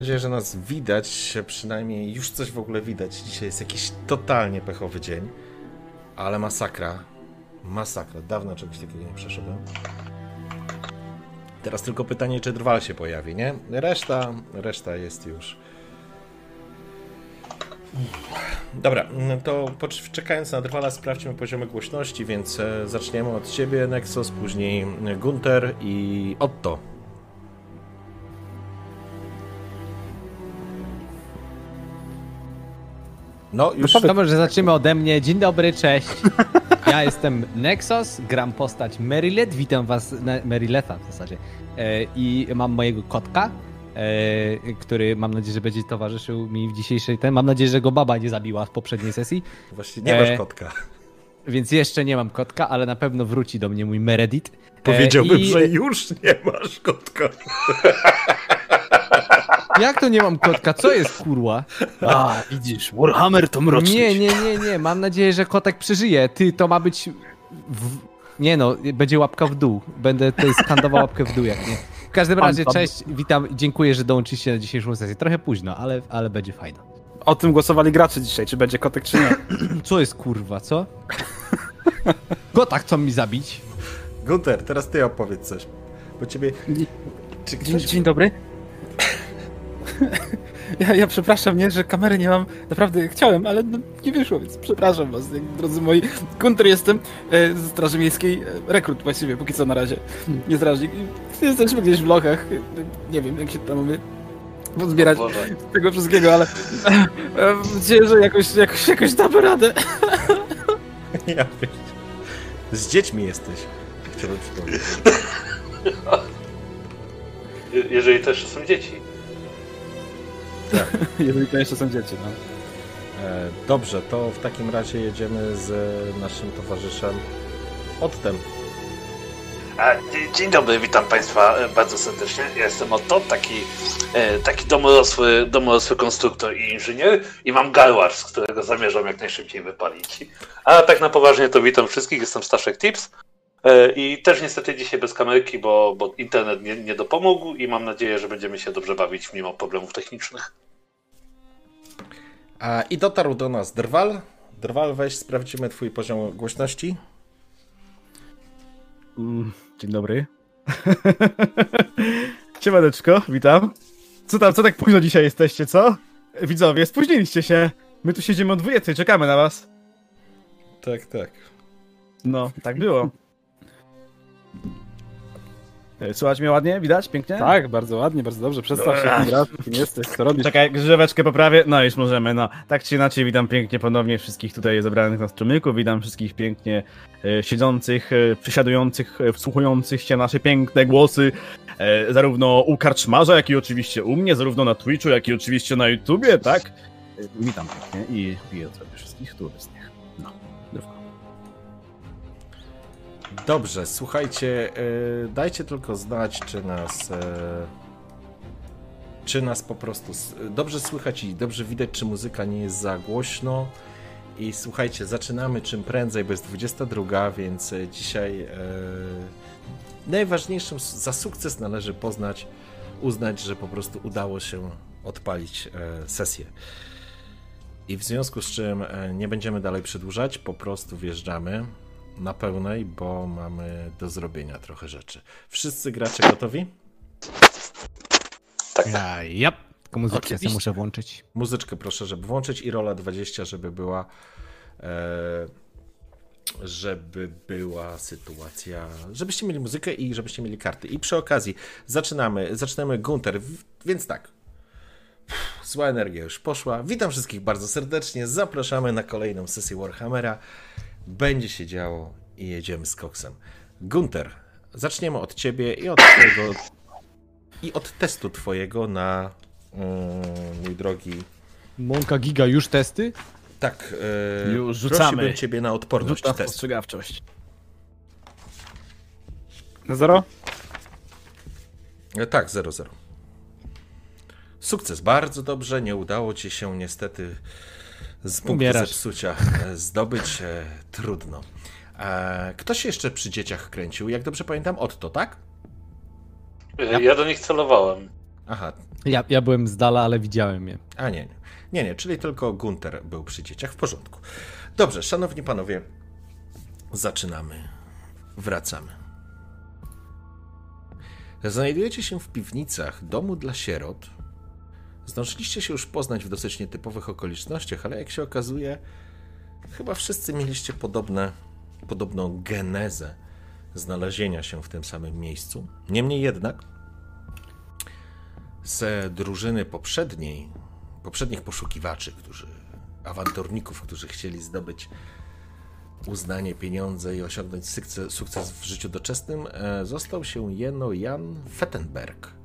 Nadzieję, że nas widać, przynajmniej już coś w ogóle widać. Dzisiaj jest jakiś totalnie pechowy dzień, ale masakra. Masakra. Dawno czegoś takiego nie przeszedłem. Teraz tylko pytanie, czy drwal się pojawi, nie? Reszta, reszta jest już. Dobra, no to czekając na drwala sprawdźmy poziomy głośności, więc e, zaczniemy od ciebie, Nexus, później Gunter i Otto. No, już... No, Dobrze, że zaczniemy ode mnie. Dzień dobry, cześć. Ja jestem Nexus, gram postać Merilet. Witam was, Meriletha w zasadzie. E, I mam mojego kotka, e, który mam nadzieję, że będzie towarzyszył mi w dzisiejszej ten. Mam nadzieję, że go baba nie zabiła w poprzedniej sesji. Właśnie nie masz e, kotka. Więc jeszcze nie mam kotka, ale na pewno wróci do mnie mój Meredith. Powiedziałbym, I... że już nie masz kotka. Jak to nie mam kotka? Co jest kurwa? A, widzisz, Warhammer to mroczny. Nie, nie, nie, nie. Mam nadzieję, że kotek przeżyje. Ty, to ma być... W... Nie no, będzie łapka w dół. Będę tutaj skandował łapkę w dół, jak nie. W każdym razie, cześć, witam, dziękuję, że dołączyliście na dzisiejszą sesję. Trochę późno, ale, ale będzie fajno. O tym głosowali gracze dzisiaj, czy będzie kotek, czy nie. Co jest kurwa, co? Kotak chcą mi zabić. Gunter, teraz ty opowiedz coś. Bo ciebie... Czy ktoś... dzień, dzień dobry. Ja, ja przepraszam, nie, że kamery nie mam. Naprawdę chciałem, ale no, nie wyszło, więc przepraszam was, drodzy moi. Kunter jestem e, ze Straży Miejskiej, e, rekrut właściwie, póki co na razie, nie strażnik. Jesteśmy gdzieś w lochach, e, nie wiem jak się tam mówię pozbierać tego wszystkiego, ale e, mam nadzieję, że jakoś, jakoś, jakoś damy radę. Ja wiem. Z dziećmi jesteś, chciałbym przypomnieć. Jeżeli też są dzieci. Tak. Jeżeli to jeszcze są dzieci, no. E, dobrze, to w takim razie jedziemy z naszym towarzyszem Ottem. Dzień dobry, witam Państwa e, bardzo serdecznie. Ja jestem Otto, taki, e, taki domorosły, domorosły konstruktor i inżynier i mam garłacz, z którego zamierzam jak najszybciej wypalić. A tak na poważnie to witam wszystkich, jestem Staszek Tips i też niestety dzisiaj bez kamerki, bo, bo internet nie, nie dopomógł i mam nadzieję, że będziemy się dobrze bawić mimo problemów technicznych. A, I dotarł do nas Drwal. Drwal, weź sprawdzimy twój poziom głośności. Mm, dzień dobry. Siemaneczko, witam. Co tam, co tak późno dzisiaj jesteście, co? Widzowie, spóźniliście się. My tu siedzimy od 20, czekamy na was. Tak, tak. No, tak było. E, Słuchać mnie ładnie? Widać? Pięknie? Tak, bardzo ładnie, bardzo dobrze. Przedstaw się, kim raz, kim jesteś, co robisz. Czekaj, grzeweczkę poprawię. No już możemy, no. Tak czy inaczej, witam pięknie ponownie wszystkich tutaj zebranych na strumyku. Witam wszystkich pięknie e, siedzących, e, przysiadujących, e, wsłuchujących się nasze piękne głosy. E, zarówno u Karczmarza, jak i oczywiście u mnie, zarówno na Twitchu, jak i oczywiście na YouTubie, tak? E, witam pięknie i piję od wszystkich turystów. Dobrze, słuchajcie, yy, dajcie tylko znać, czy nas. Yy, czy nas po prostu dobrze słychać i dobrze widać, czy muzyka nie jest za głośno. I słuchajcie, zaczynamy czym prędzej, bo jest 22, więc e, dzisiaj yy, najważniejszym za sukces należy poznać, uznać, że po prostu udało się odpalić sesję. I w związku z czym nie będziemy dalej przedłużać, po prostu wjeżdżamy na pełnej, bo mamy do zrobienia trochę rzeczy. Wszyscy gracze gotowi? Tak. Ja, yep. Tylko muzyczkę sobie muszę włączyć. Muzyczkę proszę, żeby włączyć i rola 20, żeby była e, żeby była sytuacja, żebyście mieli muzykę i żebyście mieli karty. I przy okazji zaczynamy, zaczynamy Gunter, więc tak. Zła energia już poszła. Witam wszystkich bardzo serdecznie. Zapraszamy na kolejną sesję Warhammera będzie się działo i jedziemy z koksem. Gunter, zaczniemy od ciebie i od twojego i od testu twojego na mój drogi. Mąka Giga, już testy? Tak, e, Już rzucamy. prosiłbym ciebie na odporność Rzuta w test. postrzegawczość. Na zero? E, Tak, 0-0. Sukces, bardzo dobrze. Nie udało ci się niestety z punktu Umierasz. zepsucia e, zdobyć. E, trudno. E, ktoś jeszcze przy dzieciach kręcił, jak dobrze pamiętam, Otto, tak? E, Ja do nich celowałem. Aha, Ja, ja byłem z dala, ale widziałem je. a nie, nie, nie, nie, czyli tylko Gunter był przy dzieciach, w porządku. Dobrze, szanowni panowie, zaczynamy. Wracamy. Znajdujecie się w piwnicach domu dla sierot. Zdążyliście się już poznać w dosyć nietypowych okolicznościach, ale jak się okazuje, chyba wszyscy mieliście podobne, podobną genezę znalezienia się w tym samym miejscu. Niemniej jednak, z drużyny poprzedniej, poprzednich poszukiwaczy, którzy, awanturników, którzy chcieli zdobyć uznanie, pieniądze i osiągnąć sukces, w życiu doczesnym, e, został się jeno Jan Fettenberg.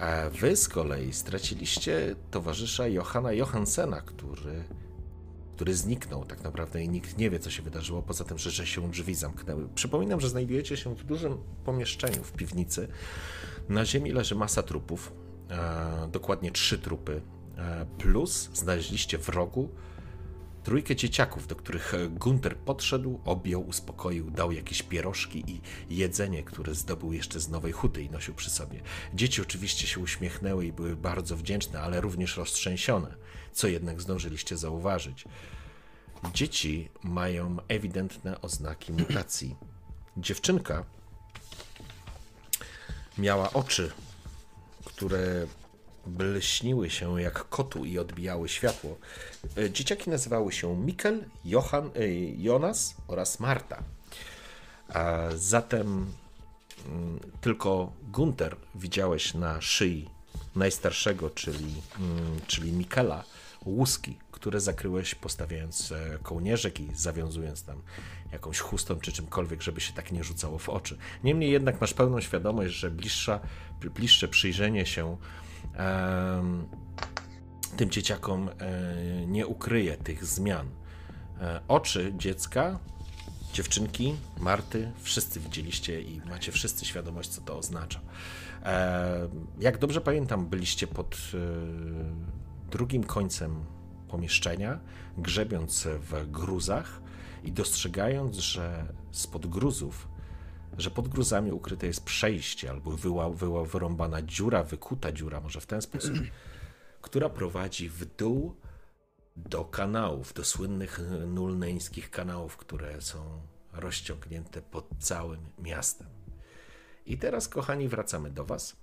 A wy z kolei straciliście towarzysza Johanna Johansena, który, który zniknął tak naprawdę i nikt nie wie, co się wydarzyło, poza tym, że, że się drzwi zamknęły. Przypominam, że znajdujecie się w dużym pomieszczeniu w piwnicy. Na ziemi leży masa trupów, e, dokładnie trzy trupy, e, plus znaleźliście w rogu trójkę dzieciaków, do których Gunter podszedł, objął, uspokoił, dał jakieś pierożki i jedzenie, które zdobył jeszcze z Nowej Huty i nosił przy sobie. Dzieci oczywiście się uśmiechnęły i były bardzo wdzięczne, ale również roztrzęsione, co jednak zdążyliście zauważyć. Dzieci mają ewidentne oznaki mutacji. Dziewczynka miała oczy, które bleśniły się jak kotu i odbijały światło. E, Dzieciaki nazywały się Mikkel, Johan, e, Jonas oraz Marta. A zatem mm, tylko Gunter widziałeś na szyi najstarszego, czyli, mm, czyli Mikela, łuski, które zakryłeś postawiając e, kołnierzyk i zawiązując tam jakąś chustą czy czymkolwiek, żeby się tak nie rzucało w oczy. Niemniej jednak masz pełną świadomość, że bliższa, bliższe przyjrzenie się em, tym dzieciakom e, nie ukryje tych zmian. E, Oczy dziecka, dziewczynki, Marty, wszyscy widzieliście i macie wszyscy świadomość, co to oznacza. E, Jak dobrze pamiętam, byliście pod drugim końcem pomieszczenia, grzebiąc w gruzach i dostrzegając, że spod gruzów że pod gruzami ukryte jest przejście albo wyła, wyła, wyrąbana dziura, wykuta dziura, może w ten sposób, która prowadzi w dół do kanałów, do słynnych nulneńskich kanałów, które są rozciągnięte pod całym miastem. I teraz, kochani, wracamy do Was.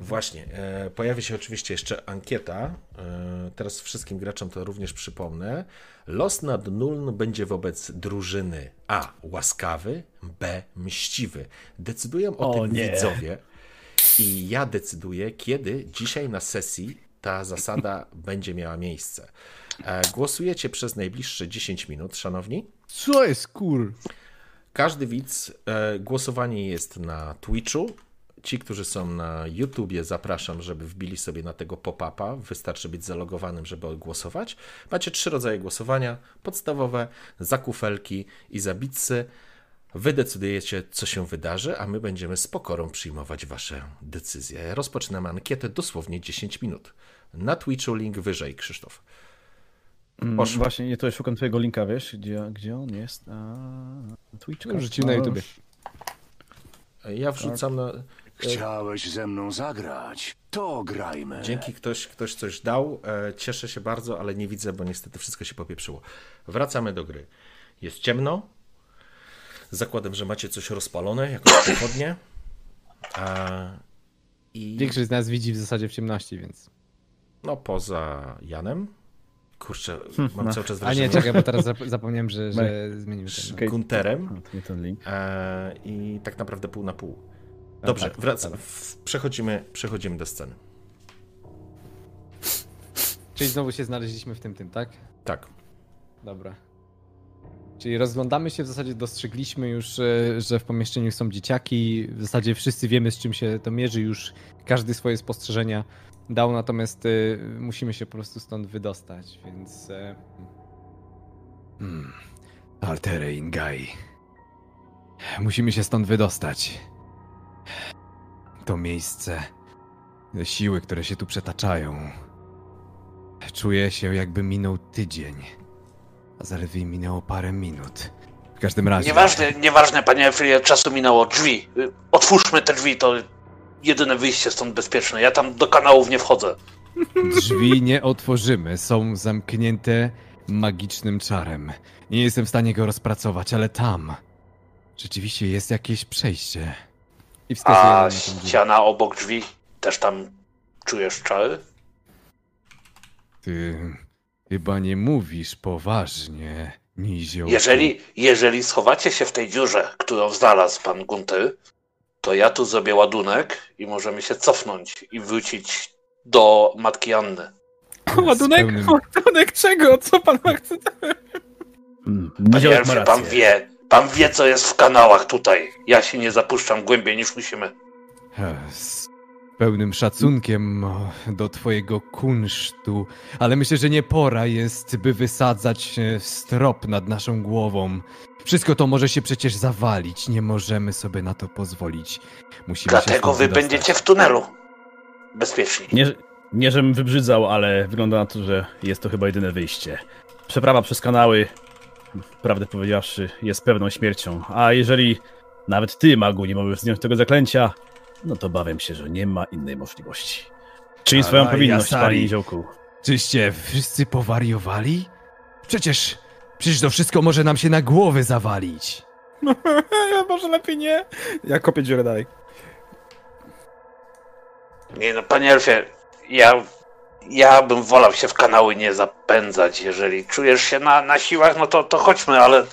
Właśnie, e, pojawi się oczywiście jeszcze ankieta. E, teraz wszystkim graczom to również przypomnę. Los nad Nuln będzie wobec drużyny A. Łaskawy, B. Mściwy. Decydują o, O tym nie. widzowie. I ja decyduję, kiedy dzisiaj na sesji ta zasada będzie miała miejsce. E, Głosujecie przez najbliższe 10 minut, szanowni. Co jest kur? Każdy widz, e, głosowanie jest na Twitchu. Ci, którzy są na YouTubie, zapraszam, żeby wbili sobie na tego pop-upa. Wystarczy być zalogowanym, żeby głosować. Macie trzy rodzaje głosowania: podstawowe, za kufelki i za bitsy. Wy decydujecie, co się wydarzy, a my będziemy z pokorą przyjmować Wasze decyzje. Rozpoczynamy ankietę dosłownie 10 minut. Na Twitchu link wyżej, Krzysztof. Mm, Poszło. Właśnie, nie, to szukam twojego linka, wiesz, gdzie, gdzie on jest? A, Twitch. Wrzucił na YouTubie. Ja wrzucam na. Chciałeś ze mną zagrać? To grajmy. Dzięki ktoś, ktoś coś dał. E, Cieszę się bardzo, ale nie widzę, bo niestety wszystko się popieprzyło. Wracamy do gry. Jest ciemno. Zakładam, że macie coś rozpalone, jakąś pochodnie. A, I Większość z nas widzi w zasadzie w ciemności, więc... no poza Janem. Kurczę, mam no. cały czas A nie, wrażenie. czekaj, bo teraz zap- zapomniałem, że, że zmienimy. Okej. Gunterem. Link. E, I tak naprawdę pół na pół. Dobrze, tak, wrac- tak. przechodzimy, przechodzimy do sceny. Czyli znowu się znaleźliśmy w tym, tym, tak? Tak. Dobra. Czyli rozglądamy się, w zasadzie dostrzegliśmy już, e, że w pomieszczeniu są dzieciaki. W zasadzie wszyscy wiemy, z czym się to mierzy, już każdy swoje spostrzeżenia dał, natomiast e, musimy się po prostu stąd wydostać, więc. e, Hmm. Altere Ingai. Musimy się stąd wydostać. To miejsce. Siły, które się tu przetaczają. Czuję się, jakby minął tydzień. A zaledwie minęło parę minut. W każdym razie. Nieważne, nieważne, panie Elfie, czasu minęło. Drzwi. Otwórzmy te drzwi, to jedyne wyjście stąd bezpieczne. Ja tam do kanałów nie wchodzę. Drzwi nie otworzymy. Są zamknięte magicznym czarem. Nie jestem w stanie go rozpracować, ale tam. Rzeczywiście jest jakieś przejście. I A ściana obok drzwi, też tam czujesz czary? Ty chyba nie mówisz poważnie, Niziołku. Jeżeli, jeżeli schowacie się w tej dziurze, którą znalazł pan Gunty, to ja tu zrobię ładunek i możemy się cofnąć i wrócić do matki Anny. Ładunek? pełnym- Ładunek czego? Co pan ma chce? Mm, Panie Elfie, pan wie, pan wie co jest w kanałach tutaj. Ja się nie zapuszczam głębiej niż musimy. Z pełnym szacunkiem do twojego kunsztu, ale myślę, że nie pora jest, by wysadzać e, strop nad naszą głową. Wszystko to może się przecież zawalić. Nie możemy sobie na to pozwolić. Musimy się Dlatego wy będziecie w tunelu. Bezpieczni. Nie, nie żebym wybrzydzał, ale wygląda na to, że jest to chyba jedyne wyjście. Przeprawa przez kanały, prawdę powiedziawszy, jest pewną śmiercią. A jeżeli nawet ty, magu, nie możesz zdjąć tego zaklęcia, no to bawię się, że nie ma innej możliwości. Czyń swoją powinność, Jasari. panie Niziołku. Czyście wszyscy powariowali? Przecież, przecież to wszystko może nam się na głowy zawalić. Ja może lepiej nie. Ja kopię dziurę dalej. Nie no, panie Elfie, ja, ja bym wolał się w kanały nie zapędzać. Jeżeli czujesz się na, na siłach, no to, to chodźmy, ale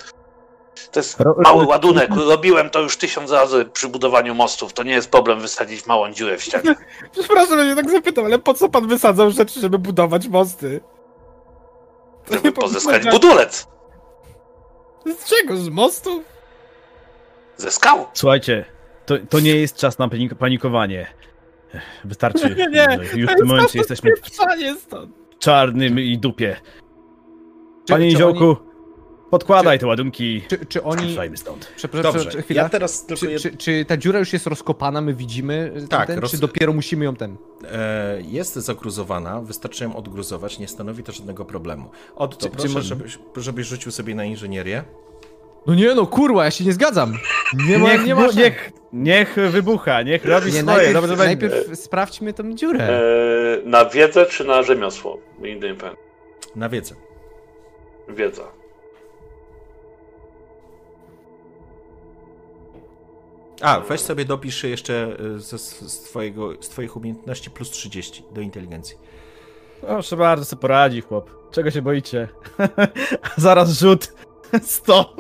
to jest Ro- mały ładunek. Robiłem to już tysiąc razy przy budowaniu mostów. To nie jest problem wysadzić małą dziurę w ścianie. Przepraszam, że się tak zapytam, ale po co pan wysadzał rzeczy, żeby budować mosty? To Żeby pozyskać budulec Z czego? Z mostu? ze skał. Słuchajcie, to, to nie jest czas na panik- panikowanie. Wystarczy, Nie, nie, już w tym momencie jesteśmy w czarnym i dupie. Panie Niziołku, podkładaj te ładunki. Czy, czy oni... Stąd. Przepraszam, Dobrze, czy- chwila. ja teraz tylko Czy, czy, czy ta dziura już jest rozkopana, my widzimy Tak, ten, roz- czy dopiero musimy ją ten... e, jest zagruzowana, wystarczy ją odgruzować, nie stanowi to żadnego problemu. Od to Czy- czy proszę, może- żebyś, żebyś rzucił sobie na inżynierię. No nie no, kurwa, ja się nie zgadzam. Nie ma, niech, nie ma niech, niech wybucha, niech robi Nie, swoje, najpierw, dobrze będzie. najpierw sprawdźmy tą dziurę. Eee, na wiedzę czy na rzemiosło? Nigdy nie pamiętam. Na wiedzę. Wiedza. A, weź sobie dopisz jeszcze e, ze, z, twojego, z twoich umiejętności plus 30 do inteligencji. Proszę bardzo, sobie poradzi chłop. Czego się boicie? Zaraz rzut. 100.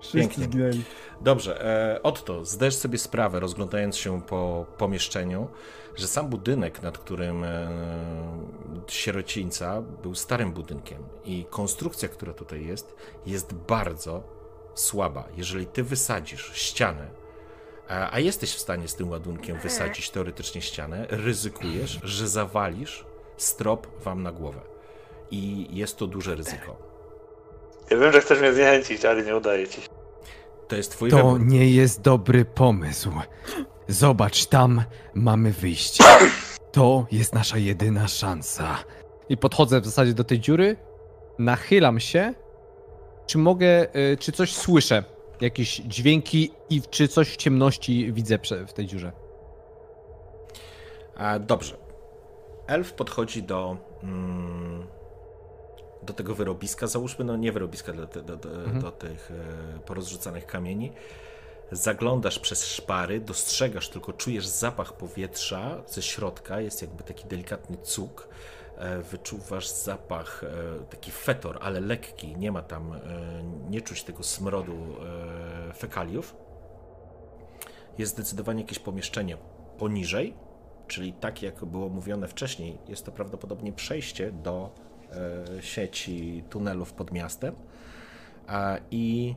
Wszyscy Pięknie. zginęli. Dobrze, e, Otto, zdajesz sobie sprawę, rozglądając się po pomieszczeniu, że sam budynek, nad którym e, sierocińca był starym budynkiem i konstrukcja, która tutaj jest, jest bardzo słaba. Jeżeli ty wysadzisz ścianę, a, a jesteś w stanie z tym ładunkiem wysadzić teoretycznie ścianę, ryzykujesz, że zawalisz strop wam na głowę. I jest to duże ryzyko. Ja wiem, że chcesz mnie zniechęcić, ale nie udaje ci się. To jest twój To wybór. nie jest dobry pomysł. Zobacz, tam mamy wyjście. To jest nasza jedyna szansa. I podchodzę w zasadzie do tej dziury, nachylam się. Czy mogę, y, czy coś słyszę? Jakieś dźwięki i czy coś w ciemności widzę w tej dziurze? A, dobrze. Elf podchodzi do, mm, do tego wyrobiska, załóżmy, no nie wyrobiska, do, do, do, do tych e, porozrzucanych kamieni. Zaglądasz przez szpary, dostrzegasz, tylko czujesz zapach powietrza ze środka, jest jakby taki delikatny cuk. E, Wyczuwasz zapach, e, taki fetor, ale lekki, nie ma tam, e, nie czuć tego smrodu fekaliów. Jest zdecydowanie jakieś pomieszczenie poniżej, czyli tak jak było mówione wcześniej, jest to prawdopodobnie przejście do sieci tunelów pod miastem. I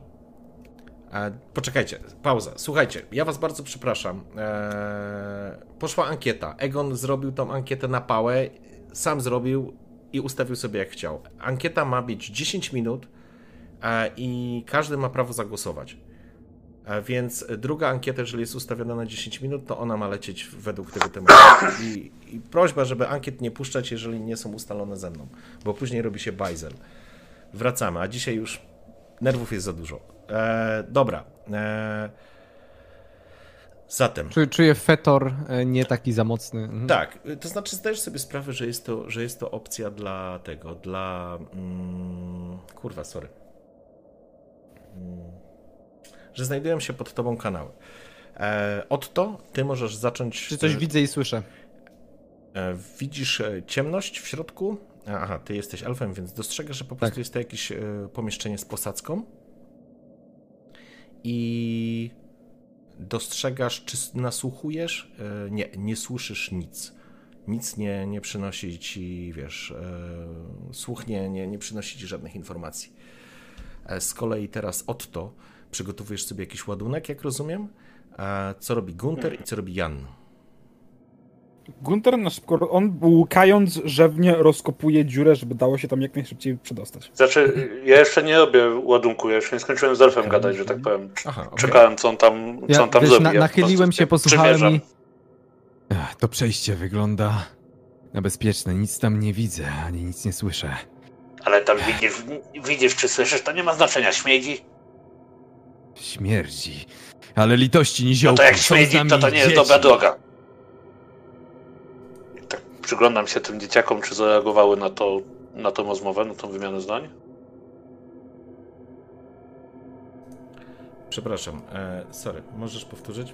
poczekajcie, pauza. Słuchajcie, ja was bardzo przepraszam. E, poszła ankieta. Egon zrobił tą ankietę na pałę, sam zrobił i ustawił sobie jak chciał. Ankieta ma być 10 minut e, i każdy ma prawo zagłosować. E, Więc druga ankieta, jeżeli jest ustawiona na 10 minut, to ona ma lecieć według tego tematu. I, I prośba, żeby ankiet nie puszczać, jeżeli nie są ustalone ze mną, bo później robi się bajzel. Wracamy, a dzisiaj już nerwów jest za dużo. E, dobra. E, zatem. Czuję, czuję fetor e, nie taki za mocny. Mhm. Tak, to znaczy zdajesz sobie sprawę, że jest to, że jest to opcja dla tego, dla. Mm, kurwa, sorry. Mm, że znajdują się pod tobą kanały. E, od to ty możesz zacząć. Czy coś e, widzę i słyszę? E, Widzisz e, ciemność w środku. Aha, ty jesteś elfem, więc dostrzegasz, że po prostu Tak. jest to jakieś e, pomieszczenie z posadzką. I dostrzegasz, czy nasłuchujesz? E, Nie, nie słyszysz nic. Nic nie, nie przynosi ci, wiesz, e, słuch nie, nie, nie przynosi ci żadnych informacji. E, Z kolei teraz Otto przygotowujesz sobie jakiś ładunek, jak rozumiem. Co robi Gunter i co robi Jan? Gunter na szybko, on łukając rzewnie rozkopuje dziurę, żeby dało się tam jak najszybciej przedostać. Znaczy, ja jeszcze nie robię ładunku, ja jeszcze nie skończyłem z elfem gadać, że tak powiem. Aha, okej. Czekałem, co on tam, co Ja, on tam wiesz, zrobi. na, nachyliłem się, posłuchałem i... To przejście wygląda na bezpieczne. Nic tam nie widzę, ani nic nie słyszę. Ale tam widzisz, widzisz czy słyszysz, to nie ma znaczenia. Śmierdzi? Śmierdzi. Ale litości No niziołku. to jak śmierdzi, to to nie jest dzieci. dobra droga. Przyglądam się tym dzieciakom, czy zareagowały na to, na tą rozmowę, na tą wymianę zdań. Przepraszam, e, sorry, możesz powtórzyć?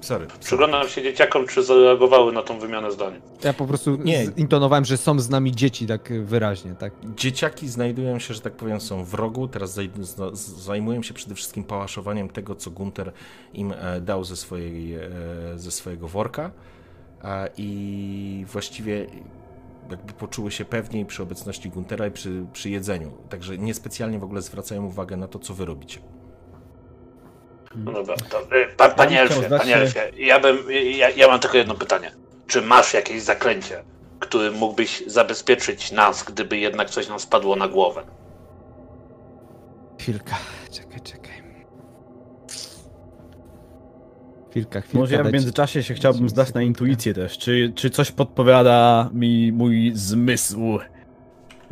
Sorry. sorry. Przyglądam się dzieciakom, czy zareagowały na tą wymianę zdań. Ja po prostu Nie. intonowałem, że są z nami dzieci tak wyraźnie, tak? Dzieciaki znajdują się, że tak powiem, są w rogu. Teraz zajmują się przede wszystkim pałaszowaniem tego, co Gunter im e, dał ze, swojej, e, ze swojego worka. I właściwie jakby poczuły się pewniej przy obecności Guntera i przy, przy jedzeniu. Także niespecjalnie w ogóle zwracają uwagę na to, co wy robicie. No dobra, to, y, pa, panie Ja bym chciał Elfie, panie się- Elfie, ja, bym, ja, ja mam tylko jedno pytanie. Czy masz jakieś zaklęcie, którym mógłbyś zabezpieczyć nas, gdyby jednak coś nam spadło na głowę? Chwilka, czekaj, czekaj. Chwilka, chwilka. Może ja w międzyczasie się chciałbym zdać na intuicję też. Czy, czy coś podpowiada mi mój zmysł,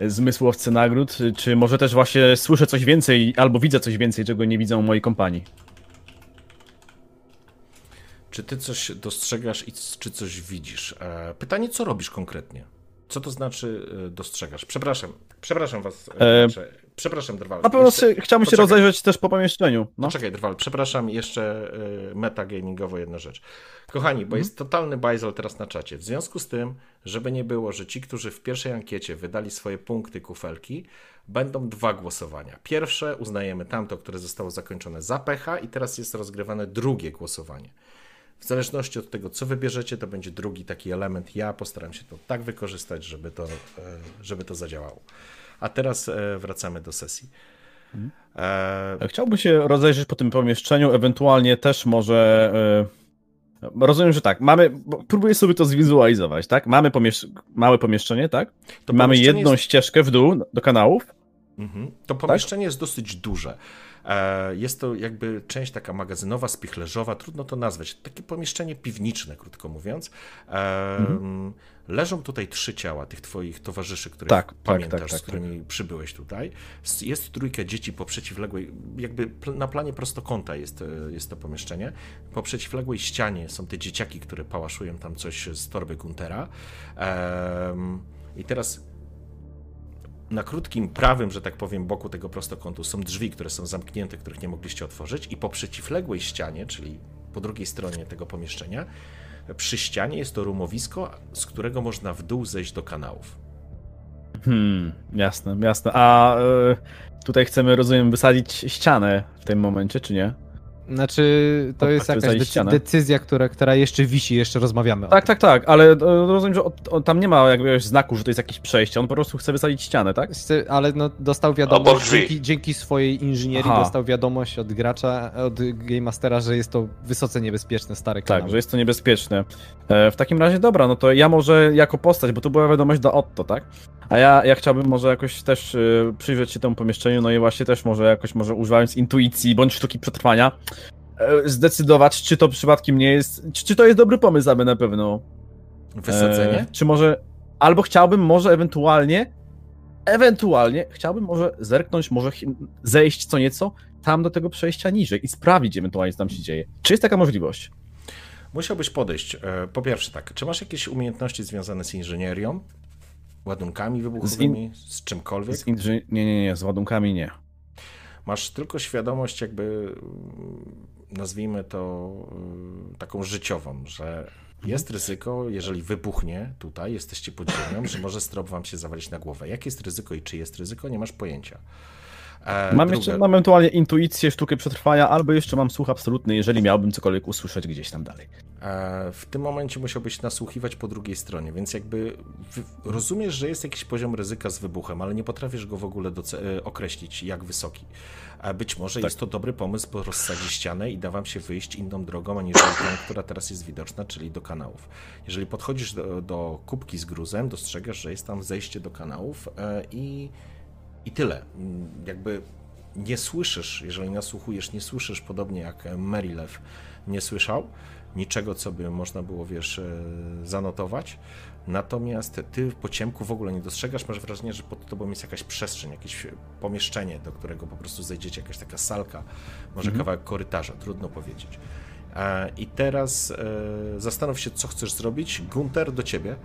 zmysłowcy nagród? Czy może też właśnie słyszę coś więcej, albo widzę coś więcej, czego nie widzą moi kompanii? Czy ty coś dostrzegasz i czy coś widzisz? E, Pytanie, co robisz konkretnie? Co to znaczy e, dostrzegasz? Przepraszam, przepraszam was. e, E, Przepraszam, Drwal. Na pewno Jeszcze- się, chciałbym się poczekaj. rozejrzeć też po pomieszczeniu. No. Poczekaj, Drwal, przepraszam, jeszcze y, metagamingowo jedna rzecz. Kochani, bo jest totalny bajzel teraz na czacie. W związku z tym, żeby nie było, że ci, którzy w pierwszej ankiecie wydali swoje punkty kufelki, będą dwa głosowania. Pierwsze uznajemy tamto, które zostało zakończone za pecha i teraz jest rozgrywane drugie głosowanie. W zależności od tego, co wybierzecie, to będzie drugi taki element. Ja postaram się to tak wykorzystać, żeby to, e, żeby to zadziałało. A teraz e, wracamy do sesji. E, Chciałbym się rozejrzeć po tym pomieszczeniu, ewentualnie też może. e, Rozumiem, że tak. Mamy. Próbuję sobie to zwizualizować, tak? Mamy pomiesz... małe pomieszczenie, tak? To mamy pomieszczenie jedną jest- ścieżkę w dół do kanałów. Mhm. To pomieszczenie jest dosyć duże. E, Jest to jakby część taka magazynowa, spichlerzowa, trudno to nazwać. Takie pomieszczenie piwniczne, krótko mówiąc. E, Leżą tutaj trzy ciała tych twoich towarzyszy, które Tak, tak, pamiętasz, tak, tak, z którymi przybyłeś tutaj. Jest trójka dzieci po przeciwległej, jakby na planie prostokąta jest, e, jest to pomieszczenie. Po przeciwległej ścianie są te dzieciaki, które pałaszują tam coś z torby Guntera. Em, I teraz na krótkim prawym, że tak powiem, boku tego prostokątu są drzwi, które są zamknięte, których nie mogliście otworzyć, i po przeciwległej ścianie, czyli po drugiej stronie tego pomieszczenia, przy ścianie jest to rumowisko, z którego można w dół zejść do kanałów. Hmm, jasne, jasne. A e, tutaj chcemy, rozumiem, wysadzić ścianę w tym momencie, czy nie? Znaczy, to jest tak, to jakaś zajść decy- ścianę. decyzja, która, która jeszcze wisi, jeszcze rozmawiamy o Tak, tym. tak, tak, ale e, rozumiem, że od, od, tam nie ma jakiegoś znaku, że to jest jakieś przejście, on po prostu chce wysadzić ścianę, tak? Chce- Ale no, dostał wiadomość, dzięki, dzięki swojej inżynierii Aha. dostał wiadomość od gracza, od Game Mastera, że jest to wysoce niebezpieczne stare Tak, kanały. że jest to niebezpieczne. E, w takim razie dobra, no to ja może jako postać, bo to była wiadomość do Otto, tak? A ja, ja chciałbym może jakoś też e, przyjrzeć się temu pomieszczeniu, no i właśnie też może jakoś, może używając intuicji bądź sztuki przetrwania, zdecydować, czy to przypadkiem nie jest, czy, czy to jest dobry pomysł, aby na pewno. Wysadzenie? E, czy może, albo chciałbym może ewentualnie, ewentualnie chciałbym może zerknąć, może zejść co nieco tam do tego przejścia niżej i sprawdzić ewentualnie, co tam się dzieje. Czy jest taka możliwość? Musiałbyś podejść. e, Po pierwsze tak, czy masz jakieś umiejętności związane z inżynierią? Ładunkami wybuchowymi? Z, czymkolwiek? Z inży... Nie, nie, nie, z ładunkami nie. Masz tylko świadomość jakby, nazwijmy to mm, taką życiową, że jest ryzyko, jeżeli wybuchnie tutaj, jesteście pod ziemią, że może strop wam się zawalić na głowę. Jakie jest ryzyko i czy jest ryzyko, nie masz pojęcia. E, Mam jeszcze, mam ewentualnie intuicję, sztukę przetrwania, albo jeszcze mam słuch absolutny, jeżeli miałbym cokolwiek usłyszeć gdzieś tam dalej. E, W tym momencie musiałbyś nasłuchiwać po drugiej stronie, więc jakby rozumiesz, że jest jakiś poziom ryzyka z wybuchem, ale nie potrafisz go w ogóle e, określić, jak wysoki. Być może jest to dobry pomysł, bo rozsadzi ścianę i da wam się wyjść inną drogą, aniżeli tą, która teraz jest widoczna, czyli do kanałów. Jeżeli podchodzisz do, do kubki z gruzem, dostrzegasz, że jest tam zejście do kanałów i, i tyle. Jakby nie słyszysz, jeżeli nasłuchujesz, nie słyszysz, podobnie jak Merilew nie słyszał, niczego, co by można było, wiesz, e, zanotować. Natomiast ty po ciemku w ogóle nie dostrzegasz, masz wrażenie, że pod tobą jest jakaś przestrzeń, jakieś pomieszczenie, do którego po prostu zejdziecie, jakaś taka salka, może kawałek korytarza, trudno powiedzieć. E, I teraz e, zastanów się, co chcesz zrobić. Gunter, do ciebie.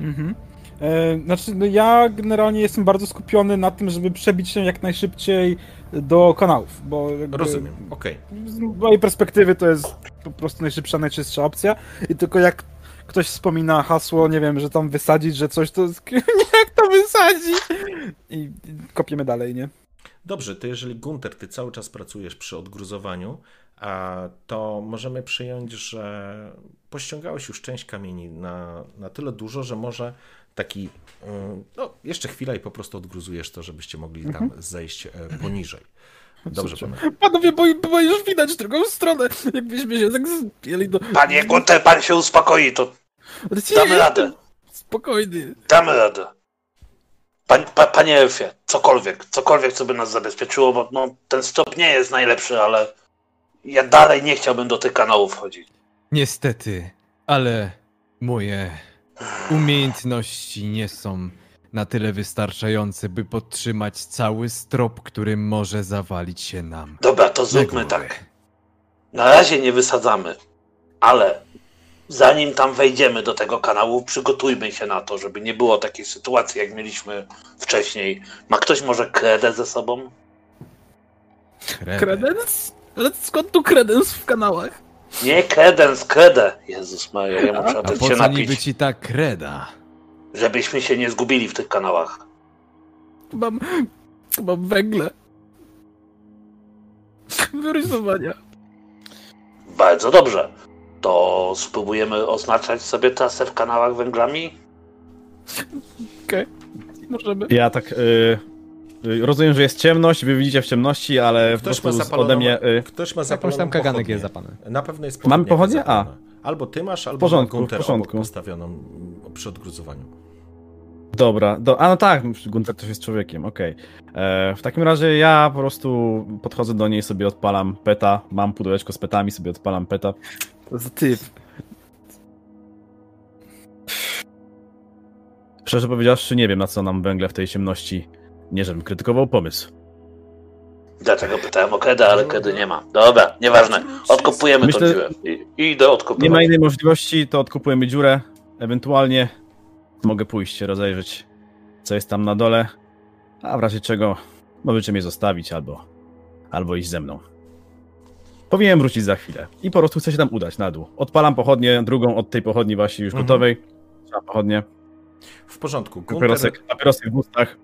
Mhm. E, znaczy, no ja generalnie jestem bardzo skupiony na tym, żeby przebić się jak najszybciej do kanałów, bo Rozumiem, okej. z mojej perspektywy to jest po prostu najszybsza, najczystsza opcja i tylko jak ktoś wspomina hasło, nie wiem, że tam wysadzić, że coś, to jak to wysadzić? I, kopiemy dalej, nie? Dobrze, to jeżeli Gunter, ty cały czas pracujesz przy odgruzowaniu, to możemy przyjąć, że pościągałeś już część kamieni na, na tyle dużo, że może taki, y, no jeszcze chwila i po prostu odgruzujesz to, żebyście mogli tam zejść e, poniżej. Dobrze, Super. panowie. Panowie, bo, bo już widać drugą stronę, jakbyśmy się tak zbieli do... Panie Gunter, pan się uspokoi, to damy radę. Spokojny. Damy radę. Pan, pa, panie Elfie, cokolwiek, cokolwiek, co by nas zabezpieczyło, bo no, ten stop nie jest najlepszy, ale ja dalej nie chciałbym do tych kanałów wchodzić. Niestety, ale moje umiejętności nie są na tyle wystarczające, by podtrzymać cały strop, który może zawalić się nam. Dobra, to zróbmy tak. Na razie nie wysadzamy, ale zanim tam wejdziemy do tego kanału, przygotujmy się na to, żeby nie było takiej sytuacji, jak mieliśmy wcześniej. Ma ktoś może kredę ze sobą? Kredens? Ale skąd tu kredens w kanałach? Nie kredens, kredę. Jezus Maria, ja muszę A po się co niby napić, ci ta kreda? żebyśmy się nie zgubili w tych kanałach. Mam, mam węgle. Wyrysowania. Bardzo dobrze. To spróbujemy oznaczać sobie trasę w kanałach węglami? Okej. Możemy. Ja tak. Y, rozumiem, że jest ciemność, wy widzicie w ciemności, ale po Ktoś ma prostu ode mnie. Y, ktoś ma zapaloną tam kaganek jest zapany. Na pewno jest Mamy pochodnia pochodnię? A. Albo ty masz, albo porządku, Gunter w porządku. obok postawioną mm, przy odgruzowaniu. dobra, do, a no tak, Gunter też jest człowiekiem, okej. E, W takim razie ja po prostu podchodzę do niej, sobie odpalam peta, mam pudełeczko z petami, sobie odpalam peta. To za typ. Szczerze powiedziawszy, nie wiem na co nam węgle w tej ciemności. Nie, żebym krytykował pomysł. Dlatego pytałem o kredę, ale kredy nie ma. Dobra, nieważne. Odkopujemy tą Myślę- dziurę. I, idę odkopywać. Nie ma innej możliwości, to odkupujemy dziurę. Ewentualnie mogę pójść się rozejrzeć, co jest tam na dole. A w razie czego możecie mnie zostawić albo, albo iść ze mną. Powinienem wrócić za chwilę. I po prostu chcę się tam udać na dół. Odpalam pochodnię, drugą od tej pochodni właśnie już Mhm. gotowej. Trzeba pochodnie. W porządku. Gunter, Papierosek, papierosek w ustach.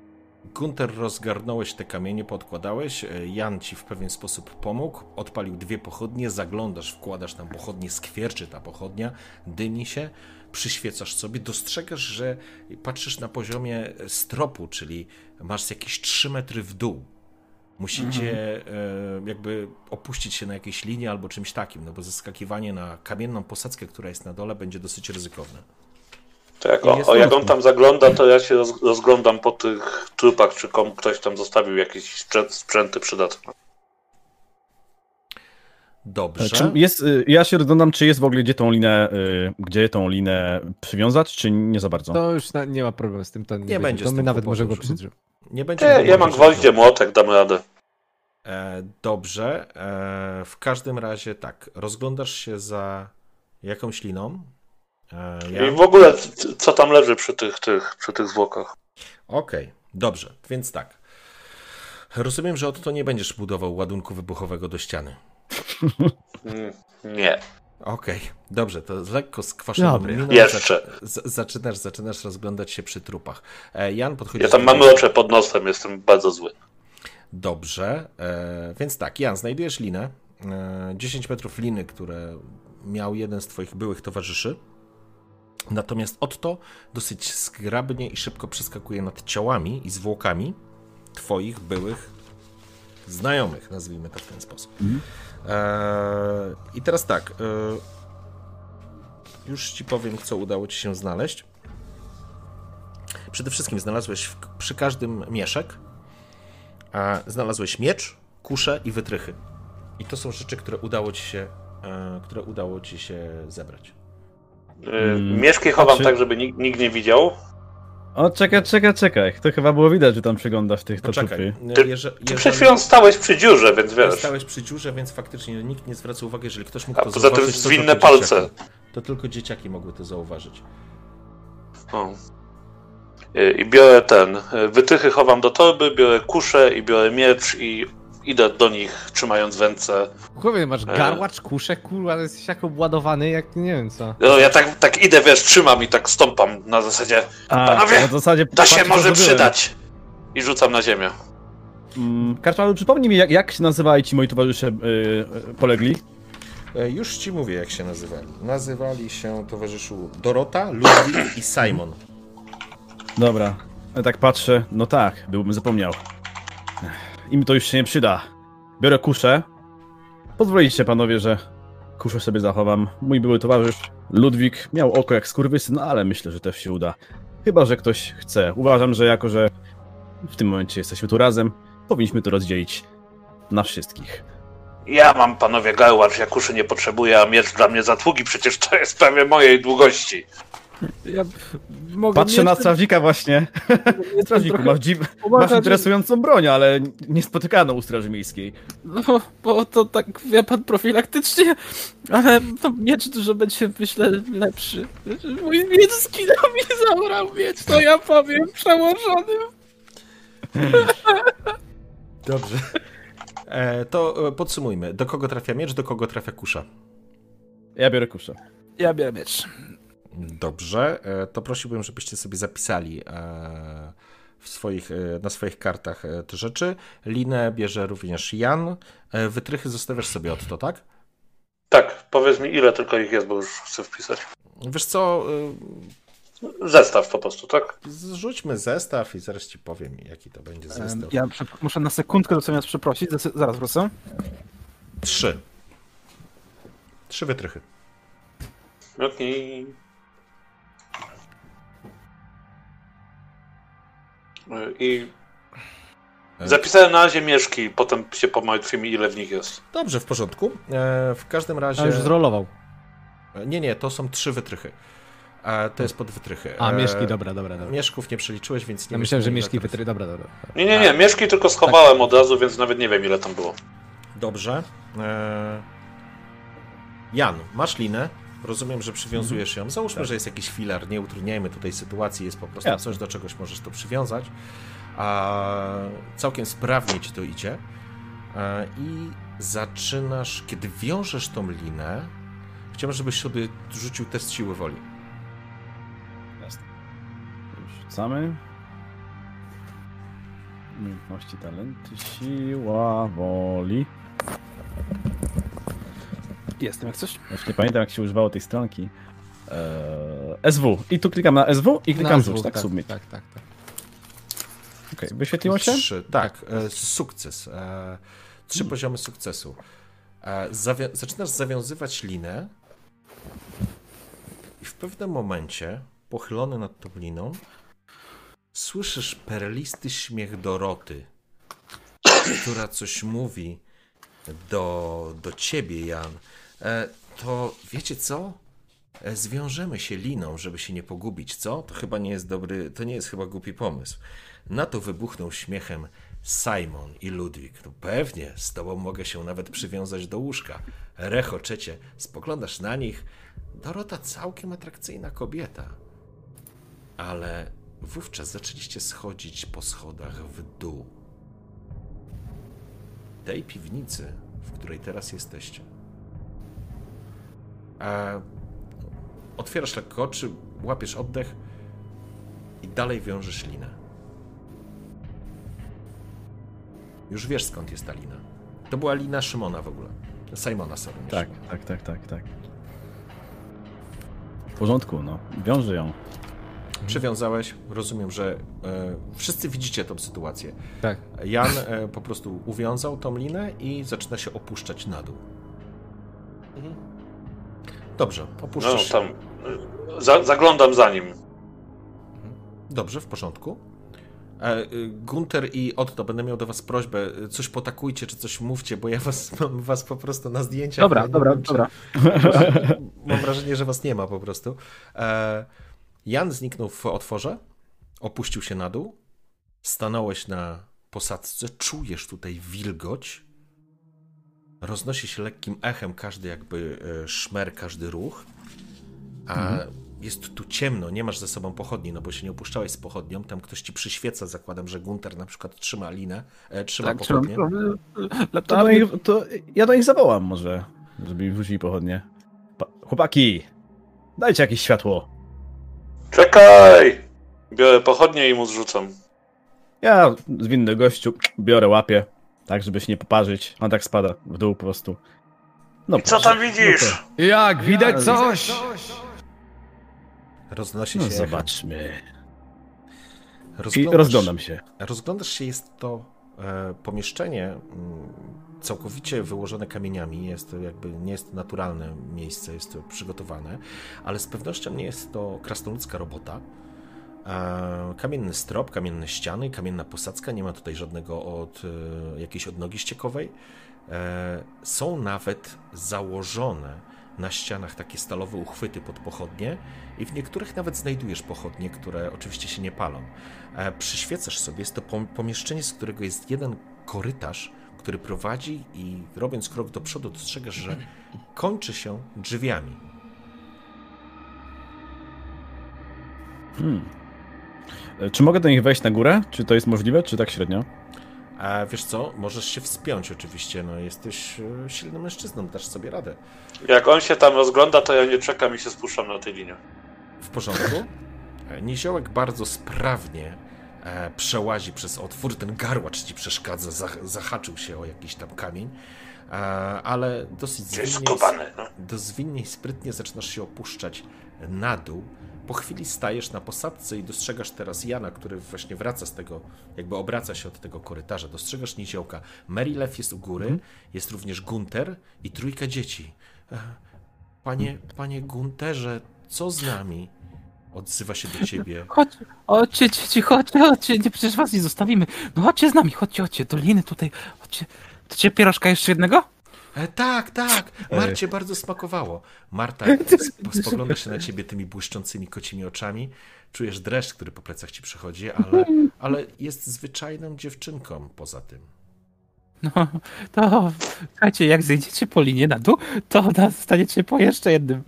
Gunter rozgarnąłeś te kamienie, podkładałeś. e, Jan ci w pewien sposób pomógł. Odpalił dwie pochodnie, zaglądasz, wkładasz tam pochodnie, skwierczy ta pochodnia, dymi się, przyświecasz sobie, dostrzegasz, że patrzysz na poziomie stropu, czyli masz jakieś 3 metry w dół. Musicie e, jakby opuścić się na jakiejś linii albo czymś takim, no bo zeskakiwanie na kamienną posadzkę, która jest na dole, będzie dosyć ryzykowne. To jak, o, jak on tam zagląda, to ja się roz, rozglądam po tych trupach, czy kom, ktoś tam zostawił jakieś sprzęt, sprzęty przydatne. Dobrze. Czy jest, y, ja się rozglądam, czy jest w ogóle gdzie tą linę, y, gdzie tą linę przywiązać, czy nie za bardzo? To już na, nie ma problemu z tym, to nie, Nie będzie To z my tym nawet możemy go przydrzeć. Nie będzie. Nie, ja mam gwoździe, młotek, dam radę. E, dobrze. E, w każdym razie tak, rozglądasz się za jakąś liną. E, I ja... w ogóle, co tam leży przy tych, tych, przy tych zwłokach? Okej, dobrze, więc tak. Rozumiem, że od to nie będziesz budował ładunku wybuchowego do ściany. Nie. Okej, dobrze, to lekko skwaszoną Dobry. miną Jeszcze. zac- zaczynasz, zaczynasz rozglądać się przy trupach. E, Jan podchodzi Ja tam mam mrocze pod nosem, jestem bardzo zły. Dobrze, e, więc tak, Jan, znajdujesz linę. E, 10 metrów liny, które miał jeden z twoich byłych towarzyszy. Natomiast Otto dosyć zgrabnie i szybko przeskakuje nad ciałami i zwłokami twoich byłych znajomych, nazwijmy to w ten sposób. E, I teraz tak, e, już ci powiem, co udało ci się znaleźć. Przede wszystkim znalazłeś w, przy każdym mieszek a znalazłeś miecz, kuszę i wytrychy. I to są rzeczy, które udało ci się, e, które udało ci się zebrać. Mm, Mieszki chowam czy- tak, żeby nikt, nikt nie widział. O, czekaj, czekaj, czekaj. To chyba było widać, że tam przeglądasz tych to trupy. e, Ty- jeże, Ty przed chwilą stałeś przy dziurze, więc wiesz. stałeś przy dziurze, więc faktycznie nikt nie zwraca uwagi, jeżeli ktoś mógł A to poza tym zauważyć, to zwinne tylko palce. Dzieciaki. To tylko dzieciaki mogły to zauważyć. O. Y, I biorę ten. y, Wytychy chowam do torby, biorę kuszę i biorę miecz i idę do nich trzymając w ręce. Chłopie, masz E. garłacz, kuszę, kurwa, jesteś jak obładowany, jak nie wiem co. No, ja tak, tak idę, wiesz, trzymam i tak stąpam na zasadzie. A, Panowie, na zasadzie To się może przydać. I rzucam na ziemię. Mm, Karczmalu, przypomnij mi, jak, jak się nazywali ci moi towarzysze y, y, polegli? Już ci mówię, jak się nazywali. Nazywali się towarzyszu Dorota, Ludwik i Simon. Dobra, ja tak patrzę, no tak, byłbym zapomniał. Im to już się nie przyda. Biorę kuszę. Pozwolicie panowie, że kuszę sobie zachowam. Mój były towarzysz Ludwik miał oko jak skurwysyn, no ale myślę, że też się uda. Chyba, że ktoś chce. Uważam, że jako, że w tym momencie jesteśmy tu razem, powinniśmy to rozdzielić na wszystkich. Ja mam, panowie, garłacz, ja kuszy nie potrzebuję, a miecz dla mnie za długi, przecież to jest prawie mojej długości. Ja mogę Patrzę na strażnika właśnie. Strażniku, masz, dziw... Masz że- interesującą broń, ale niespotykaną u Straży Miejskiej. No, bo to tak, wie pan, profilaktycznie, ale to miecz dużo będzie, myślę, lepszy. Mój miecz skinął mi zabrał miecz, to ja powiem przełożonym. Dobrze. E, to e, podsumujmy. Do kogo trafia miecz, do kogo trafia kusza? Ja biorę kuszę. Ja biorę miecz. Dobrze, e, to prosiłbym, żebyście sobie zapisali e, w swoich, e, na swoich kartach te rzeczy. Linę bierze również Jan. Wytrychy zostawiasz sobie od to, tak? Tak, powiedz mi, ile tylko ich jest, bo już chcę wpisać. Wiesz co, Zestaw po prostu, tak? zrzućmy zestaw i zaraz ci powiem, jaki to będzie zestaw. Ja muszę na sekundkę do zamiast przeprosić, zaraz wrócę. Trzy. Trzy wytrychy. Okej. I zapisałem na razie mieszki, potem się pomartwi mi, ile w nich jest. Dobrze, w porządku. E, W każdym razie... A już zrolował. Nie, nie, to są trzy wytrychy. A to jest pod wytrychy. A, E, mieszki, dobra, dobra, dobra. Mieszków nie przeliczyłeś, więc nie Ja myślałem, że mieszki trafi. wytry... Dobra, dobra. Nie, nie, nie, mieszki tylko schowałem od razu, więc nawet nie wiem, ile tam było. Dobrze. E... Jan, masz linę. Rozumiem, że przywiązujesz ją. Załóżmy, że jest jakiś filar, nie utrudniajmy tutaj sytuacji, jest po prostu Jasne. coś, do czegoś możesz to przywiązać. A całkiem sprawnie ci to idzie. E, I zaczynasz, kiedy wiążesz tą linę, chciałbym, żebyś sobie rzucił test siły woli. Rzucamy. Umiejętności, talenty, siła, woli. Jestem jak coś. Już nie pamiętam, jak się używało tej stronki. Eee, SW. I tu klikam na SW i klikam rzuć, tak? Submit. tak, tak, tak. Okej, wyświetliło się? Trzy, tak, e, sukces. E, trzy poziomy sukcesu. E, zaczynasz zawiązywać linę i w pewnym momencie, pochylony nad tą liną, słyszysz perlisty śmiech Doroty, która coś mówi do, do ciebie, Jan. E, to wiecie co? E, Zwiążemy się liną, żeby się nie pogubić, co? To chyba nie jest dobry, to nie jest chyba głupi pomysł. Na to wybuchnął śmiechem Simon i Ludwik. No pewnie, z tobą mogę się nawet przywiązać do łóżka. Rechoczecie, spoglądasz na nich. Dorota całkiem atrakcyjna kobieta. Ale wówczas zaczęliście schodzić po schodach w dół. Tej piwnicy, w której teraz jesteście. A otwierasz lekko oczy, łapiesz oddech i dalej wiążesz linę. Już wiesz skąd jest ta lina. To była lina Szymona w ogóle. Simona, sorry. Tak, Szymona. tak, tak, tak, tak. W porządku, no. Wiąże ją. Przywiązałeś, rozumiem, że e, wszyscy widzicie tą sytuację. Tak. Jan e, po prostu uwiązał tą linę i zaczyna się opuszczać na dół. Dobrze, No opuszczasz. tam. y, Za, zaglądam za nim. Dobrze, w porządku. E, y, Gunter i Otto, będę miał do was prośbę, coś potakujcie, czy coś mówcie, bo ja was mam was po prostu na zdjęciach. Dobra, Nie dobra, wiem, czy- dobra. Mam wrażenie, że was nie ma po prostu. E, Jan zniknął w otworze, opuścił się na dół, stanąłeś na posadzce, czujesz tutaj wilgoć, roznosi się lekkim echem każdy jakby e, szmer, każdy ruch, a jest tu ciemno, nie masz ze sobą pochodni, no bo się nie opuszczałeś z pochodnią, tam ktoś ci przyświeca, zakładam, że Gunter na przykład trzyma linę, e, trzyma Tak, trzymam. pochodnię. To, do nich, to ja do nich zawołam może, żeby mi wrzucili pochodnie. Pa chłopaki, dajcie jakieś światło. Czekaj! Biorę pochodnie i mu zrzucam. Ja zwinny gościu, biorę, łapię, tak żeby się nie poparzyć. On tak spada w dół po prostu. No I co tam widzisz? Jak, widać coś? Roznosi No się zobaczmy. I Rozglądasz- rozglądam się. Rozglądasz się, jest to e, pomieszczenie mm, całkowicie wyłożone kamieniami. Jest to jakby nie jest to naturalne miejsce, jest to przygotowane, ale z pewnością nie jest to krasnoludzka robota. Kamienny strop, kamienne ściany, kamienna posadzka, nie ma tutaj żadnego od e, jakiejś odnogi ściekowej. E, są nawet założone na ścianach takie stalowe uchwyty pod pochodnie i w niektórych nawet znajdujesz pochodnie, które oczywiście się nie palą. E, Przyświecasz sobie, jest to pom- pomieszczenie, z którego jest jeden korytarz, który prowadzi i robiąc krok do przodu dostrzegasz, że kończy się drzwiami. Hmm. Czy mogę do nich wejść na górę? Czy to jest możliwe, czy tak średnio? A wiesz co, możesz się wspiąć oczywiście, no jesteś e, silnym mężczyzną, dasz sobie radę. Jak on się tam rozgląda, to ja nie czekam i się spuszczam na tej linie. W porządku? E, Niziołek bardzo sprawnie e, przełazi przez otwór, ten garłacz ci przeszkadza, zah- zahaczył się o jakiś tam kamień, e, ale dosyć zwinnie, no. do zwinnie i sprytnie zaczynasz się opuszczać na dół. Po chwili stajesz na posadzce i dostrzegasz teraz Jana, który właśnie wraca z tego, jakby obraca się od tego korytarza. Dostrzegasz Niziołka. Merilew jest u góry, jest również Gunter i trójka dzieci. E, Panie, panie Gunterze, co z nami? Odzywa się do ciebie. Chodź, chodźcie, dzieci, chodźcie, chodźcie, nie, przecież was nie zostawimy. No chodźcie z nami, chodźcie, chodźcie, do liny tutaj, chodźcie. To cię pierożka jeszcze jednego? E, tak, tak, Marcie bardzo smakowało. Marta sp- spogląda się na ciebie tymi błyszczącymi kocimi oczami. Czujesz dreszcz, który po plecach ci przechodzi, ale, ale jest zwyczajną dziewczynką poza tym. No, to słuchajcie, jak zejdziecie po linie na dół, to dostaniecie po jeszcze jednym.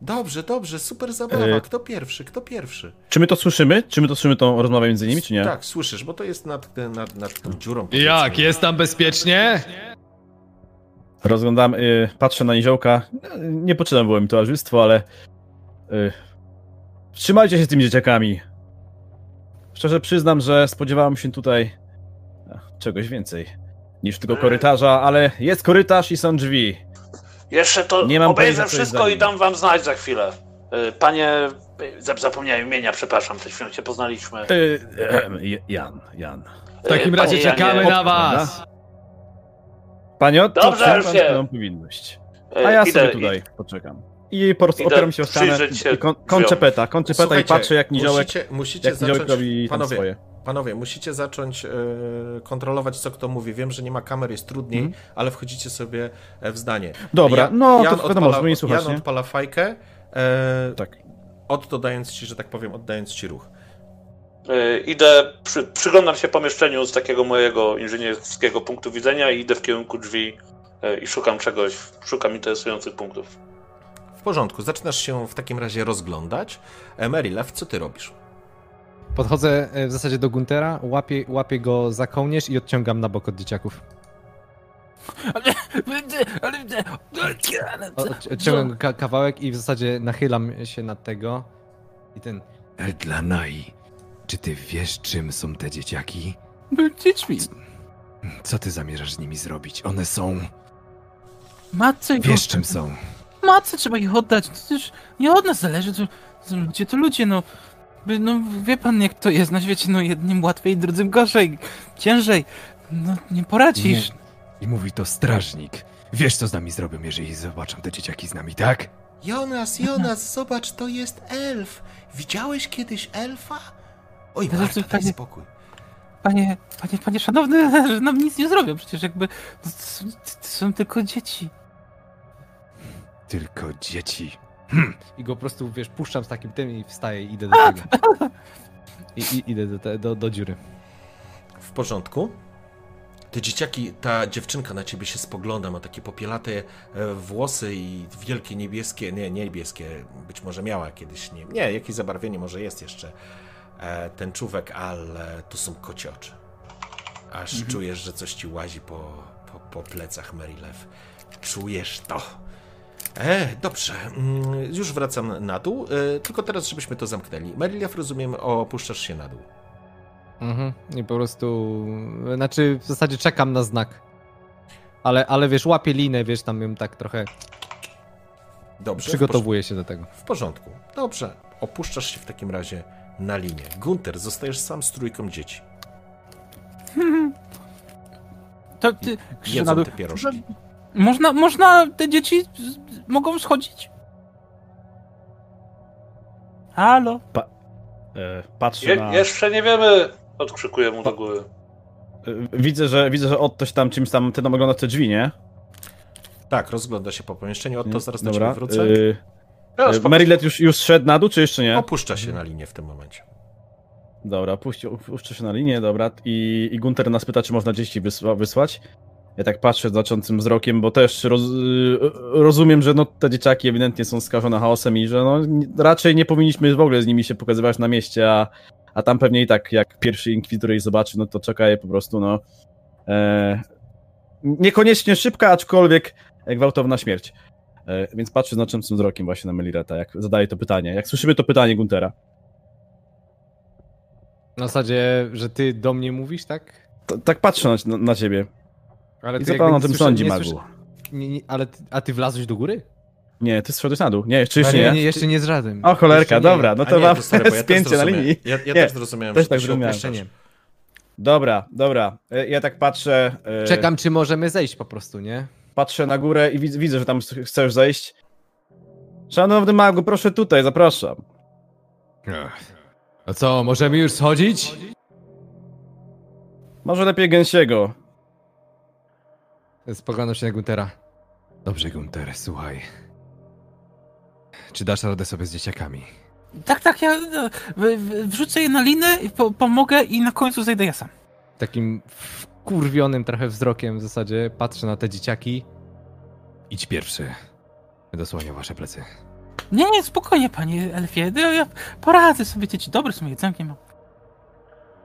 Dobrze, dobrze, super zabawa. E, Kto pierwszy? Kto pierwszy? Czy my to słyszymy? Czy my to słyszymy tą rozmowę między nimi, czy nie? Tak, słyszysz, bo to jest nad, nad, nad tą dziurą. Jak, jest tam bezpiecznie? Rozglądam, y, patrzę na niziołka. Y, Nie poczytam było mi towarzystwo, ale. Y, wstrzymajcie się z tymi dzieciakami. Szczerze przyznam, że spodziewałem się tutaj czegoś więcej niż tylko korytarza, ale jest korytarz i są drzwi. Jeszcze to Nie mam obejrzę wszystko i dam wam znać za chwilę. Y, Panie, zap- zapomniałem imienia, przepraszam, przed chwilą cię poznaliśmy. Jan, Jan. W takim razie panie czekamy Janie, na was. Panie Otto, Dobrze, już swoją powinność. y, A ja idę- sobie tutaj poczekam. I po prostu Idę opieram się o ścianę się i kon, kończę peta, kończę peta i patrzę jak niziołek, musicie, musicie jak niziołek zacząć, robi panowie, swoje. Panowie, musicie zacząć e, kontrolować, co kto mówi. Wiem, że nie ma kamer, jest trudniej, Mhm. ale wchodzicie sobie e, w zdanie. Dobra, no, to wiadomo, odpala, słuchać, Jan nie? odpala fajkę, e, Tak. oddając ci, że tak powiem, oddając ci ruch. Y, Idę, przy, przyglądam się pomieszczeniu z takiego mojego inżynierskiego punktu widzenia i idę w kierunku drzwi y, i szukam czegoś, szukam interesujących punktów. W porządku, zaczynasz się w takim razie rozglądać. E, Merilew, co ty robisz? Podchodzę e, w zasadzie do Guntera, łapię, łapię go za kołnierz i odciągam na bok od dzieciaków. Ale, ale, ale, odciągam ka kawałek i w zasadzie nachylam się nad tego. I ten. Edlanai, czy ty wiesz, czym są te dzieciaki? Był dziećmi. Co ty zamierzasz z nimi zrobić? One są... Matce, ich Wiesz, czym są. matce trzeba ich oddać. To też nie od nas zależy. To, to ludzie to ludzie, no. By- No wie pan jak to jest na świecie, no jednym łatwiej, drugim gorzej, ciężej. No nie poradzisz. I mówi to strażnik. Wiesz, co z nami zrobią, jeżeli zobaczą te dzieciaki z nami, tak? Jonas, Jonas, zobacz, to jest elf. Widziałeś kiedyś elfa? Oj, Marta, daj panie- spokój. Panie, panie, panie szanowny, że nam nic nie zrobią. Przecież jakby to, są- to są tylko dzieci. Tylko dzieci. I go po prostu, wiesz, puszczam z takim tym i wstaję i idę do tego. I, i idę do, te, do, do dziury. W porządku. Te dzieciaki, ta dziewczynka na ciebie się spogląda, ma takie popielate e, włosy i wielkie niebieskie, nie, nie niebieskie, być może miała kiedyś, nie, nie jakieś zabarwienie może jest jeszcze e, ten czówek, ale to są kocie oczy. Aż czujesz, że coś ci łazi po, po, po plecach Marylew. Czujesz to. E, dobrze, mm, już wracam na dół, e, tylko teraz, żebyśmy to zamknęli. Marylew, rozumiem, opuszczasz się na dół. Mhm. I po prostu. Znaczy, w zasadzie czekam na znak. Ale, ale wiesz, łapię linę, wiesz, tam ją tak trochę Dobrze. przygotowuję się do tego. W porządku. Dobrze. Opuszczasz się w takim razie na linię. Gunter, zostajesz sam z trójką dzieci. To ty, Jedzą te pierożki. Można, można, te dzieci mogą schodzić? Halo? E, Patrzę Je, na... jeszcze nie wiemy, odkrzykuję mu do góry. e, Widzę, że widzę, że Ottoś tam czymś tam, ty tam ogląda te drzwi, nie? Tak, rozgląda się po pomieszczeniu. Od to zaraz do Dobra. ciebie wrócę. y, Ja, spoko. Marylet już, już szedł na dół, czy jeszcze nie? Opuszcza się na linię w tym momencie. Dobra, puszczę się na linię, dobra. I, i Gunter nas pyta, czy można dzieci wysła, wysłać. Ja tak patrzę znaczącym wzrokiem, bo też roz, y, rozumiem, że no, te dzieciaki ewidentnie są skażone chaosem i że no, raczej nie powinniśmy w ogóle z nimi się pokazywać na mieście, a, a tam pewnie i tak jak pierwszy inkwizytor ich zobaczy, no to czeka je po prostu, no e, niekoniecznie szybka, aczkolwiek gwałtowna śmierć. E, więc patrzę znaczącym wzrokiem właśnie na Melireta, jak zadaje to pytanie. Jak słyszymy to pytanie Guntera. Na zasadzie, że ty do mnie mówisz, tak? To, tak patrzę na, na ciebie. Ale I ty co pan o tym sądzi, Magu? Nie, nie, ale ty, a ty wlazłeś do góry? Nie, ty zszedłeś na dół. Nie, czy jeszcze nie, nie? nie, jeszcze nie z żadnym. O cholerka, dobra, no to nie, mam to sorry, ja spięcie na linii. Ja, ja Nie, też zrozumiałem, też że tak zrozumiałem. Jeszcze nie. Dobra, dobra. E, Ja tak patrzę. e, Czekam, czy możemy zejść po prostu, nie? Patrzę na górę i widzę, widzę, że tam chcesz zejść. Szanowny magu, proszę tutaj, zapraszam. Ach. A co, możemy już schodzić? Może lepiej gęsiego. Spoglądam się na Guntera. Dobrze, Gunter, słuchaj. Czy dasz radę sobie z dzieciakami? Tak, tak, ja e, w- w- wrzucę je na linę, po, pomogę i na końcu zejdę ja sam. Takim wkurwionym trochę wzrokiem w zasadzie patrzę na te dzieciaki. Idź pierwszy. Dosłonię wasze plecy. Nie, nie, spokojnie, panie Elfie, ja, ja poradzę sobie, dzieci dobre są jedzenkiem.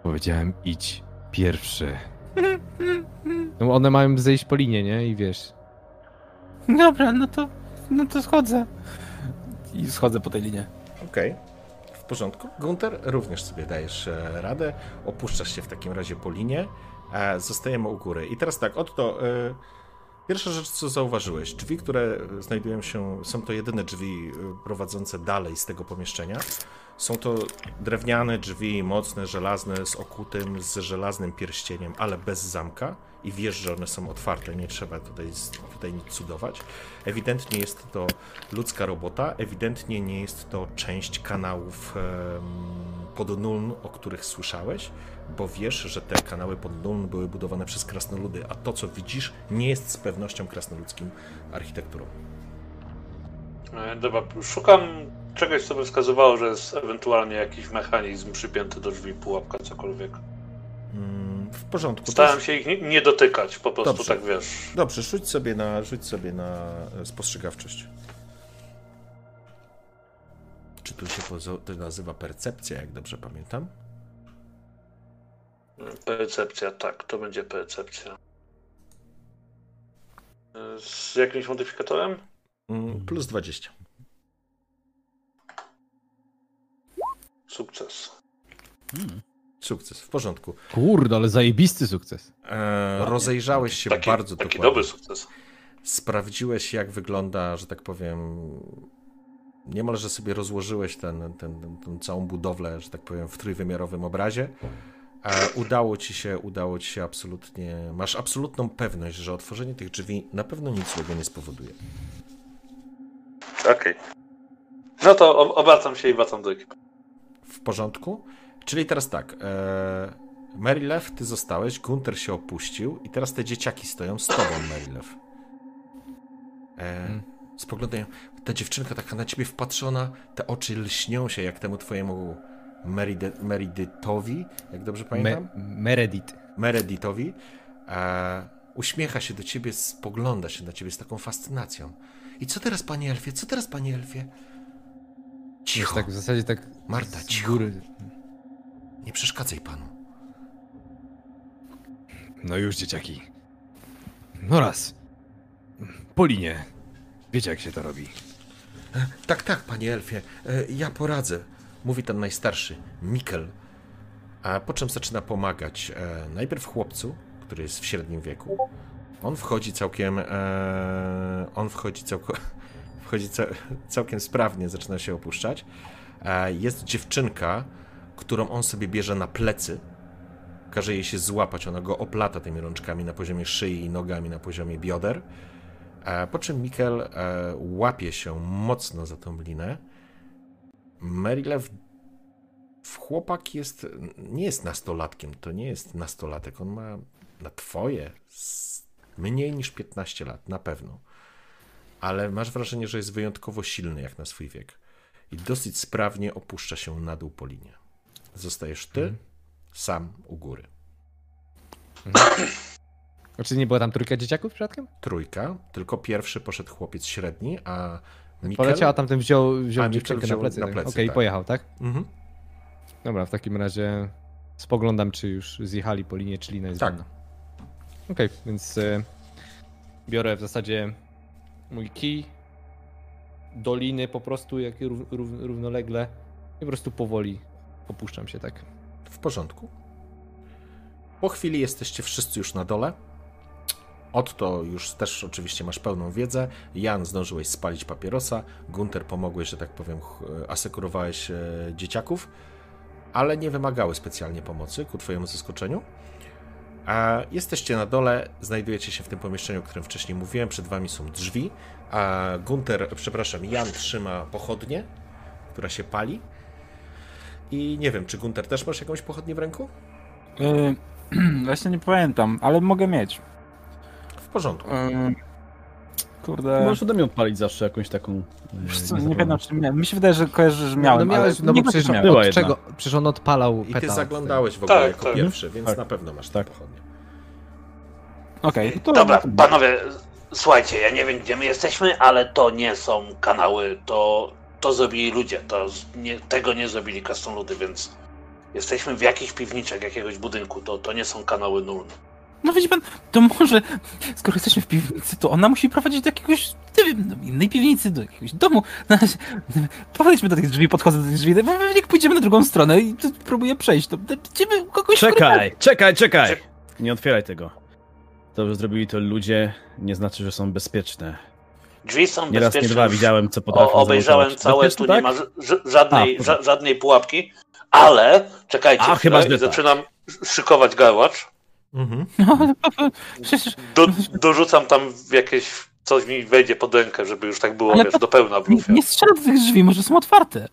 Powiedziałem, idź pierwszy. No one mają zejść po linie, nie? I wiesz. Dobra, no to, no to schodzę. I schodzę po tej linie. Okej. W porządku. Gunter, również sobie dajesz e, radę. Opuszczasz się w takim razie po linie. E, Zostajemy u góry. I teraz tak, oto e, pierwsza rzecz, co zauważyłeś. Drzwi, które znajdują się, są to jedyne drzwi e, prowadzące dalej z tego pomieszczenia. Są to drewniane drzwi, mocne, żelazne, z okutym, z żelaznym pierścieniem, ale bez zamka. I wiesz, że one są otwarte, nie trzeba tutaj, tutaj nic cudować. Ewidentnie jest to ludzka robota, ewidentnie nie jest to część kanałów em, pod Nuln, o których słyszałeś, bo wiesz, że te kanały pod Nuln były budowane przez krasnoludy, a to, co widzisz, nie jest z pewnością krasnoludzkim architekturą. E, Dobra, szukam czegoś, co by wskazywało, że jest ewentualnie jakiś mechanizm przypięty do drzwi, pułapka, cokolwiek. Mm, W porządku. jest- się ich nie, dotykać, po prostu Dobrze. tak wiesz. Dobrze, rzuć sobie na, rzuć sobie na e, spostrzegawczość. Czy tu się to nazywa percepcja, jak dobrze pamiętam? Percepcja, tak, to będzie percepcja. Z jakimś modyfikatorem? Mm, Plus 20. Sukces. Sukces, w porządku. Kurde, ale zajebisty sukces. E, rozejrzałeś się Taki, bardzo taki dokładnie. dobry sukces. Sprawdziłeś, jak wygląda, że tak powiem. Niemalże sobie rozłożyłeś ten, ten, ten, tą całą budowlę, że tak powiem, w trójwymiarowym obrazie. E, udało ci się, udało ci się absolutnie. Masz absolutną pewność, że otworzenie tych drzwi na pewno nic złego nie spowoduje. Okej. No to ob- obracam się i wracam do ekipy. W porządku? Czyli teraz tak. E, Marylew, ty zostałeś, Gunter się opuścił i teraz te dzieciaki stoją z tobą, Marylew. E, Spoglądają. Ta dziewczynka taka na ciebie wpatrzona, te oczy lśnią się jak temu twojemu Meredytowi, jak dobrze pamiętam? Me Meredith. Meredithowi. E, uśmiecha się do ciebie, spogląda się na ciebie z taką fascynacją. I co teraz, panie Elfie? Co teraz, panie Elfie? Cicho. tak w zasadzie tak Marta, z cicho. góry. Nie przeszkadzaj panu. No już, dzieciaki. No raz. Po linie. Wiecie, jak się to robi. Tak, tak, panie Elfie, e, ja poradzę, mówi ten najstarszy, Mikkel. A po czym zaczyna pomagać e, najpierw chłopcu, który jest w średnim wieku. On wchodzi całkiem. E, on wchodzi całkiem. Wchodzi ca, całkiem sprawnie, zaczyna się opuszczać. E, jest dziewczynka, którą on sobie bierze na plecy. Każe jej się złapać, ona go oplata tymi rączkami na poziomie szyi i nogami na poziomie bioder. Po czym Mikkel łapie się mocno za tą linę. Marylew w chłopak jest, nie jest nastolatkiem, to nie jest nastolatek, on ma na twoje mniej niż 15 lat, na pewno. Ale masz wrażenie, że jest wyjątkowo silny jak na swój wiek. I dosyć sprawnie opuszcza się na dół po linie. Zostajesz ty sam u góry. A czy nie była tam trójka dzieciaków przypadkiem? Trójka, tylko pierwszy poszedł chłopiec średni, a Mikkel... Poleciał, a tamten wziął, wziął A, dziewczynkę wziął na plecy. na tak? plecy, Okej, tak. pojechał, tak? Mhm. Dobra, w takim razie spoglądam, czy już zjechali po linie, czy lina jest Tak. Okej, więc e, biorę w zasadzie mój kij do liny po prostu, jak rów, rów, równolegle i po prostu powoli opuszczam się tak. W porządku. Po chwili jesteście wszyscy już na dole. Otto już też oczywiście masz pełną wiedzę. Jan zdążyłeś spalić papierosa. Gunter pomogłeś, że tak powiem, asekurowałeś e, dzieciaków, ale nie wymagały specjalnie pomocy ku twojemu zaskoczeniu. A jesteście na dole, znajdujecie się w tym pomieszczeniu, o którym wcześniej mówiłem. Przed wami są drzwi, a Gunter, przepraszam, Jan trzyma pochodnię, która się pali. I nie wiem, czy Gunter też masz jakąś pochodnię w ręku? Yy, właśnie nie pamiętam, ale mogę mieć. W porządku. Yy, kurde. Możesz ode mnie odpalić zawsze jakąś taką... e, Wiesz co, nie pamiętam, czy miałem. Mi się wydaje, że kojarzę, że miałem. no miałeś, ale no nie bo przecież, miałem. Od jedna. czego, przecież on odpalał I ty zaglądałeś w ogóle Tak, jako tak. pierwszy, więc Tak. na pewno masz Tak. tę pochodnię. Okej, to Dobra, panowie, słuchajcie, ja nie wiem gdzie my jesteśmy, ale to nie są kanały, to, to zrobili ludzie, to nie, tego nie zrobili krasnoludy, więc jesteśmy w jakichś piwniczach jakiegoś budynku, to, to nie są kanały nulne. No widzi pan, to może, skoro jesteśmy w piwnicy, to ona musi prowadzić do jakiegoś, nie wiem, do innej piwnicy, do jakiegoś domu. No, Podejdźmy do tych drzwi, podchodzę do tych drzwi, no, jak pójdziemy na drugą stronę i próbuję przejść, to będziemy kogoś... Czekaj, czekaj, czekaj! Nie otwieraj tego. To, że zrobili to ludzie, nie znaczy, że są bezpieczne. Drzwi są Nie raz, nie bezpieczne. dwa widziałem, co potrafią O, obejrzałem zamontować. całe, tu Bezpieczne, nie tak? ma żadnej, A, ża- żadnej pułapki, ale czekajcie, A, chyba, tak. zaczynam szykować garłacz. Mhm. No, przecież... Do, dorzucam tam jakieś, coś mi wejdzie pod rękę, żeby już tak było, Ale wiesz, to- do pełna w Nie, lufie. nie strzelaj do tych drzwi, może są otwarte.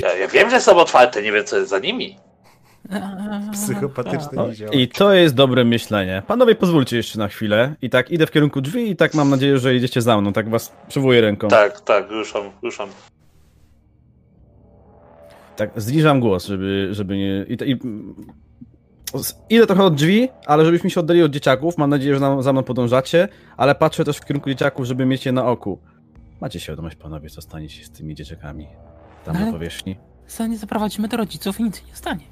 Ja, ja wiem, że są otwarte, nie wiem, co jest za nimi. Psychopatyczny No, nie działa. I to jest dobre myślenie. Panowie, pozwólcie jeszcze na chwilę. I tak idę w kierunku drzwi i tak mam nadzieję, że idziecie za mną. Tak was przywołuję ręką. Tak, tak, ruszam, ruszam. Tak, zniżam głos, żeby, żeby nie... I, i, idę trochę od drzwi, ale żebyśmy się oddali od dzieciaków. Mam nadzieję, że nam, za mną podążacie, ale patrzę też w kierunku dzieciaków, żeby mieć je na oku. Macie świadomość, panowie, co stanie się z tymi dzieciakami tam Ale- na powierzchni? Nie zaprowadzimy do rodziców i nic nie stanie.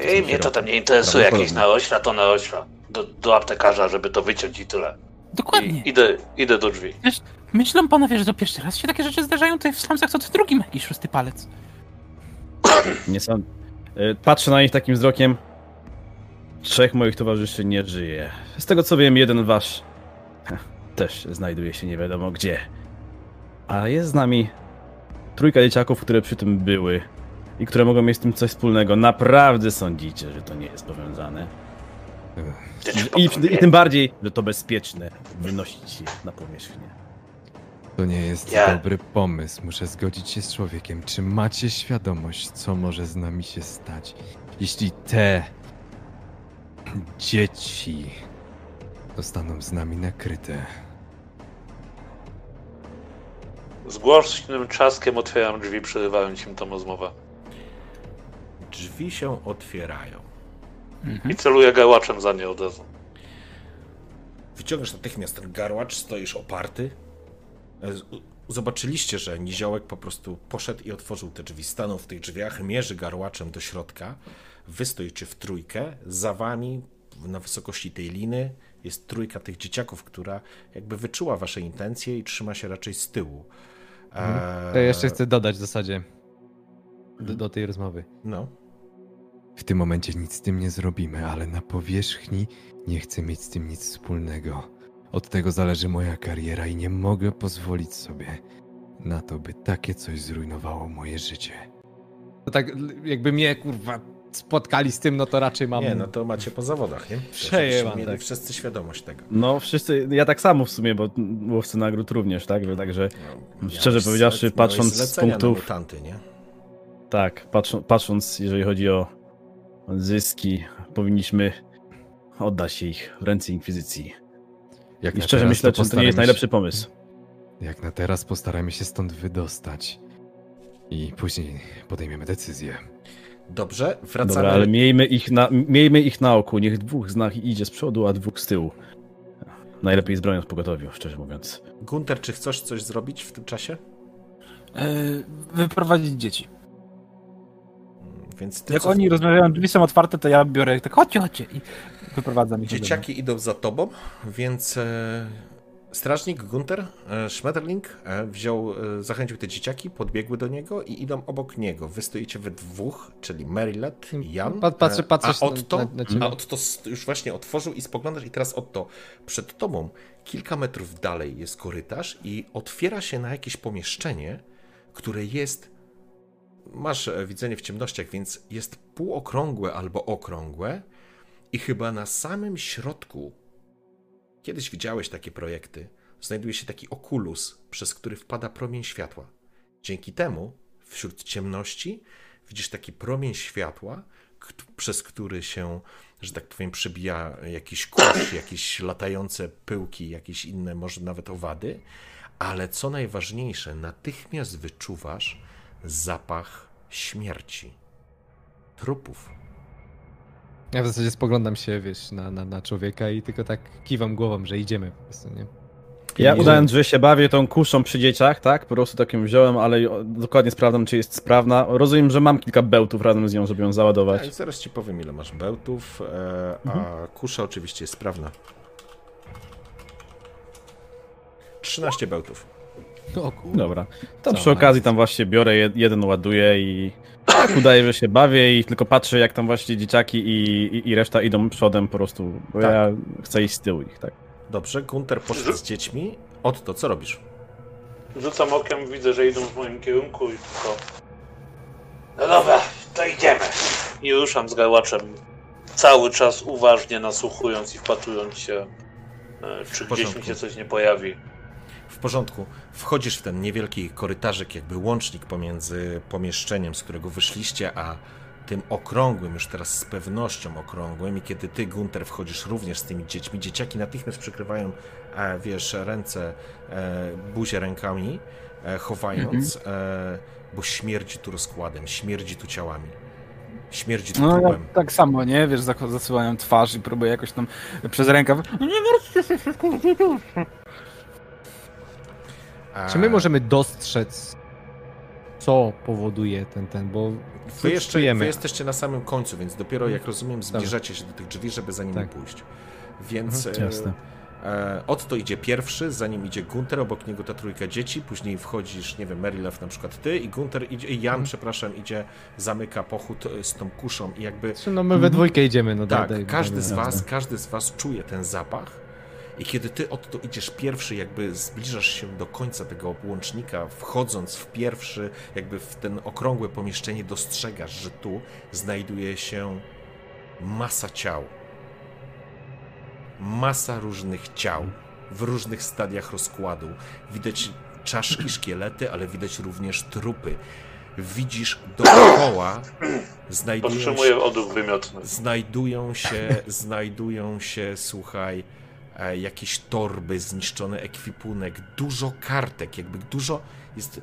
Ej, mnie to tam nie interesuje, jakieś Prawdopodobnie. narośla, to narośla. Do, do aptekarza, żeby to wyciąć i tyle. Dokładnie. I, idę, idę do drzwi. Myślę, panowie, że to pierwszy raz się takie rzeczy zdarzają tutaj w slumsach, co w drugim jakiś szósty palec. Nie są. Y, Patrzę na nich takim wzrokiem. Trzech moich towarzyszy nie żyje. Z tego co wiem, jeden wasz też znajduje się nie wiadomo gdzie. A jest z nami trójka dzieciaków, które przy tym były i które mogą mieć z tym coś wspólnego. Naprawdę sądzicie, że to nie jest powiązane? I, I tym bardziej, że to bezpieczne wynosić je na powierzchnię. To nie jest Ja- dobry pomysł. Muszę zgodzić się z człowiekiem. Czy macie świadomość, co może z nami się stać, jeśli te dzieci zostaną z nami nakryte? Z głośnym trzaskiem otwieram drzwi, przerywając im tą rozmowę. Drzwi się otwierają. I celuję gałaczem za nie od razu. Wyciągasz natychmiast ten garłacz, stoisz oparty. E, Zobaczyliście, że niziołek po prostu poszedł i otworzył te drzwi. Stanął w tych drzwiach, mierzy garłaczem do środka. Wy stoicie w trójkę. Za wami, na wysokości tej liny, jest trójka tych dzieciaków, która jakby wyczuła wasze intencje i trzyma się raczej z tyłu. E, To jeszcze chcę dodać w zasadzie do, do tej rozmowy. No. W tym momencie nic z tym nie zrobimy, ale na powierzchni nie chcę mieć z tym nic wspólnego. Od tego zależy moja kariera i nie mogę pozwolić sobie na to, by takie coś zrujnowało moje życie. To tak jakby mnie, kurwa, spotkali z tym, no to raczej mam... Nie, no to macie po zawodach, nie? Przejęłam, mieli tak. wszyscy świadomość tego. No, wszyscy, ja tak samo w sumie, bo łowcy nagród również, tak? Także No, Szczerze powiedziawszy, zle- patrząc z punktów- mutanty, nie? tak, patrzą, patrząc, jeżeli chodzi o zyski, powinniśmy oddać ich w ręce Inkwizycji. Jak I szczerze myślę, to że to nie jest najlepszy się- pomysł. Jak na teraz postaramy się stąd wydostać. I później podejmiemy decyzję. Dobrze, wracamy. Dobra, ale miejmy ich, na, miejmy ich na oku. Niech dwóch z nas idzie z przodu, a dwóch z tyłu. Najlepiej z bronią w pogotowiu, szczerze mówiąc. Gunter, czy chcesz coś zrobić w tym czasie? E, wyprowadzić dzieci. Więc ty Jak oni rozmawiają, drzwi są otwarte, to ja biorę tak, chodźcie, chodźcie i wyprowadzam ich. Dzieciaki idą za tobą, więc e, strażnik Gunter e, Schmetterling e, wziął, e, zachęcił te dzieciaki, podbiegły do niego i idą obok niego. Wy stoicie we dwóch, czyli Marylet i Jan. Pa- patrzę- patrzę a Otto, na- na a Otto już właśnie otworzył i spoglądasz i teraz Otto, przed tobą kilka metrów dalej jest korytarz i otwiera się na jakieś pomieszczenie, które jest masz widzenie w ciemnościach, więc jest półokrągłe albo okrągłe i chyba na samym środku, kiedyś widziałeś takie projekty, znajduje się taki okulus, przez który wpada promień światła. Dzięki temu wśród ciemności widzisz taki promień światła, przez który się, że tak powiem, przebija jakiś kurz, jakieś latające pyłki, jakieś inne, może nawet owady, ale co najważniejsze, natychmiast wyczuwasz zapach śmierci. Trupów. Ja w zasadzie spoglądam się, wiesz, na, na, na człowieka i tylko tak kiwam głową, że idziemy po prostu, nie? Ja nie- udając, że się bawię tą kuszą przy dzieciach, tak? Po prostu takim wziąłem, ale dokładnie sprawdzam, czy jest sprawna. Rozumiem, że mam kilka bełtów razem z nią, żeby ją załadować. Tak, zaraz ci powiem, ile masz bełtów, e, a Mhm. kusza oczywiście jest sprawna. 13 bełtów. O. Dobra. To Co, przy okazji tam właśnie biorę, jed- jeden ładuję i udaje, że się bawię i tylko patrzę, jak tam właśnie dzieciaki i, i, i reszta idą przodem po prostu, bo Tak. ja chcę iść z tyłu ich, tak? Dobrze, Gunter poszedł z dziećmi. Otto, co robisz? Rzucam okiem, widzę, że idą w moim kierunku i tylko... No dobra, to idziemy. I ruszam z garłaczem, cały czas uważnie nasłuchując i wpatrując się, e, czy gdzieś mi się coś nie pojawi. W porządku. Wchodzisz w ten niewielki korytarzyk, jakby łącznik pomiędzy pomieszczeniem, z którego wyszliście, a tym okrągłym, już teraz z pewnością okrągłym. I kiedy ty, Gunter, wchodzisz również z tymi dziećmi, dzieciaki natychmiast przykrywają, e, wiesz, ręce, e, buzię rękami, e, chowając, e, bo śmierdzi tu rozkładem, śmierdzi tu ciałami. Śmierdzi tu No ja tak samo, nie? Wiesz, zasyłają twarz i próbuję jakoś tam przez rękaw. No nie martwcie się, E, Czy my możemy dostrzec, co powoduje ten, ten, bo Wy, jeszcze, wy jesteście na samym końcu, więc dopiero jak rozumiem zbliżacie się do tych drzwi, żeby za nimi Tak. pójść. Więc Mhm, e, jasne. e, Otto idzie pierwszy, za nim idzie Gunter, obok niego ta trójka dzieci, później wchodzisz, nie wiem, Merilew na przykład ty i Gunter idzie, i Jan, Mhm. przepraszam, idzie, zamyka pochód e, z tą kuszą i jakby no my we dwójkę idziemy, no tak, daj, daj, każdy daj, z daj. was, każdy z was czuje ten zapach i kiedy ty Otto idziesz pierwszy, jakby zbliżasz się do końca tego łącznika, wchodząc w pierwszy, jakby w ten okrągłe pomieszczenie, dostrzegasz, że tu znajduje się masa ciał. Masa różnych ciał w różnych stadiach rozkładu. Widać czaszki, szkielety, ale widać również trupy. Widzisz dookoła znajdują się, Podtrzymuję odruch wymiotny. znajdują się, znajdują się, słuchaj, jakieś torby, zniszczony ekwipunek, dużo kartek, jakby dużo jest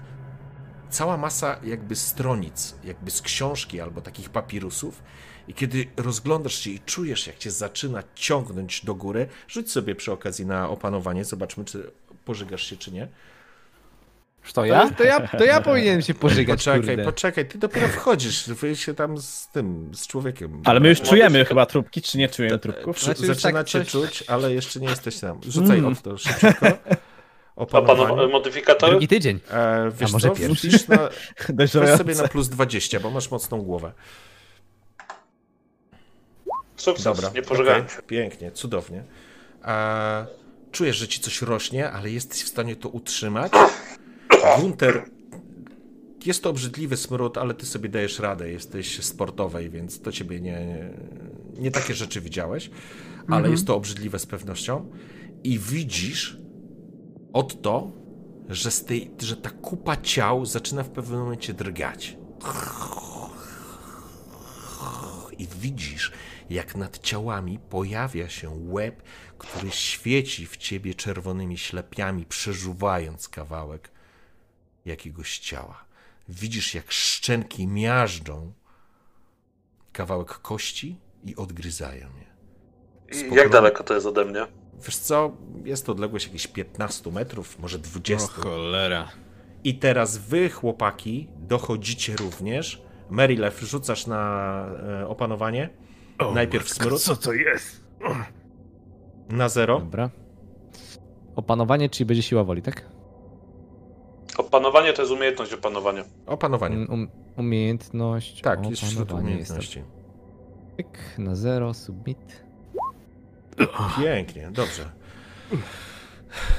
cała masa jakby stronic, jakby z książki albo takich papirusów. I kiedy rozglądasz się i czujesz, jak cię zaczyna ciągnąć do góry, rzuć sobie przy okazji na opanowanie, zobaczmy, czy pożygasz się, czy nie. To ja? to, ja, to ja powinienem się pożygać, Poczekaj, kurde. poczekaj, ty dopiero wchodzisz, wy się tam z tym, z człowiekiem. Ale my już czujemy się- chyba trupki, czy nie czujemy trupków? Przy, Znaczy już zaczynacie tak coś- czuć, ale jeszcze nie jesteś tam. Rzucaj Mm. od to szybciutko. A pan Opanowanie. modyfikator? Drugi tydzień. E, wiesz A może co, pierwszy? na, weź sobie na plus 20, bo masz mocną głowę. Sukces, Dobra, nie pożegałem się. Pięknie, cudownie. E, czujesz, że ci coś rośnie, ale jesteś w stanie to utrzymać. Gunter, jest to obrzydliwy smród, ale ty sobie dajesz radę, jesteś sportowej, więc to ciebie nie, nie takie rzeczy widziałeś, ale jest to obrzydliwe z pewnością. I widzisz od to, że, z tej, że ta kupa ciał zaczyna w pewnym momencie drgać. I widzisz, jak nad ciałami pojawia się łeb, który świeci w ciebie czerwonymi ślepiami, przeżuwając kawałek jakiegoś ciała. Widzisz, jak szczęki miażdżą kawałek kości i odgryzają je. I Spokojnie. Jak daleko to jest ode mnie? Wiesz co, jest to odległość jakieś 15 metrów, może 20. cholera. I teraz wy, chłopaki, dochodzicie również. Merilew, rzucasz na e, opanowanie. Najpierw smród. Co to jest? Na zero. Dobra. Opanowanie, czyli będzie siła woli, tak? Opanowanie to jest umiejętność opanowania. Opanowanie. Um, um, umiejętność. Tak, jest wśród umiejętności. Jest. Pyk, na zero, submit. Pięknie, dobrze.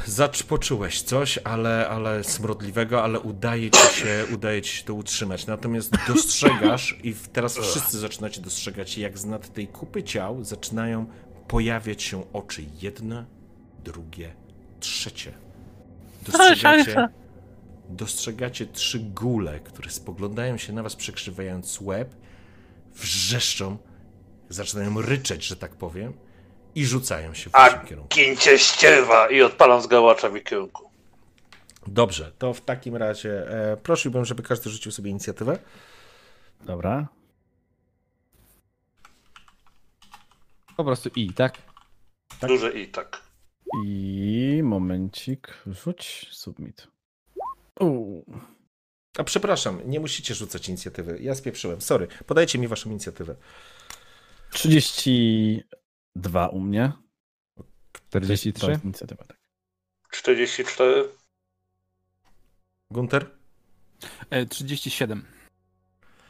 Zacz poczułeś coś, ale, ale smrodliwego, ale udaje ci się, udaje ci się to utrzymać. Natomiast dostrzegasz i teraz wszyscy zaczynacie dostrzegać, jak z nad tej kupy ciał zaczynają pojawiać się oczy. Jedne, drugie, trzecie. Dostrzegacie, dostrzegacie trzy gule, które spoglądają się na was, przekrzywając łeb, wrzeszczą, zaczynają ryczeć, że tak powiem, i rzucają się w A waszym kierunku. gincie ścierwa! I odpalam z gałacza w ich kierunku. Dobrze, to w takim razie e, prosiłbym, żeby każdy rzucił sobie inicjatywę. Dobra. Po prostu i, tak? Tak. Duże i tak. I momencik, rzuć submit. Uuu. A przepraszam, nie musicie rzucać inicjatywy. Ja spieprzyłem. Sorry. Podajcie mi waszą inicjatywę. 32 u mnie. To 43? jest inicjatywa, tak. 44. Gunter? E, 37.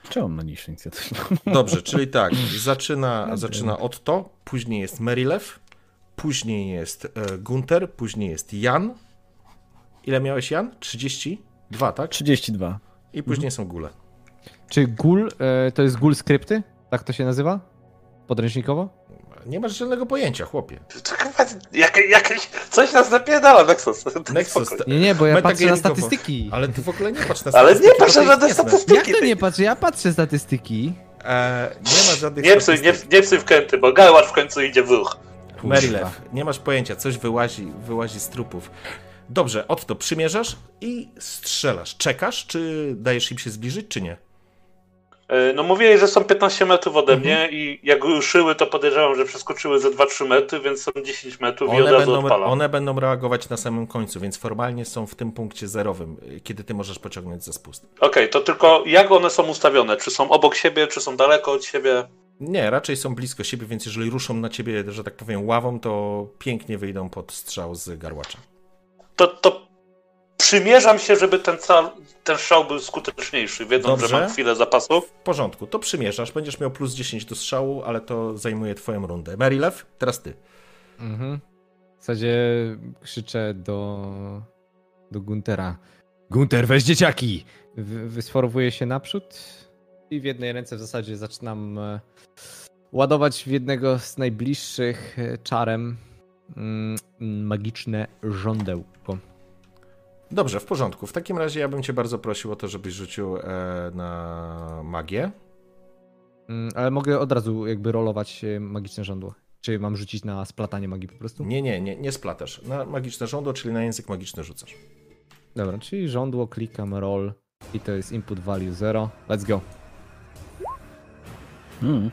Czemu on ma niższą inicjatywę? Dobrze, czyli tak, zaczyna, zaczyna Otto, później jest Merilew, później jest e, Gunter, później jest Jan. Ile miałeś Jan? 32, tak? 32. I później są gule. Czy gul e, to jest gul skrypty? Tak to się nazywa? Podręcznikowo? Nie masz żadnego pojęcia, chłopie. Jak, jakieś, coś nas napierdala, Nexus. Nexus, Spokojnie. Nie, nie, bo ja patrzę na statystyki. Ale ty w ogóle nie patrz na Ale statystyki. nie bo to patrzę jest żadne statystyki. Jak to nie patrzę? Ja patrzę statystyki. E, nie ma żadnych Nie psuj, nie, statystyk. nie psuj wkręty, bo Galwar w końcu idzie w ruch. Merilew, nie masz pojęcia, coś wyłazi, wyłazi z trupów. Dobrze, Otto, przymierzasz i strzelasz. Czekasz, czy dajesz im się zbliżyć, czy nie? E, No mówili, że są 15 metrów ode mnie i jak ruszyły, to podejrzewam, że przeskoczyły ze 2-3 metry, więc są 10 metrów i od One razu będą, odpalam. one będą reagować na samym końcu, więc formalnie są w tym punkcie zerowym, kiedy ty możesz pociągnąć za spust. Okej, to tylko jak one są ustawione? Czy są obok siebie, czy są daleko od siebie? Nie, raczej są blisko siebie, więc jeżeli ruszą na ciebie, że tak powiem, ławą, to pięknie wyjdą pod strzał z garłacza. To, to przymierzam się, żeby ten, cal, ten strzał był skuteczniejszy, wiedząc, Dobrze. że mam chwilę zapasów. W porządku, to przymierzasz, będziesz miał plus 10 do strzału, ale to zajmuje twoją rundę. Merilew, teraz ty. Mhm. W zasadzie krzyczę do, do Guntera. Gunter, weź dzieciaki! Wy- Wysforowuję się naprzód i w jednej ręce w zasadzie zaczynam e, ładować w jednego z najbliższych e, czarem magiczne żądełko. Dobrze, w porządku. W takim razie ja bym cię bardzo prosił o to, żebyś rzucił e, na magię. Mm, Ale mogę od razu jakby rolować e, magiczne żądło. Czy mam rzucić na splatanie magii po prostu? Nie, nie, nie, nie splatasz. Na magiczne żądło, czyli na język magiczny rzucasz. Dobra, czyli żądło, klikam roll i to jest input value 0. Let's go. Hmm.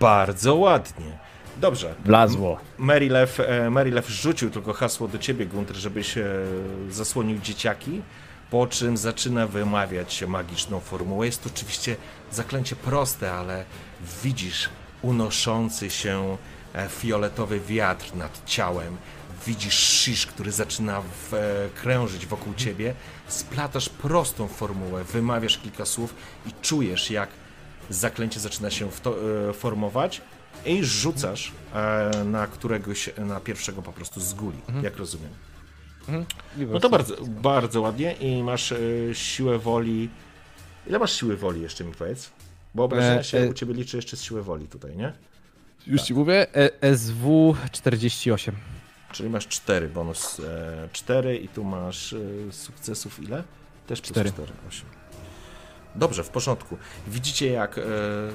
Bardzo ładnie. Dobrze. Wlazło. Merilew, e, Merilew rzucił tylko hasło do ciebie, Gunter, żebyś e, zasłonił dzieciaki, po czym zaczyna wymawiać magiczną formułę. Jest to oczywiście zaklęcie proste, ale widzisz unoszący się e, fioletowy wiatr nad ciałem. Widzisz shish, który zaczyna w, krężyć wokół ciebie. Splatasz prostą formułę, wymawiasz kilka słów i czujesz, jak zaklęcie zaczyna się to, e, formować i rzucasz e, na któregoś, na pierwszego po prostu z guli, jak rozumiem. No to bardzo, bardzo ładnie i masz e, siłę woli. Ile masz siły woli jeszcze mi powiedz? Bo obrażenia E, się e- u ciebie liczy jeszcze z siły woli tutaj, nie? Już ci mówię, e, SW 48. Czyli masz 4 bonus e, 4 i tu masz e, sukcesów ile? Też plus Cztery. 4, 8. Dobrze, w porządku. Widzicie jak e,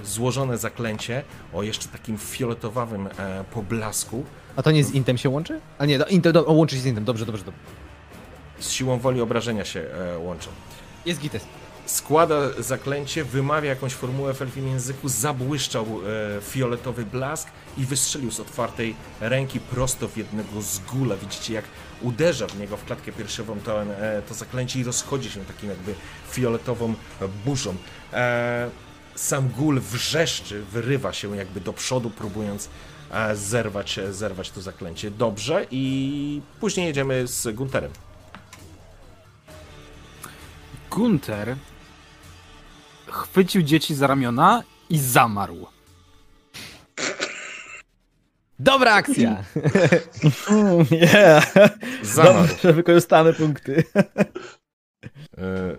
złożone zaklęcie o jeszcze takim fioletowawym e, poblasku A to nie z Intem się łączy? A nie, do, intem, do, o, łączy się z Intem, dobrze, dobrze, dobrze. z siłą woli obrażenia się e, łączą. Jest gites. składa zaklęcie, wymawia jakąś formułę w elfim języku, zabłyszczał e, fioletowy blask i wystrzelił z otwartej ręki prosto w jednego z gula. Widzicie, jak uderza w niego w klatkę piersiową to, e, to zaklęcie i rozchodzi się takim jakby fioletową burzą. E, sam gul wrzeszczy, wyrywa się jakby do przodu, próbując e, zerwać, zerwać to zaklęcie. Dobrze i później jedziemy z Gunterem. Gunter chwycił dzieci za ramiona i zamarł. Dobra akcja! Yeah. Zamarł. Dobrze, wykorzystane punkty. E,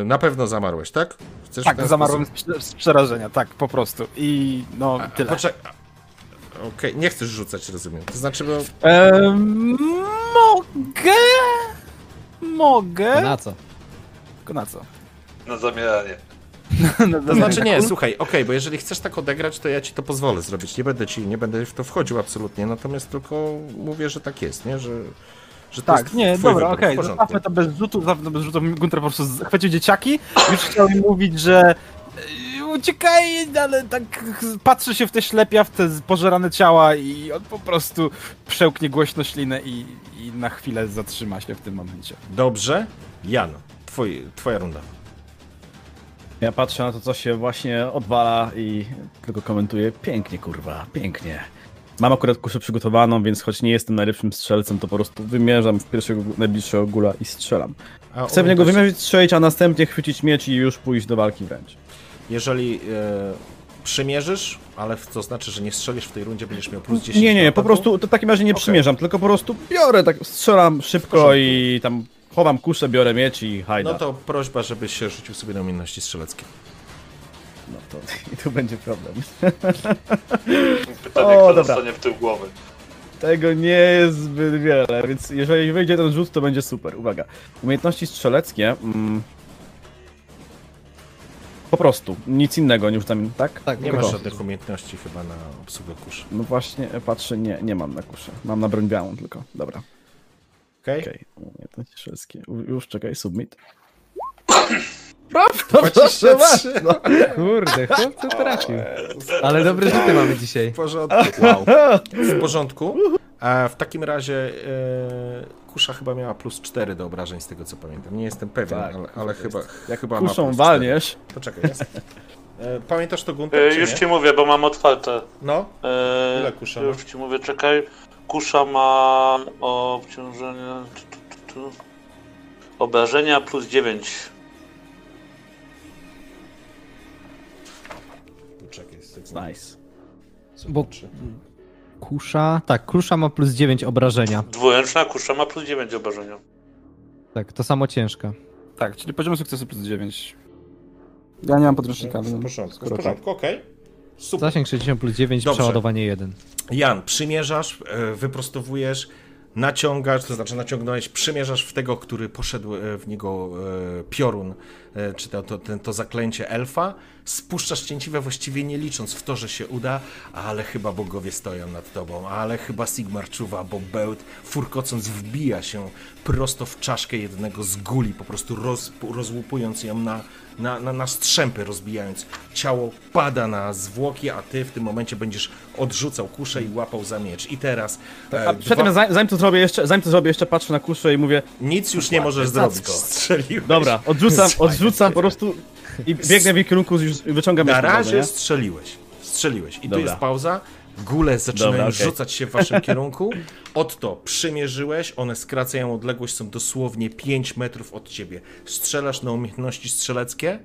e, Na pewno zamarłeś, tak? Chcesz Tak, zamarłem sposób- z, prze- z przerażenia, tak, po prostu. I no, A, tyle. Poczekaj. Okej, nie chcesz rzucać, rozumiem. To znaczy, bo Ehm, mogę? Mogę? Na co? Tylko na co? Na zamieranie. To znaczy nie, słuchaj, okej, bo jeżeli chcesz tak odegrać, to ja ci to pozwolę zrobić. Nie będę ci, nie będę w to wchodził absolutnie, natomiast tylko mówię, że tak jest, nie? Że, że Tak, nie, dobra, okej, porządku. zostawmy to bez rzutu, zostawmy to bez rzutu. Gunter po prostu chwycił dzieciaki, już chciał im mówić, że uciekaj, ale tak patrzy się w te ślepia, w te pożerane ciała i on po prostu przełknie głośno ślinę i, i na chwilę zatrzyma się w tym momencie. Dobrze. Jan, twój, twoja runda. Ja patrzę na to, co się właśnie odwala i tylko komentuję. Pięknie, kurwa, pięknie. Mam akurat kuszę przygotowaną, więc choć nie jestem najlepszym strzelcem, to po prostu wymierzam w pierwszego najbliższego gula i strzelam. A Chcę w niego wymierzyć, strzelić, a następnie chwycić miecz i już pójść do walki wręcz. Jeżeli e, przymierzysz, ale to znaczy, że nie strzelisz w tej rundzie, będziesz miał plus 10 Nie, nie, po prostu to w takim razie nie Okej. przymierzam, tylko po prostu biorę, tak strzelam szybko i tam chowam kuszę, biorę miecz i hajda. No to prośba, żebyś się rzucił sobie na umiejętności strzeleckie. No to i tu będzie problem. Pytanie, O, kto dobra. dostanie w tył głowy. Tego nie jest zbyt wiele, więc jeżeli wyjdzie ten rzut, to będzie super. Uwaga. Umiejętności strzeleckie. Mm, po prostu. Nic innego niż tam, tak? Tak, Nie masz żadnych umiejętności chyba na obsługę kuszy. No właśnie, e, patrzę, nie, nie mam na kuszę. Mam na broń białą tylko. Dobra. Okej? Okej. Umiejętności strzeleckie. U- Już czekaj, submit. 23. No. Kurde, chłopcy trafił. Ale dobre rzuty mamy dzisiaj. W porządku. Wow. W porządku. A w takim razie e, kusza chyba miała plus 4 do obrażeń, z tego co pamiętam. Nie jestem pewien, Tak, ale, ale chyba, Jak chyba ma kuszą plus walniesz, 4. Poczekaj, jest. E, pamiętasz to Gunter, E, już nie? ci mówię, bo mam otwarte. No, E, Ile kusza ma? Już ci mówię, czekaj. Kusza ma obciążenie. Tu, tu, tu, tu. Obrażenia plus 9. Czekaj, nice. Bo kusza... Tak, kusza ma plus 9 obrażenia. Dwuręczna kusza ma plus 9 obrażenia. Tak, to samo ciężka. Tak, czyli poziom sukcesu plus 9. Ja nie mam podręcznika. W porządku, w skoro tak. porządku, okej. Super. Zasięg 60 plus 9, Dobrze. przeładowanie 1. Jan, przymierzasz, e, wyprostowujesz, naciągasz, to znaczy naciągnąłeś, przymierzasz w tego, który poszedł e, w niego e, piorun, czy to, to, to zaklęcie elfa, spuszczasz cięciwe właściwie nie licząc w to, że się uda, ale chyba bogowie stoją nad tobą, ale chyba Sigmar czuwa, bo bełt furkocąc wbija się prosto w czaszkę jednego z guli, po prostu roz, rozłupując ją na, na, na, na strzępy, rozbijając. Ciało pada na zwłoki, a ty w tym momencie będziesz odrzucał kuszę i łapał za miecz. I teraz e, A dwa- zanim, zanim to zrobię jeszcze, zanim to zrobię, jeszcze patrzę na kuszę i mówię, nic już nie możesz zrobić. Strzeliłeś. dobra, odrzucam, Słuchaj, odrzucam po prostu i biegnę w jej kierunku, już wyciągam Na razie strzeliłeś. Strzeliłeś. I tu Dobra. jest pauza. Góle zaczynają Dobra, okej. rzucać się w waszym kierunku. Otto, przymierzyłeś, one skracają odległość, są dosłownie 5 metrów od ciebie. Strzelasz na umiejętności strzeleckie.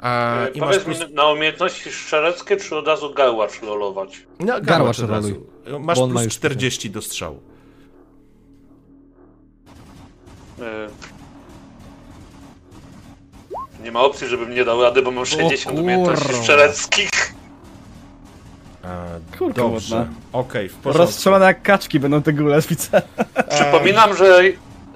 A, E, I masz plus, mi na umiejętności strzeleckie, czy od razu garłacz rolować? no, Garłacz od razu. roluj, Masz ma plus już 40 do strzału. E, Nie ma opcji, żebym nie dał rady, bo mam 60 umiejętności kurwa. strzeleckich. A, Kurka dobrze. Okej, w porządku. Rozstrzelane jak kaczki będą te góle, widzę. Przypominam, że...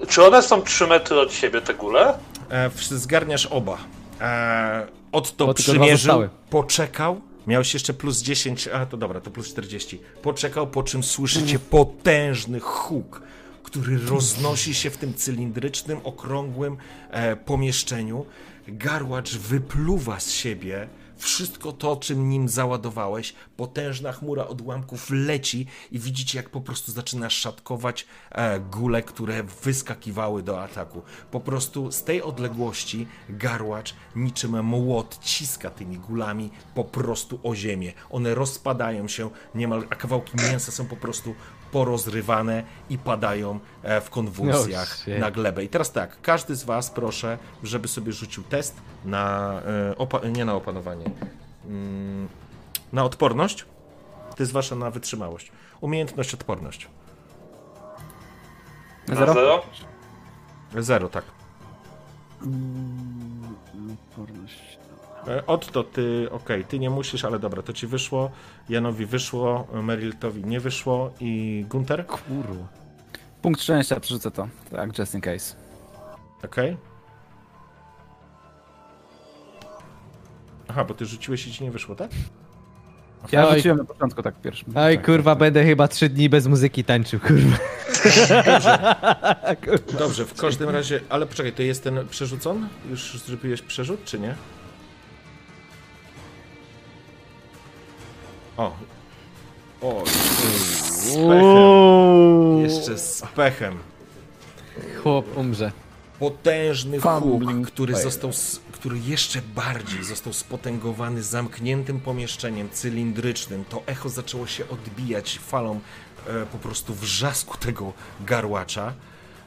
Czy one są 3 metry od siebie, te góle? E, zgarniasz oba. E, Otto tylko dwa przymierzył, zostały. poczekał, miałeś jeszcze plus 10, a to dobra, to plus 40. Poczekał, po czym słyszycie potężny huk, który roznosi się w tym cylindrycznym, okrągłym e, pomieszczeniu. Garłacz wypluwa z siebie wszystko to, czym nim załadowałeś. Potężna chmura odłamków leci i widzicie, jak po prostu zaczyna szatkować e, gule, które wyskakiwały do ataku. Po prostu z tej odległości garłacz niczym młot ciska tymi gulami po prostu o ziemię. One rozpadają się niemal, a kawałki mięsa są po prostu porozrywane i padają e, w konwulsjach shit. na glebę. I teraz tak, każdy z was proszę, żeby sobie rzucił test na, e, nie na opanowanie, mm, na odporność. To jest wasza na wytrzymałość. Umiejętność, odporność. Na Zero? zero? Zero, tak. E, Otto, ty, okej, ty nie musisz, ale dobra, to ci wyszło, Janowi wyszło, Meriltowi nie wyszło i Gunter, Kurwa. Punkt szczęścia, przerzucę to. Tak, just in case. okej. Aha, bo ty rzuciłeś i ci nie wyszło, tak? Ja Oj. rzuciłem na początku tak pierwszym. Oj, tak, kurwa, będę chyba 3 dni bez muzyki tańczył, kurwa. Dobrze, w każdym razie, ale poczekaj, to jest ten przerzucony? Już zrobiłeś przerzut, czy nie? O. O, z pechem. Jeszcze z pechem. Chłop umrze. Potężny huk, Fumbling który został, s- który jeszcze bardziej został spotęgowany zamkniętym pomieszczeniem cylindrycznym. To echo zaczęło się odbijać falą e, po prostu wrzasku tego garłacza.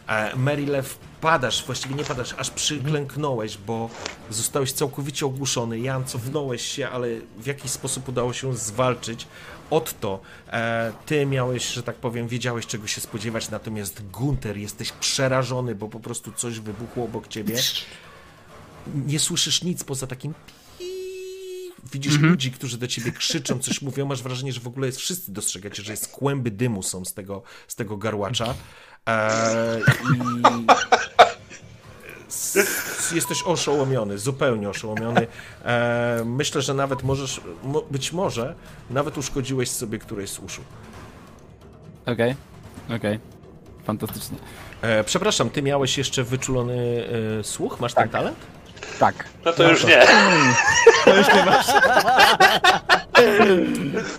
E, Marylew, padasz, właściwie nie padasz, aż przyklęknąłeś, bo zostałeś całkowicie ogłuszony. Jan, cofnąłeś się, ale w jakiś sposób udało się zwalczyć. Otto, e, ty miałeś, że tak powiem, wiedziałeś czego się spodziewać, natomiast Gunter, jesteś przerażony, bo po prostu coś wybuchło obok ciebie. Nie słyszysz nic poza takim Widzisz ludzi, którzy do ciebie krzyczą, coś mówią, masz wrażenie, że w ogóle jest, wszyscy dostrzegacie, że jest kłęby dymu są z tego, z tego garłacza. E, I jesteś oszołomiony, zupełnie oszołomiony. E, myślę, że nawet możesz, mo, być może, nawet uszkodziłeś sobie któreś z uszu. Okej, okej. Fantastycznie. E, przepraszam, ty miałeś jeszcze wyczulony e, słuch? Masz ten talent? Tak. No to już nie.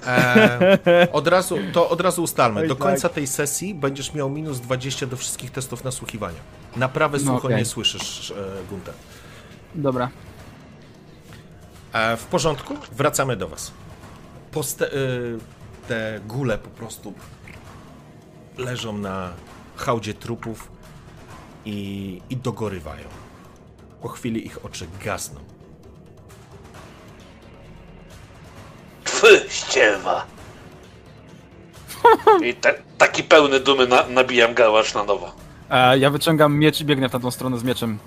E, od razu, to od razu ustalmy. Do końca tej sesji będziesz miał minus 20 do wszystkich testów nasłuchiwania. Na prawe No słucho okej. nie słyszysz, e, Gunter. Dobra. E, w porządku, wracamy do was. Poste, y, te gule po prostu leżą na hałdzie trupów i, i dogorywają. Po chwili ich oczy gasną. Twy, ściewa. I te, taki pełny dumy na, nabijam gałacz na nowo. E, ja wyciągam miecz i biegnę w tamtą stronę z mieczem.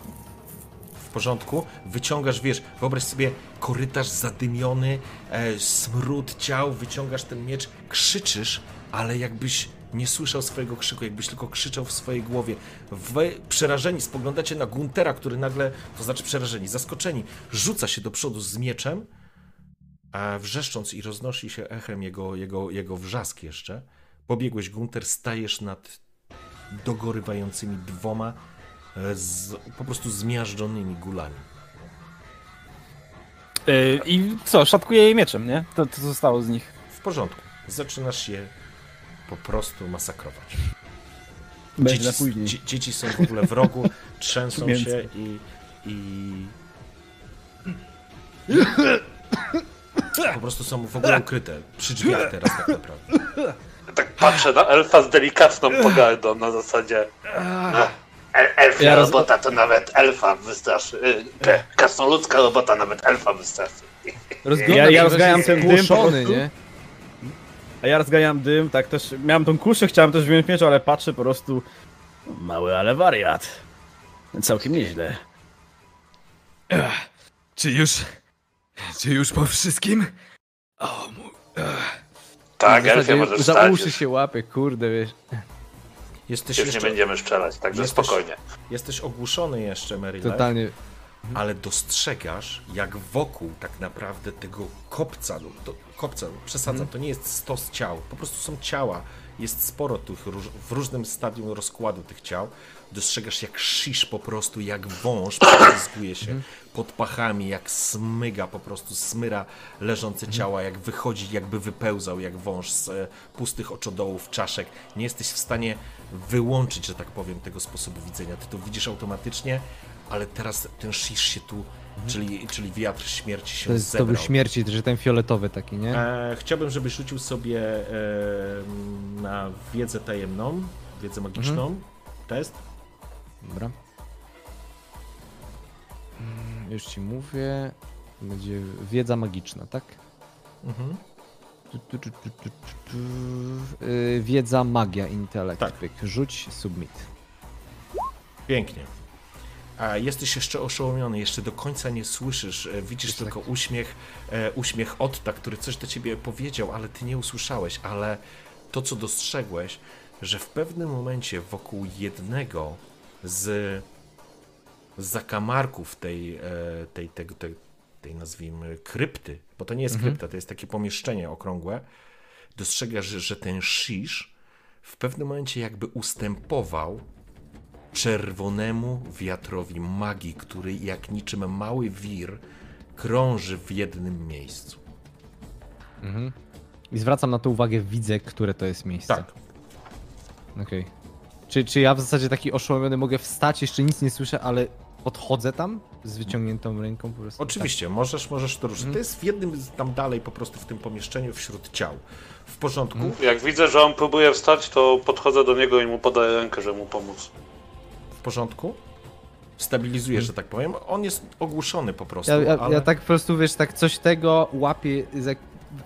w porządku, wyciągasz, wiesz, wyobraź sobie korytarz zadymiony, e, smród ciał, wyciągasz ten miecz, krzyczysz, ale jakbyś nie słyszał swojego krzyku, jakbyś tylko krzyczał w swojej głowie. Wy przerażeni spoglądacie na Guntera, który nagle, to znaczy przerażeni, zaskoczeni, rzuca się do przodu z mieczem, a wrzeszcząc i roznosi się echem jego, jego, jego wrzask jeszcze. Pobiegłeś, Gunter, stajesz nad dogorywającymi dwoma e, z, po prostu zmiażdżonymi gulami. E, I co, szatkuję jej mieczem, nie? To, to zostało z nich. W porządku. Zaczynasz je po prostu masakrować. Dzieci, dzie- dzieci są w ogóle w rogu, trzęsą się i, i... Po prostu są w ogóle ukryte przy drzwiach teraz tak naprawdę. Tak patrzę na elfa z delikatną pogardą na zasadzie. No, el, elfia Ja robota to nawet elfa wystraszy. Y, te, Krasnoludzka robota nawet elfa wystraszy. Rozglądam Ja- się, ja rozgajam ten dym po głuszony, prostu. nie? A ja rozganiam dym, tak też miałem tą kuszę, chciałem też wziąć miecz, ale patrzę po prostu mały, ale wariat. Całkiem nieźle. Czy już... Czy już po wszystkim? O, mu... Tak, elfia zasadzie możesz Za uszy Już, się łapie, kurde, wiesz. Jesteś już nie jeszcze, będziemy strzelać, także Jesteś- spokojnie. jesteś ogłuszony jeszcze, Maryland. Totalnie. Ale dostrzegasz, jak wokół tak naprawdę tego kopca, no to, kopca, przesadzam, to nie jest stos ciał, po prostu są ciała, jest sporo tych róż, w różnym stadium rozkładu tych ciał, dostrzegasz jak shish po prostu, jak wąż prześlizguje się pod pachami, jak smyga po prostu, smyra leżące ciała, jak wychodzi, jakby wypełzał jak wąż z e, pustych oczodołów, czaszek. Nie jesteś w stanie wyłączyć, że tak powiem, tego sposobu widzenia. Ty to widzisz automatycznie, ale teraz ten shish się tu, czyli, czyli wiatr śmierci się To, jest, to zebrał. był śmierci, że ten fioletowy taki, nie? E, chciałbym, żebyś rzucił sobie e, na wiedzę tajemną, wiedzę magiczną, test. Dobra. Mm, Już ci mówię. Będzie wiedza magiczna, tak? Mhm. Tu, tu, tu, tu, tu, tu, tu. Y, Wiedza, magia, intelekt. Tak. Rzuć, submit. Pięknie. A jesteś jeszcze oszołomiony, jeszcze do końca nie słyszysz, e, widzisz tylko uśmiech, e, uśmiech Otta, który coś do ciebie powiedział, ale ty nie usłyszałeś, ale to, co dostrzegłeś, że w pewnym momencie wokół jednego z zakamarków tej, e, tej, tego, tej, tej nazwijmy krypty, bo to nie jest krypta, to jest takie pomieszczenie okrągłe, dostrzegasz, że, że ten shish w pewnym momencie jakby ustępował czerwonemu wiatrowi magii, który jak niczym mały wir krąży w jednym miejscu. I zwracam na to uwagę, widzę, które to jest miejsce. Tak. Okej. Czy, czy ja w zasadzie taki oszołomiony mogę wstać, jeszcze nic nie słyszę, ale podchodzę tam z wyciągniętą ręką po prostu? Oczywiście, możesz, możesz to ruszyć. To jest w jednym tam dalej po prostu w tym pomieszczeniu wśród ciał. W porządku. Jak widzę, że on próbuje wstać, to podchodzę do niego i mu podaję rękę, żeby mu pomóc. W porządku. Stabilizuje, że tak powiem. On jest ogłuszony po prostu, Ja, ja, ale... ja tak po prostu, wiesz, tak coś tego łapię za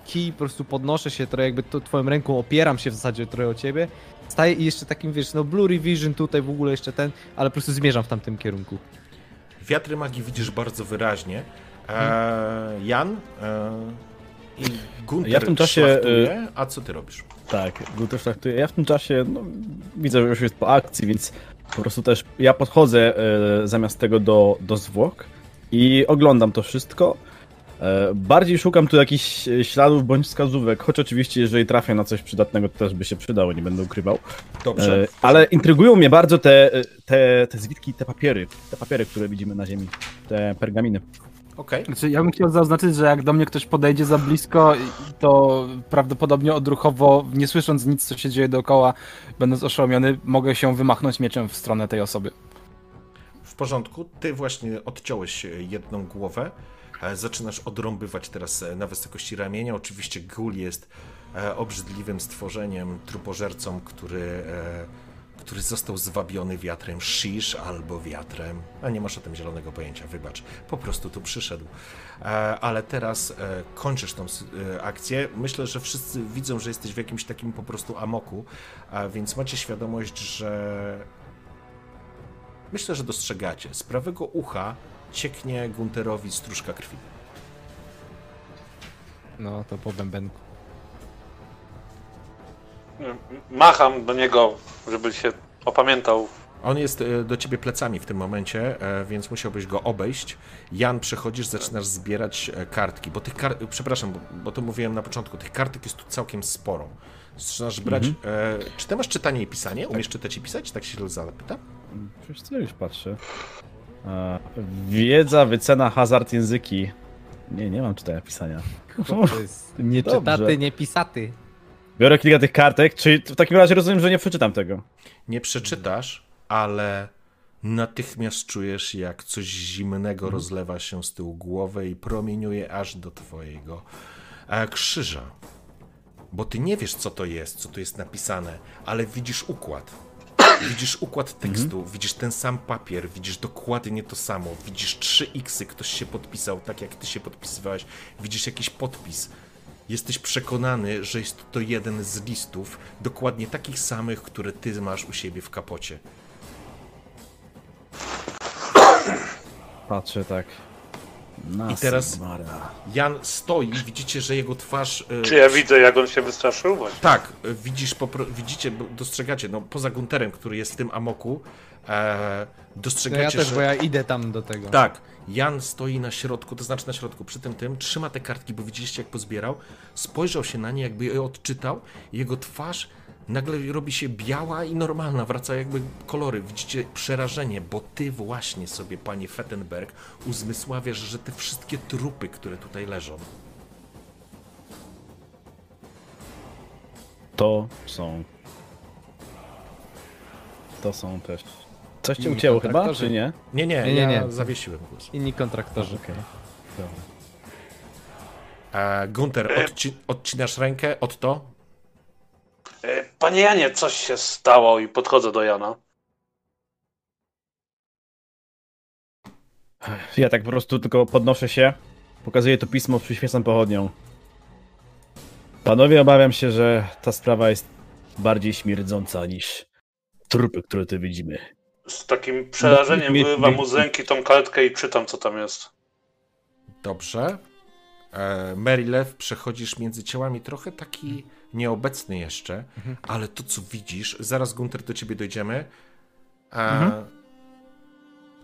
kij, po prostu podnoszę się trochę, jakby to twoją ręką opieram się w zasadzie trochę o ciebie. Staję i jeszcze takim, wiesz, no blurry vision tutaj w ogóle jeszcze ten, ale po prostu zmierzam w tamtym kierunku. Wiatry magii widzisz bardzo wyraźnie. E, Jan e, i Gunter Ja w tym czasie, szlachtuje, a co ty robisz? Tak, też traktuję. Ja w tym czasie no, widzę, że już jest po akcji, więc po prostu też ja podchodzę e, zamiast tego do, do zwłok i oglądam to wszystko. E, bardziej szukam tu jakichś e, śladów bądź wskazówek, choć oczywiście jeżeli trafię na coś przydatnego, to też by się przydało, nie będę ukrywał. Dobrze. Ale intrygują mnie bardzo te, te, te zwitki, te papiery, te papiery, które widzimy na ziemi, te pergaminy. Okej. Znaczy, ja bym chciał zaznaczyć, że jak do mnie ktoś podejdzie za blisko, to prawdopodobnie odruchowo, nie słysząc nic, co się dzieje dookoła, będąc oszołomiony, mogę się wymachnąć mieczem w stronę tej osoby. W porządku. Ty właśnie odciąłeś e, jedną głowę. E, Zaczynasz odrąbywać teraz e, na wysokości ramienia. Oczywiście Gul jest obrzydliwym stworzeniem, trupożercą, który, e, który został zwabiony wiatrem Shish albo wiatrem. A nie masz o tym zielonego pojęcia, wybacz. Po prostu tu przyszedł. E, Ale teraz e, kończysz tą e, akcję. Myślę, że wszyscy widzą, że jesteś w jakimś takim po prostu amoku, więc macie świadomość, że Myślę, że dostrzegacie. Z prawego ucha cieknie Gunterowi stróżka krwi. No, to po bębenku. Macham do niego, żeby się opamiętał. On jest e, do ciebie plecami w tym momencie, e, więc musiałbyś go obejść. Jan, przechodzisz, zaczynasz zbierać e, kartki, bo tych kart... Przepraszam, bo, bo to mówiłem na początku, tych kartek jest tu całkiem sporo. Zaczynasz brać... E, czy ty masz czytanie i pisanie? Umiesz czytać i pisać? Tak się zapyta? Wiesz co, już patrzę. E, wiedza, wycena, hazard, języki. Nie, nie mam czytania pisania. To jest nie Dobrze. czytaty, nie pisaty. Biorę kilka tych kartek, czyli w takim razie rozumiem, że nie przeczytam tego. Nie przeczytasz, ale natychmiast czujesz, jak coś zimnego rozlewa się z tyłu głowy i promieniuje aż do twojego e, krzyża. Bo ty nie wiesz, co to jest, co tu jest napisane, ale widzisz układ. Widzisz układ tekstu, widzisz ten sam papier, widzisz dokładnie to samo, widzisz trzy xy, ktoś się podpisał tak, jak ty się podpisywałeś, widzisz jakiś podpis. Jesteś przekonany, że jest to jeden z listów, dokładnie takich samych, które ty masz u siebie w kapocie. Patrzę tak. Na I teraz-. Jan stoi, widzicie, że jego twarz. e, Czy ja widzę, jak on się wystraszył? Właśnie. Tak, e, widzisz, popro... widzicie, bo dostrzegacie, no poza Gunterem, który jest w tym amoku, e, No ja dostrzegacie, też, że... bo ja idę tam do tego. Tak, Jan stoi na środku, to znaczy na środku, przy tym tym, trzyma te kartki, bo widzieliście jak pozbierał, spojrzał się na nie, jakby je odczytał, jego twarz nagle robi się biała i normalna, wraca jakby kolory. Widzicie przerażenie, bo ty właśnie sobie, panie Fettenberg, uzmysławiasz, że te wszystkie trupy, które tutaj leżą, To są. To są też. Coś cię ucięło chyba, kontraktorzy. czy nie? Nie, nie, Nie, nie, ja nie. zawiesiłem głos. Inni kontraktorzy. Okej. Dobra. E, Gunter, odci odcinasz rękę od to? E, Panie Janie, coś się stało i podchodzę do Jana. Ja tak po prostu tylko podnoszę się, pokazuję to pismo, przyświecam pochodnią. Panowie, obawiam się, że ta sprawa jest bardziej śmierdząca niż trupy, które tu widzimy. Z takim przerażeniem Mi- mi- wyrywam mi- mu z ręki tą kartkę i czytam, co tam jest. Dobrze. E, Merilew, przechodzisz między ciałami trochę taki nieobecny jeszcze, ale to co widzisz, zaraz Gunter do ciebie dojdziemy. E,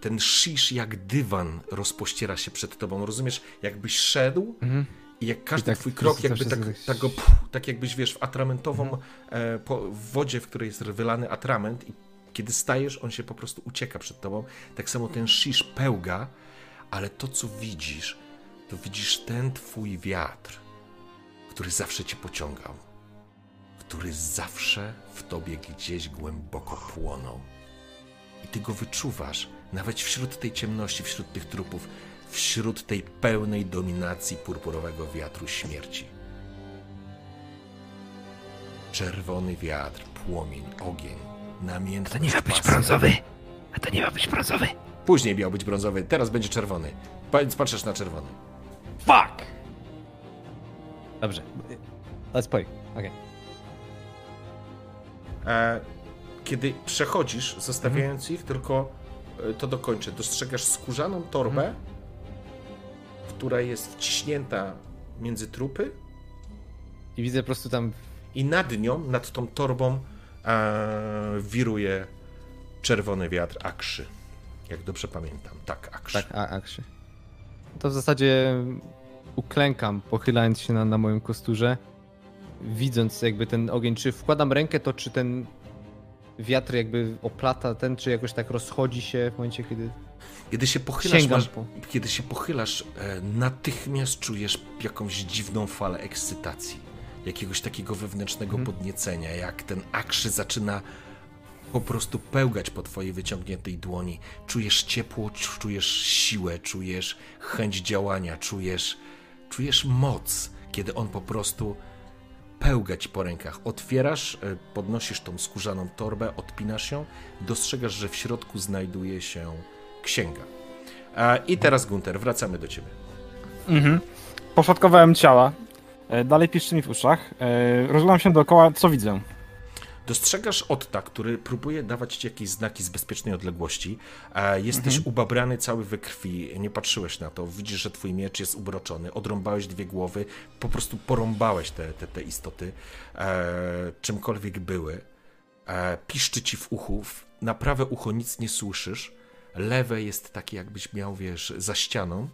Ten shish jak dywan rozpościera się przed tobą. Rozumiesz, jakbyś szedł Mhm. i jak każdy tak twój krok jakby tak, tak, go, tak- pff, tak jakbyś wiesz w atramentową e, po, w wodzie, w której jest wylany atrament i kiedy stajesz, on się po prostu ucieka przed tobą. Tak samo ten shish pełga, ale to co widzisz, to widzisz ten twój wiatr, który zawsze cię pociągał, który zawsze w tobie gdzieś głęboko płonął. I ty go wyczuwasz, nawet wśród tej ciemności, wśród tych trupów, wśród tej pełnej dominacji purpurowego wiatru śmierci. Czerwony wiatr, płomień, ogień, namiętność. To nie ma być pasja. brązowy. A to nie ma być brązowy. Później miał być brązowy, teraz będzie czerwony. Więc patrzysz na czerwony. Fuck! Dobrze. Let's play. Okej. E, kiedy przechodzisz, zostawiając ich, tylko e, to dokończę, dostrzegasz skórzaną torbę, która jest wciśnięta między trupy I widzę po prostu tam... i nad nią, nad tą torbą wiruje czerwony wiatr akrzy. Jak dobrze pamiętam. Tak, akrzy. Tak, a, akrzy. To w zasadzie uklękam, pochylając się na, na moim kosturze, widząc jakby ten ogień, czy wkładam rękę, to czy ten wiatr jakby oplata ten, czy jakoś tak rozchodzi się w momencie, kiedy Kiedy się pochylasz, masz, po... kiedy się pochylasz, e, natychmiast czujesz jakąś dziwną falę ekscytacji. Jakiegoś takiego wewnętrznego Mhm. podniecenia, jak ten akrzy zaczyna po prostu pełgać po twojej wyciągniętej dłoni. Czujesz ciepło, czujesz siłę, czujesz chęć działania, czujesz, czujesz moc, kiedy on po prostu pełga ci po rękach. Otwierasz, e, podnosisz tą skórzaną torbę, odpinasz ją, dostrzegasz, że w środku znajduje się księga. A, I teraz, Gunter, wracamy do ciebie. Mhm. Poszatkowałem ciała. E, Dalej piszczy mi w uszach. E, Rozglądam się dookoła, co widzę. Dostrzegasz Otta, który próbuje dawać ci jakieś znaki z bezpiecznej odległości. A jesteś ubabrany cały we krwi, nie patrzyłeś na to. Widzisz, że twój miecz jest ubroczony, odrąbałeś dwie głowy, po prostu porąbałeś te, te, te istoty, e, czymkolwiek były. E, piszczy ci w uchu, na prawe ucho nic nie słyszysz, lewe jest takie, jakbyś miał, wiesz, za ścianą.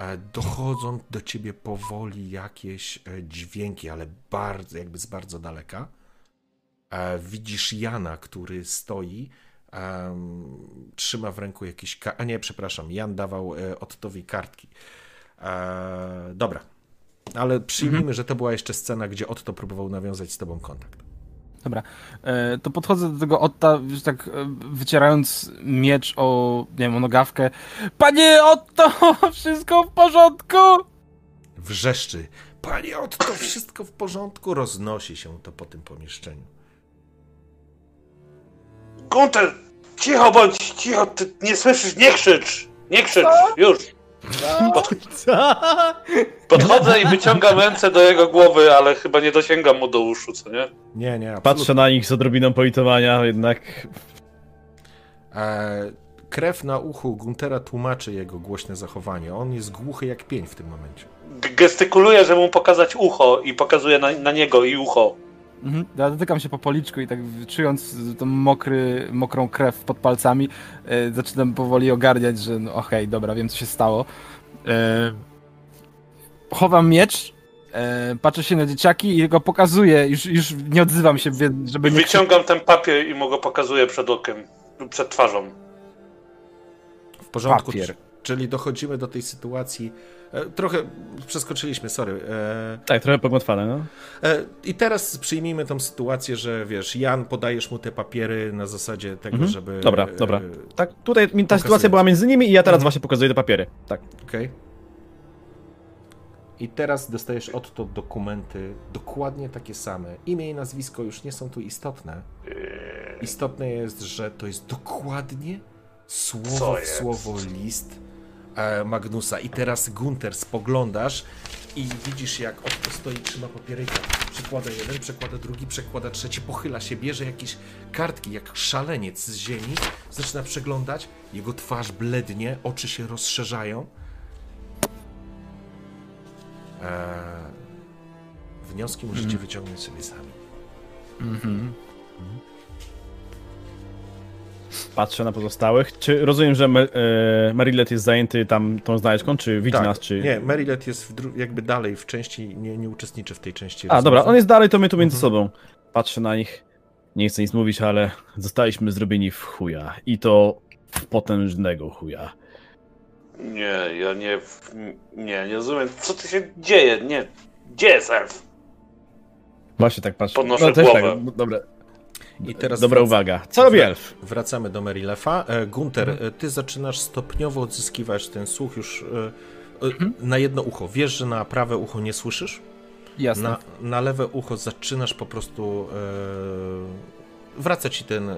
E, Dochodzą do ciebie powoli jakieś e, dźwięki, ale bardzo, jakby z bardzo daleka. E, Widzisz Jana, który stoi, trzyma w ręku jakiś. A nie, przepraszam, Jan dawał Ottowi kartki. Dobra, ale przyjmijmy, że to była jeszcze scena, gdzie Otto próbował nawiązać z tobą kontakt. Dobra. E, To podchodzę do tego Otta, już tak e, wycierając miecz o, nie wiem, o nogawkę. Panie Otto, wszystko w porządku? Wrzeszczy. Panie Otto, wszystko w porządku? Roznosi się to po tym pomieszczeniu. Gunter, cicho bądź, cicho, ty nie słyszysz, nie krzycz, nie krzycz, już. Co? Podchodzę i wyciągam ręce do jego głowy, ale chyba nie dosięgam mu do uszu, co nie? Nie, nie, absolutnie. Patrzę na nich z odrobiną politowania, jednak E, krew na uchu Guntera tłumaczy jego głośne zachowanie. On jest głuchy jak pień w tym momencie. G- Gestykuluję, żeby mu pokazać ucho i pokazuję na, na niego i ucho. Mhm. Ja dotykam się po policzku i tak czując tą mokry, mokrą krew pod palcami, e, zaczynam powoli ogarniać, że no okej, dobra, wiem co się stało. E, chowam miecz, e, patrzę się na dzieciaki i go pokazuję, już, już nie odzywam się, żeby nie wyciągam ten papier i mu go pokazuję przed okiem, przed twarzą. W porządku. Papier. Czyli dochodzimy do tej sytuacji. E, trochę przeskoczyliśmy, sorry. E, tak, trochę pogmatwane, no. e, I teraz przyjmijmy tą sytuację, że wiesz, Jan, podajesz mu te papiery na zasadzie tego, Mhm. żeby. Dobra, dobra. Tak, tutaj ta Pokazuję. sytuacja była między nimi i ja teraz Mhm. właśnie pokazuję te papiery. Tak. Okej. I teraz dostajesz od to dokumenty dokładnie takie same. Imię i nazwisko już nie są tu istotne. Istotne jest, że to jest dokładnie słowo Co w jest? słowo list Magnusa. I teraz Gunter spoglądasz i widzisz jak Otto stoi, trzyma papieryka. Przekłada jeden, przekłada drugi, przekłada trzeci, pochyla się, bierze jakieś kartki, jak szaleniec z ziemi, zaczyna przeglądać. Jego twarz blednie, oczy się rozszerzają. Eee, wnioski możecie wyciągnąć sobie sami. Patrzę na pozostałych. Czy rozumiem, że Mer- e, jest zajęty tam tą znajdźką, czy widzi nas, czy... Tak. Nie, Marylet jest jakby dalej w części, nie, nie uczestniczy w tej części. A, dobra, on jest dalej, to my tu między Mhm. sobą. Patrzę na nich. Nie chcę nic mówić, ale zostaliśmy zrobieni w chuja. I to w potężnego chuja. Nie, ja nie, nie, nie rozumiem, co tu się dzieje, nie, gdzie jest elf? Właśnie tak patrzę. Podnoszę no, też głowę. Tak, dobra. I teraz Dobra wrac- uwaga. Co robi elf? Wracamy do Merilefa. E, Gunter, e, ty zaczynasz stopniowo odzyskiwać ten słuch już e, na jedno ucho. Wiesz, że na prawe ucho nie słyszysz? Jasne. Na, na lewe ucho zaczynasz po prostu. E, wraca ci ten. E,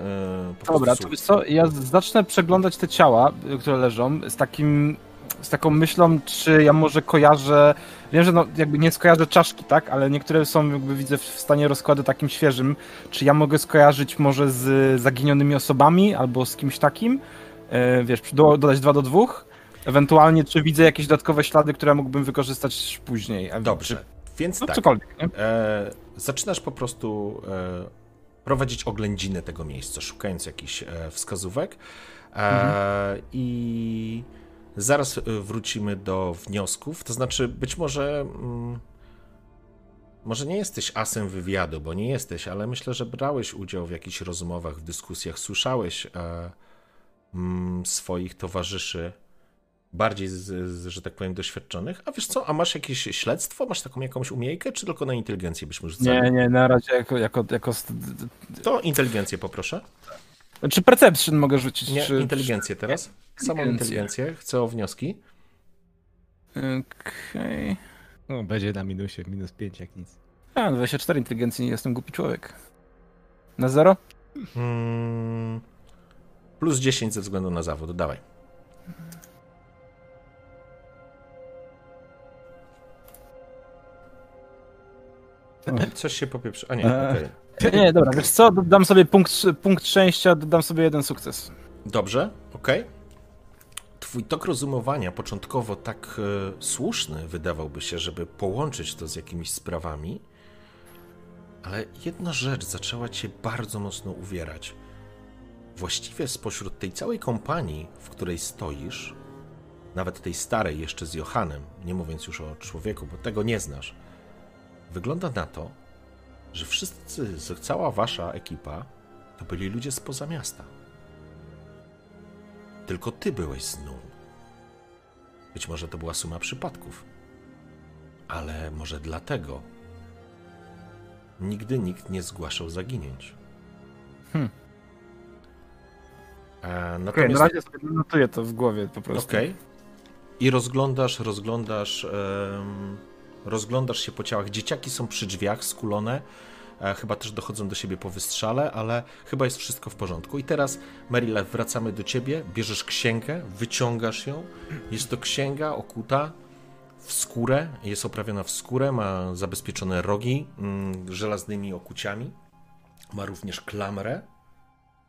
po Dobra, słuch. to co, ja zacznę przeglądać te ciała, które leżą, z takim, z taką myślą, czy ja może kojarzę, wiem, że no jakby nie skojarzę czaszki, tak, ale niektóre są jakby widzę w stanie rozkładu takim świeżym, czy ja mogę skojarzyć może z zaginionymi osobami, albo z kimś takim, e, wiesz, do, dodać dwa do dwóch, ewentualnie czy widzę jakieś dodatkowe ślady, które mógłbym wykorzystać później. Dobrze. Więc no tak. cokolwiek, nie? E, zaczynasz po prostu e, prowadzić oględzinę tego miejsca, szukając jakichś e, wskazówek. E, I zaraz e, wrócimy do wniosków. To znaczy, być może. Mm, może nie jesteś asem wywiadu, bo nie jesteś, ale myślę, że brałeś udział w jakichś rozmowach, w dyskusjach, słyszałeś e, mm, swoich towarzyszy bardziej, z, z, że tak powiem, doświadczonych. A wiesz co, a masz jakieś śledztwo? Masz taką jakąś umiejkę, czy tylko na inteligencję byśmy rzucali? Nie, nie, na razie jako, jako, jako To inteligencję poproszę. Czy perception mogę rzucić? Nie, czy, inteligencję teraz. Samą Inteligencję. inteligencję. Chcę o wnioski. Okej. No, będzie na minusie, minus 5 jak nic. A, 24 inteligencji, nie jestem głupi człowiek. Na zero? Mm, plus 10 ze względu na zawód. Dawaj. Coś się popieprzy. A nie, Eee. okej. Nie, dobra, wiesz co, dam sobie punkt, punkt szczęścia, dodam sobie jeden sukces. Dobrze, okej. Twój tok rozumowania, początkowo tak e, słuszny, wydawałby się, żeby połączyć to z jakimiś sprawami, ale jedna rzecz zaczęła cię bardzo mocno uwierać. Właściwie spośród tej całej kompanii, w której stoisz, nawet tej starej jeszcze z Johanem, nie mówiąc już o człowieku, bo tego nie znasz, wygląda na to, że wszyscy, cała wasza ekipa to byli ludzie spoza miasta. Tylko ty byłeś z Nun. Być może to była suma przypadków. Ale może dlatego nigdy nikt nie zgłaszał zaginięć. Hmm. E, natomiast... na razie sobie notuję to w głowie po prostu. Okej. I rozglądasz, rozglądasz, em, rozglądasz się po ciałach. Dzieciaki są przy drzwiach, skulone. E, chyba też dochodzą do siebie po wystrzale, ale chyba jest wszystko w porządku. I teraz, Marylew, wracamy do ciebie. Bierzesz księgę, wyciągasz ją. Jest to księga okuta w skórę. Jest oprawiona w skórę, ma zabezpieczone rogi mm, żelaznymi okuciami. Ma również klamrę.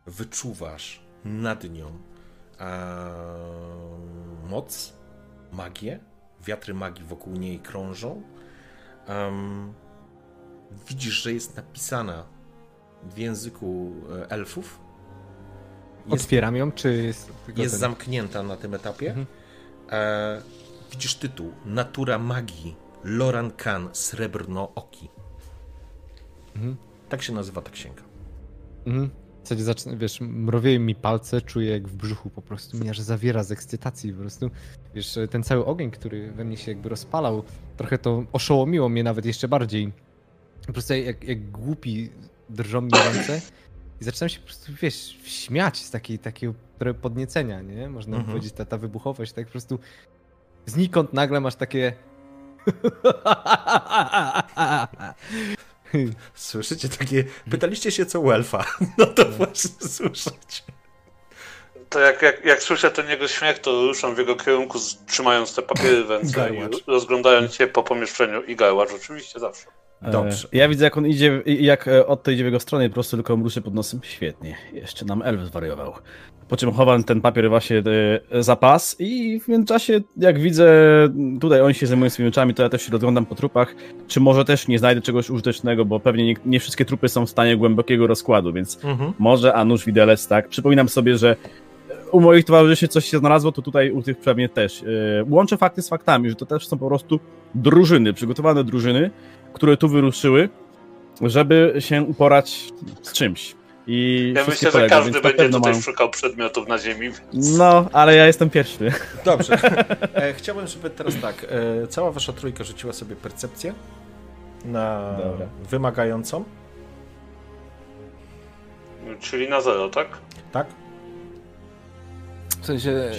Wyczuwasz nad nią e, moc, magię. Wiatry magii wokół niej krążą. Em, widzisz, że jest napisana w języku e, elfów. Jest, Otwieram ją, czy jest jest ten... zamknięta na tym etapie. Mhm. E, widzisz tytuł Natura magii Loran Khan Srebrno-Oki. Mhm. Tak się nazywa ta księga. Mhm. W zasadzie zaczyna, wiesz, mrowieją mi palce, czuję jak w brzuchu po prostu mnie aż zawiera z ekscytacji po prostu. Wiesz, ten cały ogień, który we mnie się jakby rozpalał, trochę to oszołomiło mnie nawet jeszcze bardziej. Po prostu jak, jak głupi drżą mi ręce i zaczynam się po prostu, wiesz, śmiać z takiej, takiego podniecenia, nie? Można Mhm. powiedzieć, ta, ta wybuchowość, tak po prostu znikąd nagle masz takie... Słyszycie takie. Pytaliście się co u elfa. No to właśnie słyszycie. To jak, jak, jak słyszę ten jego śmiech, to ruszam w jego kierunku, trzymając te papiery w ręce i rozglądając się po pomieszczeniu. I garłacz oczywiście zawsze. Dobrze. E, Ja widzę, jak on idzie, jak e, Otto idzie w jego stronę i po prostu tylko mruczy pod nosem. Świetnie, jeszcze nam elf zwariował. Po czym chowam ten papier właśnie e, za pas i w międzyczasie, jak widzę, tutaj oni się zajmują swoimi rzeczami, to ja też się rozglądam po trupach, czy może też nie znajdę czegoś użytecznego, bo pewnie nie, nie wszystkie trupy są w stanie głębokiego rozkładu, więc Mhm. może, a nóż widelec, tak. Przypominam sobie, że u moich towarzyszy coś się znalazło, to tutaj u tych pewnie też. E, Łączę fakty z faktami, że to też są po prostu drużyny, przygotowane drużyny, które tu wyruszyły, żeby się uporać z czymś. I Ja myślę, że poległy, każdy będzie tutaj mam- szukał przedmiotów na ziemi. Więc... No, ale ja jestem pierwszy. Dobrze. E, chciałbym, żeby teraz tak. E, cała wasza trójka rzuciła sobie percepcję. na Dobra. wymagającą. Czyli na zero, tak? Tak? W sensie...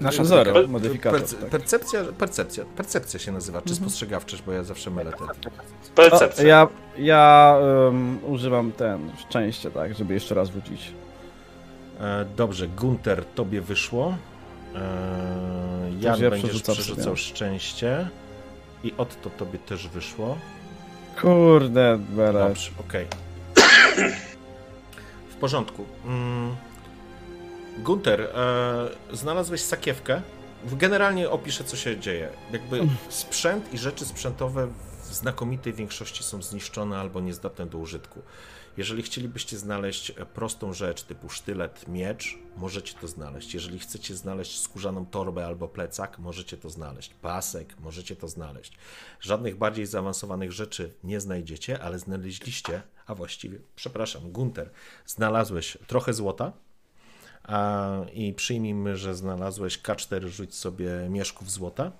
Nasza Zero, per- modyfikator. Perce- tak. percepcja, percepcja, percepcja się nazywa, czy spostrzegawczość, bo ja zawsze mylę te. O, Percepcja. ja ja um, używam ten szczęście, tak, żeby jeszcze raz wrócić. E, dobrze, Gunter, tobie wyszło. E, Jan ja będziesz przerzucał szczęście. I Otto tobie też wyszło. Kurde, bele. Dobrze, okej. W porządku. Mm. Gunter, e, znalazłeś sakiewkę. Generalnie opiszę, co się dzieje. Jakby sprzęt i rzeczy sprzętowe w znakomitej większości są zniszczone albo niezdatne do użytku. Jeżeli chcielibyście znaleźć prostą rzecz typu sztylet, miecz, możecie to znaleźć. Jeżeli chcecie znaleźć skórzaną torbę albo plecak, możecie to znaleźć. Pasek, możecie to znaleźć. Żadnych bardziej zaawansowanych rzeczy nie znajdziecie, ale znaleźliście, a właściwie, przepraszam, Gunter, znalazłeś trochę złota, a, i przyjmijmy, że znalazłeś K4, rzuć sobie mieszków złota,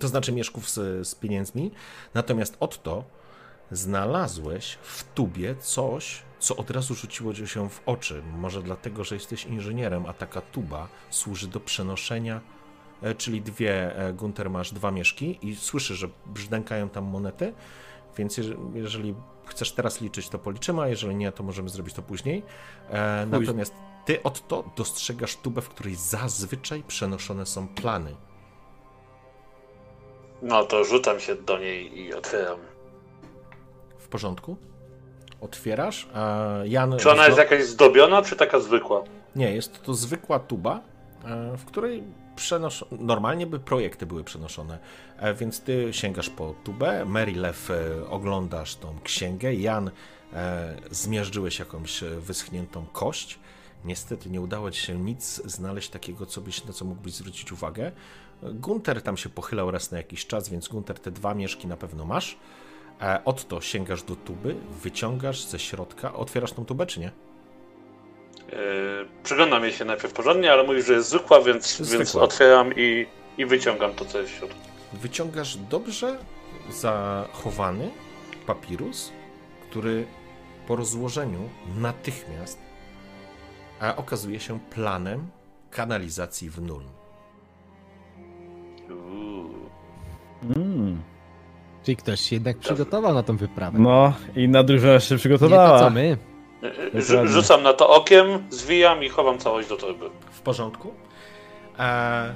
to znaczy mieszków z, z pieniędzmi, natomiast Otto znalazłeś w tubie coś, co od razu rzuciło ci się w oczy. Może dlatego, że jesteś inżynierem, a taka tuba służy do przenoszenia, e, czyli dwie, e, Gunter, masz dwa mieszki i słyszysz, że brzdękają tam monety, więc jeże- jeżeli chcesz teraz liczyć, to policzymy, a jeżeli nie, to możemy zrobić to później. E, natomiast ty, Otto, dostrzegasz tubę, w której zazwyczaj przenoszone są plany. No to rzucam się do niej i otwieram. W porządku? Otwierasz, Jan... Czy ona jest zdo- jakaś zdobiona, czy taka zwykła? Nie, jest to zwykła tuba, e, w której przenosz... normalnie by projekty były przenoszone, E, więc ty sięgasz po tubę, Mary Lew e, oglądasz tą księgę, Jan zmiażdżyłeś jakąś wyschniętą kość. Niestety nie udało ci się nic znaleźć takiego, co byś, na co mógłbyś zwrócić uwagę. Gunter tam się pochylał raz na jakiś czas, więc Gunter te dwa mieszki na pewno masz. E, Otto sięgasz do tuby, wyciągasz ze środka, otwierasz tą tubę czy nie? Yy, przyglądam jej się najpierw porządnie, ale mówisz, że jest zwykła, więc, Zwykła. więc otwieram i, i wyciągam to, co jest w środku. wyciągasz dobrze zachowany papirus, który po rozłożeniu natychmiast a okazuje się planem kanalizacji w Nuln. Uuu. Mm. Czyli ktoś się jednak przygotował na tą wyprawę. No, inna drużyna się Nie przygotowała. to co my. Rzu- Rzucam na to okiem, zwijam i chowam całość do torby. W porządku? E,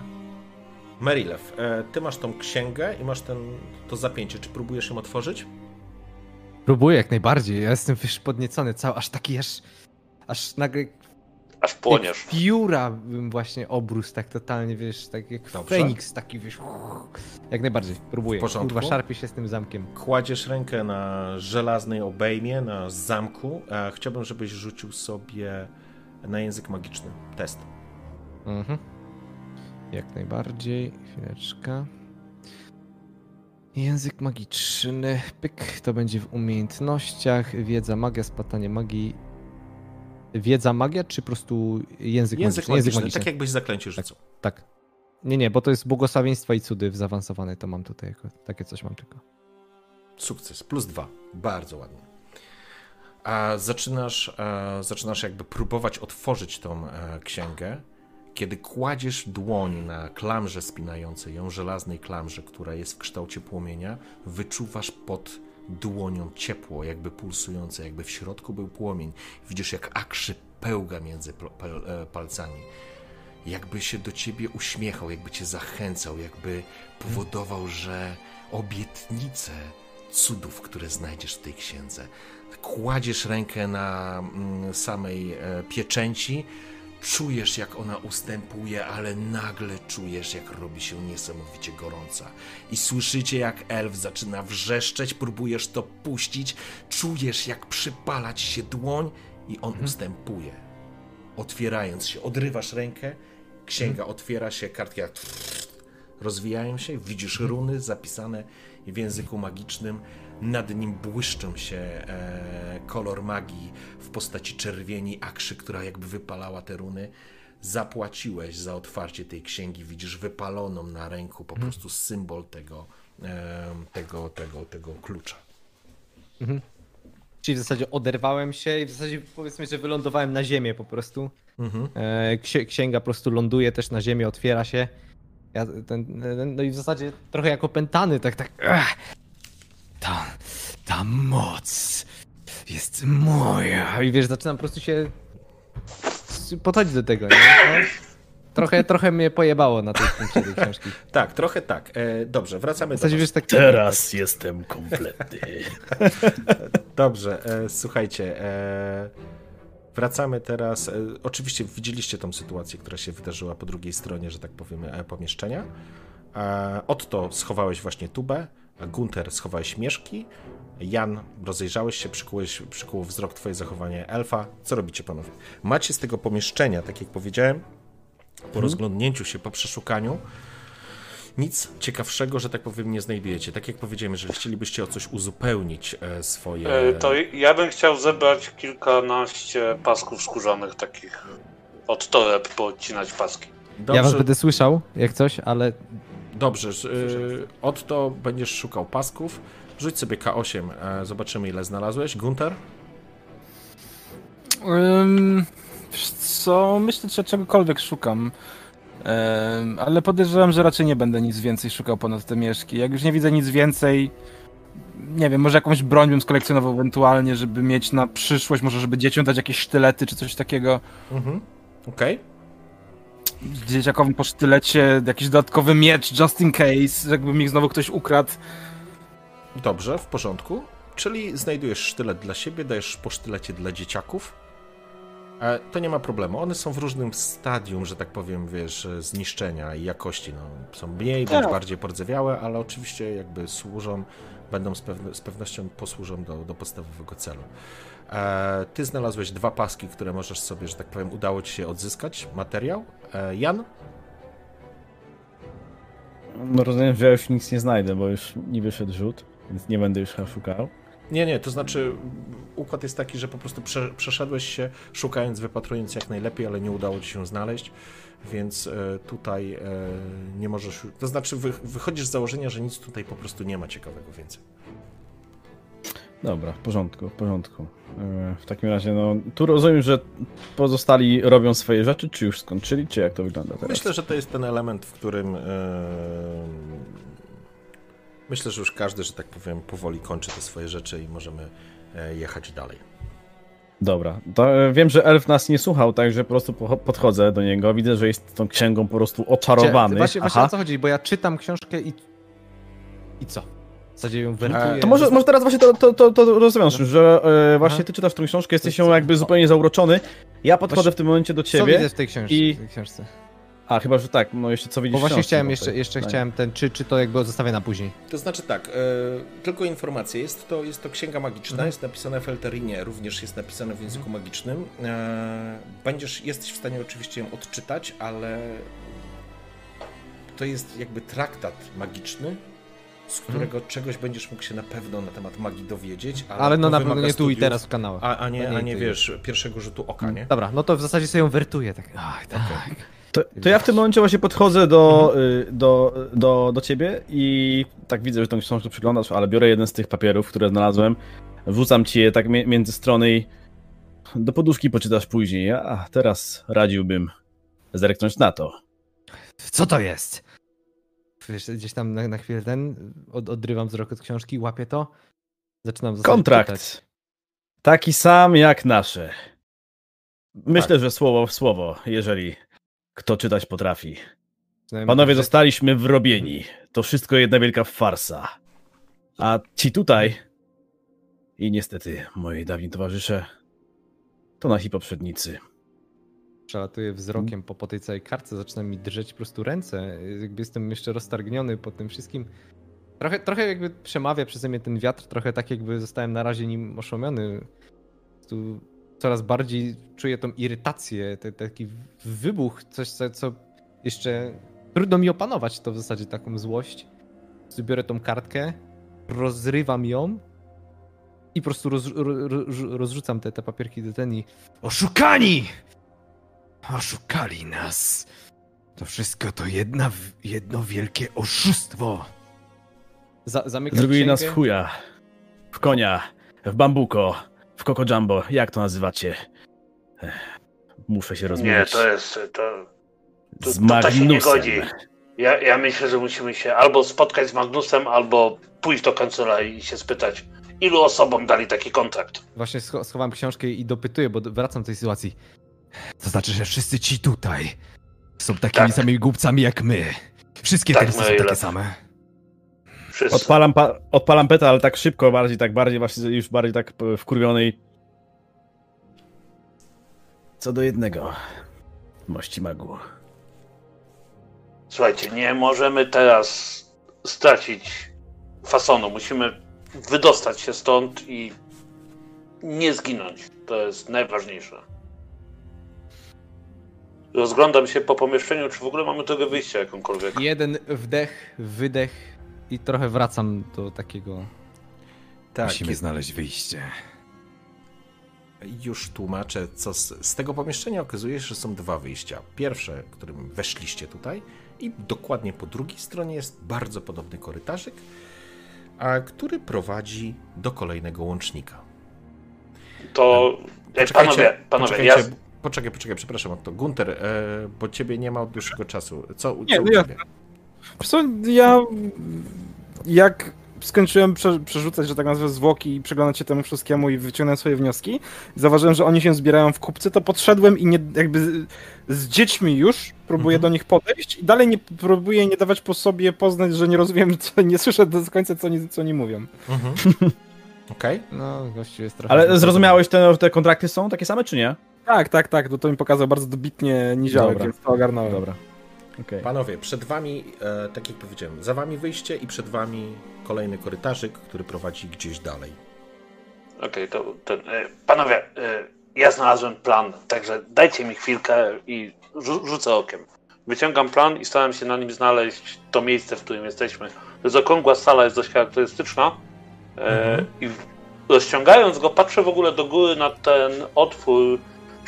Merilew, e, ty masz tą księgę i masz ten, to zapięcie. Czy próbujesz ją otworzyć? Próbuję jak najbardziej. Ja jestem wiesz, podniecony cały, aż taki aż. Aż nagle. Aż Jak płoniesz. pióra bym właśnie obrósł tak totalnie, wiesz, tak jak Dobrze. Feniks taki, wiesz. Jak najbardziej, próbuję. W porządku. Kurwa, szarpię się z tym zamkiem. Kładziesz rękę na żelaznej obejmie, na zamku. Chciałbym, żebyś rzucił sobie na język magiczny test. Mhm. Jak najbardziej. Chwileczka. Język magiczny. Pyk. To będzie w umiejętnościach. Wiedza, magia, splatanie magii. Wiedza, magia, czy po prostu język, Język magiczny? magiczny, tak jakbyś zaklęcie rzucał. Tak. Nie, nie, bo to jest błogosławieństwa i cudy w zaawansowanej, to mam tutaj jako, takie coś mam tylko. Sukces, plus dwa. Bardzo ładnie. A zaczynasz, e, zaczynasz jakby próbować otworzyć tą e, księgę, kiedy kładziesz dłoń na klamrze spinającej ją, żelaznej klamrze, która jest w kształcie płomienia, wyczuwasz pod dłonią ciepło, jakby pulsujące, jakby w środku był płomień. Widzisz, jak akrzy pełga między e, palcami. Jakby się do ciebie uśmiechał, jakby cię zachęcał, jakby powodował, że obietnice cudów, które znajdziesz w tej księdze. Kładziesz rękę na mm, samej e, pieczęci, czujesz jak ona ustępuje, ale nagle czujesz jak robi się niesamowicie gorąca. I słyszycie jak elf zaczyna wrzeszczeć, próbujesz to puścić, czujesz jak przypalać się dłoń i on ustępuje. Otwierając się, odrywasz rękę, księga otwiera się, kartki rozwijają się, widzisz runy zapisane w języku magicznym, nad nim błyszczą się e, kolor magii w postaci czerwieni akrzy, która jakby wypalała te runy. Zapłaciłeś za otwarcie tej księgi, widzisz wypaloną na ręku po prostu symbol tego e, tego, tego, tego klucza. Czyli w zasadzie oderwałem się i w zasadzie powiedzmy, że wylądowałem na ziemię po prostu. Mhm. E, ksi- księga po prostu ląduje też na ziemię, otwiera się. Ja ten, ten, no i w zasadzie trochę jak opętany, tak, tak. Ech, Ta, ta moc jest moja. I wiesz, zaczynam po prostu się podchodzić do tego, nie? No, trochę, trochę mnie pojebało na tej punkcie tej książki. Tak, trochę tak. E, dobrze, wracamy do was. wiesz, tak... Teraz jestem kompletny. Dobrze, e, słuchajcie. E, wracamy teraz. E, oczywiście widzieliście tą sytuację, która się wydarzyła po drugiej stronie, że tak powiem, e, pomieszczenia. E, Otto schowałeś właśnie tubę, Gunter schowałeś mieszki. Jan, rozejrzałeś się, przykułeś, przykuło wzrok twoje zachowanie elfa. Co robicie panowie? Macie z tego pomieszczenia, tak jak powiedziałem, po rozglądnięciu się, po przeszukaniu, nic ciekawszego, że tak powiem, nie znajdujecie. Tak jak powiedziałem, jeżeli chcielibyście o coś uzupełnić e, swoje... E, To ja bym chciał zebrać kilkanaście pasków skórzanych takich od toreb, poodcinać paski. Ja was Dobrze, będę słyszał, jak coś, ale dobrze. y, Otto będziesz szukał pasków. Rzuć sobie K8, e, zobaczymy ile znalazłeś. Gunter? Wiesz co, myślę, że czegokolwiek szukam. Ym, ale podejrzewam, że raczej nie będę nic więcej szukał ponad te mieszki. Jak już nie widzę nic więcej, nie wiem, może jakąś broń bym skolekcjonował ewentualnie, żeby mieć na przyszłość, może żeby dzieciom dać jakieś sztylety czy coś takiego. Mhm. Okej. Dzieciakowi po sztylecie jakiś dodatkowy miecz, just in case, jakby mi znowu ktoś ukradł. Dobrze, w porządku. Czyli znajdujesz sztylet dla siebie, dajesz po sztylecie dla dzieciaków. E, To nie ma problemu. One są w różnym stadium, że tak powiem, wiesz, zniszczenia i jakości. No, są mniej bądź Tak. bardziej pordzewiałe, ale oczywiście jakby służą, będą z, z pewnością posłużą do, do podstawowego celu. E, Ty znalazłeś dwa paski, które możesz sobie, że tak powiem, udało ci się odzyskać materiał. E, Jan? No rozumiem, że ja już nic nie znajdę, bo już nie wyszedł rzut, więc nie będę już szukał. Nie, nie, to znaczy układ jest taki, że po prostu prze, przeszedłeś się szukając, wypatrując jak najlepiej, ale nie udało ci się znaleźć, więc e, tutaj nie możesz. To znaczy wy, wychodzisz z założenia, że nic tutaj po prostu nie ma ciekawego więcej. Dobra, w porządku, w porządku. E, W takim razie, no, tu rozumiem, że pozostali robią swoje rzeczy, czy już skończyli, czy jak to wygląda teraz? Myślę, że to jest ten element, w którym e, myślę, że już każdy, że tak powiem, powoli kończy te swoje rzeczy i możemy e, jechać dalej. Dobra, to wiem, że elf nas nie słuchał, także po prostu po- podchodzę do niego, widzę, że jest tą księgą po prostu oczarowany. Właśnie, właśnie o co chodzi, bo ja czytam książkę i... I co? W zasadzie ją wertuję. To może, może teraz właśnie to, to, to, to rozwiąż, że e, właśnie Aha. ty czytasz tą książkę, jesteś ją co? jakby zupełnie zauroczony. Ja podchodzę Właśnie- w tym momencie do Co ciebie. widzę w tej książce? i- tej książce? A, chyba, że tak, no jeszcze co widzisz Bo w właśnie chciałem jeszcze, jeszcze tak. chciałem ten, czy, czy to jakby zostawię na później. To znaczy tak, e, tylko informacja, jest to, jest to księga magiczna, jest napisana w Elterinie, również jest napisana w języku magicznym. E, będziesz, jesteś w stanie oczywiście ją odczytać, ale to jest jakby traktat magiczny, z którego czegoś będziesz mógł się na pewno na temat magii dowiedzieć, ale, Ale no to na pewno nie tu i teraz w kanałach. A, a nie, nie a nie wiesz, pierwszego rzutu oka, nie? Dobra, no to w zasadzie sobie ją wertuję. Tak. Ach, tak. To, to ja w tym momencie właśnie podchodzę do, y, do, do, do ciebie i tak widzę, że tą książkę przyglądasz, ale biorę jeden z tych papierów, które znalazłem, wrzucam ci je tak między strony i do poduszki poczytasz później. A teraz radziłbym zerknąć na to. Co to jest? Wiesz, gdzieś tam na, na chwilę ten, od, odrywam wzrok od książki, łapię to, zaczynam Kontrakt. czytać. Taki sam jak nasze. Myślę, że słowo w słowo, jeżeli kto czytać potrafi. Panowie tak, zostaliśmy wrobieni. To wszystko jedna wielka farsa. A ci tutaj i niestety moi dawni towarzysze to nasi poprzednicy. Przelatuję wzrokiem po, po tej całej kartce, zaczyna mi drżeć po prostu ręce. Jakby jestem jeszcze roztargniony po tym wszystkim. Trochę, trochę jakby przemawia przeze mnie ten wiatr, trochę tak jakby zostałem na razie nim oszomiony. Tu coraz bardziej czuję tą irytację, te, taki wybuch, coś co, co jeszcze trudno mi opanować to w zasadzie taką złość. Biorę tą kartkę, rozrywam ją i po prostu roz, ro, ro, rozrzucam te, te papierki do ten i Oszukani! Oszukali nas. To wszystko to jedna, jedno wielkie oszustwo. Za, Zrobili nas w chuja, w konia, w bambuko, w Coco Jumbo. Jak to nazywacie? Ech, Muszę się Nie, rozmawiać to jest. To, to, z to, to się nie godzi. Ja, ja myślę, że musimy się albo spotkać z Magnusem, albo pójść do kancelarii i się spytać, ilu osobom dali taki kontrakt. Właśnie scho- schowam książkę i dopytuję, bo wracam do tej sytuacji. To znaczy, że wszyscy ci tutaj są takimi Tak. samymi głupcami jak my. Wszystkie Tak, te listy są takie same. Wszyscy. Odpalam, pa, odpalam peta, ale tak szybko, bardziej tak bardziej właśnie już bardziej tak p- wkurwionej. Co do jednego. Mości magu. Słuchajcie, nie możemy teraz stracić fasonu. Musimy wydostać się stąd i nie zginąć. To jest najważniejsze. Rozglądam się po pomieszczeniu, czy w ogóle mamy drogę wyjścia jakąkolwiek. Jeden wdech, wydech i trochę wracam do takiego... Tak, Musimy kiedy- znaleźć wyjście. Już tłumaczę, co z, z tego pomieszczenia okazuje się, że są dwa wyjścia. Pierwsze, którym weszliście tutaj, i dokładnie po drugiej stronie jest bardzo podobny korytarzyk, a który prowadzi do kolejnego łącznika. To e, panowie, panowie, ja, poczekajcie, poczekaj, poczekaj, przepraszam, to Gunter, e, bo ciebie nie ma od dłuższego czasu. Co, Nie, co no u ja- co, ja jak skończyłem prze, przerzucać, że tak nazwę, zwłoki i przyglądać się temu wszystkiemu i wyciągnąłem swoje wnioski, zauważyłem, że oni się zbierają w kupcy, to podszedłem i nie, jakby z, z dziećmi już próbuję Mhm. do nich podejść i dalej nie próbuję nie dawać po sobie poznać, że nie rozumiem, co, nie słyszę do końca, co oni, co oni mówią. Mhm. Okej. No, gościu jest trochę... Ale zrozumiałeś, te, te kontrakty są takie same, czy nie? Tak, tak, tak, to, to mi pokazał bardzo dobitnie niziołek, Dobra. więc to ogarnąłem. Dobra. Okej. Panowie, przed wami, e, tak jak powiedziałem, za wami wyjście i przed wami kolejny korytarzyk, który prowadzi gdzieś dalej. Okej, to ten, e, panowie, e, ja znalazłem plan, także dajcie mi chwilkę i rzu- rzucę okiem. Wyciągam plan i staram się na nim znaleźć to miejsce, w którym jesteśmy. To jest okrągła sala, jest dość charakterystyczna. E, Mhm. I rozciągając go, patrzę w ogóle do góry na ten otwór,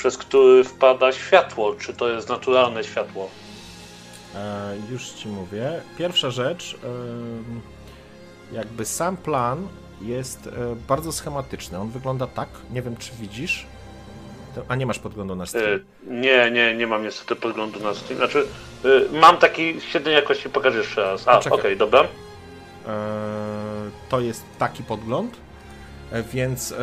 przez który wpada światło. Czy to jest naturalne światło? E, już ci mówię. Pierwsza rzecz, em, jakby sam plan jest e, bardzo schematyczny. On wygląda tak, nie wiem czy widzisz. A nie masz podglądu na E, stream. nie, nie, nie mam niestety podglądu na Steam. Znaczy, e, mam taki średniej jakości, pokażę jeszcze raz. A, okej, Poczekaj. dobra. E, to jest taki podgląd, e, więc e,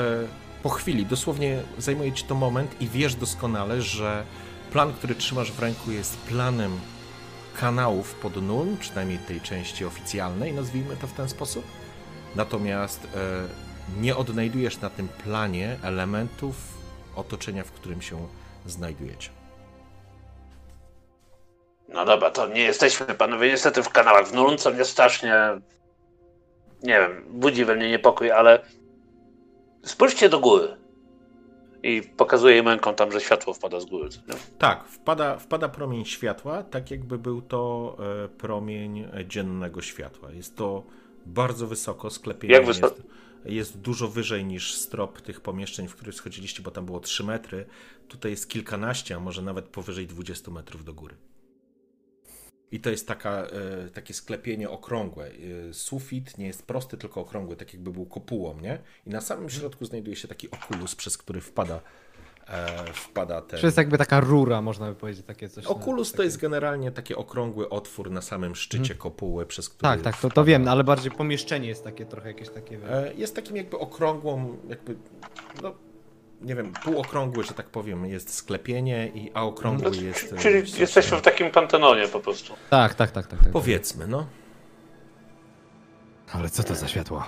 po chwili, dosłownie zajmuje ci to moment i wiesz doskonale, że plan, który trzymasz w ręku jest planem kanałów pod Nuln, przynajmniej tej części oficjalnej, nazwijmy to w ten sposób. Natomiast e, nie odnajdujesz na tym planie elementów otoczenia, w którym się znajdujecie. No dobra, to nie jesteśmy panowie niestety w kanałach w Nuln, co mnie strasznie, nie wiem, budzi we mnie niepokój, ale spójrzcie do góry. I pokazuję im ręką tam, że światło wpada z góry. Tak, wpada, wpada promień światła, tak jakby był to e, promień dziennego światła. Jest to bardzo wysoko, sklepienie Jak wysoko? jest, jest dużo wyżej niż strop tych pomieszczeń, w których schodziliście, bo tam było 3 metry. Tutaj jest kilkanaście, a może nawet powyżej 20 metrów do góry. I to jest taka, e, takie sklepienie okrągłe. E, Sufit nie jest prosty, tylko okrągły, tak jakby był kopułą, nie? I na samym środku znajduje się taki okulus, przez który wpada, e, wpada ten... To jest jakby taka rura, można by powiedzieć, takie coś. Okulus to takie- jest generalnie taki okrągły otwór na samym szczycie kopuły, przez który. Tak, tak, to, to wiem, ale bardziej pomieszczenie jest takie trochę jakieś takie... Jest takim jakby okrągłą, jakby. No, nie wiem, półokrągły, że tak powiem, jest sklepienie, i, a okrągły No, jest. e, Czyli coś, jesteśmy w takim pantenonie po prostu. Tak, tak, tak, tak. tak. Powiedzmy, no. Ale co to za światło?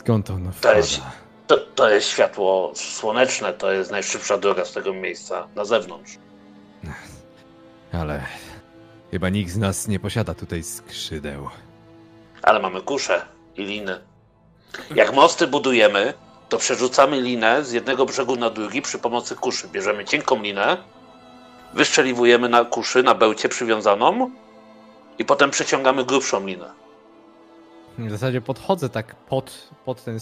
Skąd ono To jest, to, to jest światło słoneczne, to jest najszybsza droga z tego miejsca na zewnątrz. Ale chyba nikt z nas nie posiada tutaj skrzydeł. Ale mamy kusze i liny. Jak mosty budujemy, to przerzucamy linę z jednego brzegu na drugi przy pomocy kuszy. Bierzemy cienką linę, wyszczeliwujemy na kuszy, na bełcie przywiązaną i potem przeciągamy grubszą linę. W zasadzie podchodzę tak pod, pod ten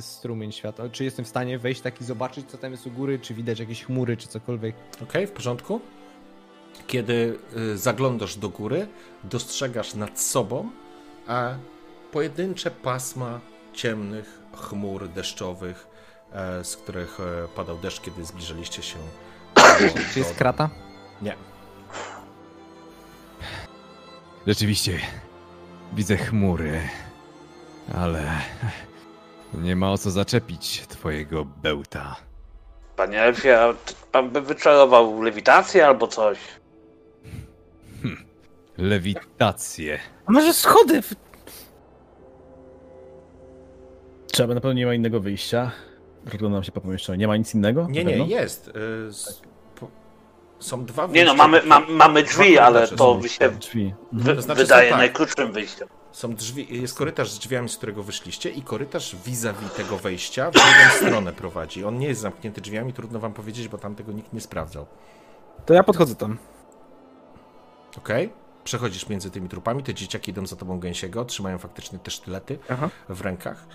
strumień światła. Czy jestem w stanie wejść tak i zobaczyć, co tam jest u góry? Czy widać jakieś chmury, czy cokolwiek? Okej, w porządku. Kiedy y, zaglądasz do góry, dostrzegasz nad sobą, a pojedyncze pasma ciemnych chmur deszczowych, e, z których e, padał deszcz, kiedy zbliżaliście się. Do, Czy jest krata? Nie. Rzeczywiście, widzę chmury, ale nie ma o co zaczepić twojego bełta. Panie Elfie, pan by wyczarował lewitację albo coś? Lewitację. A może schody? W... Trzeba na pewno nie ma innego wyjścia. Rozglądam się po pomieszczeniu. Nie ma nic innego? Nie, nie, jest. e, z- po- Są dwa Nie no, wyjścia. mamy, ma, mamy drzwi, Dwa ale to by się Drzwi. wy, To znaczy, wydaje tak. najkrótszym wyjściem. Są drzwi, jest korytarz z drzwiami, z którego wyszliście i korytarz vis-a-vis tego wejścia w drugą stronę prowadzi. On nie jest zamknięty drzwiami, trudno wam powiedzieć, bo tam tego nikt nie sprawdzał. To ja podchodzę tam. Okej? Przechodzisz między tymi trupami, te dzieciaki idą za tobą gęsiego, trzymają faktycznie te sztylety Aha. w rękach.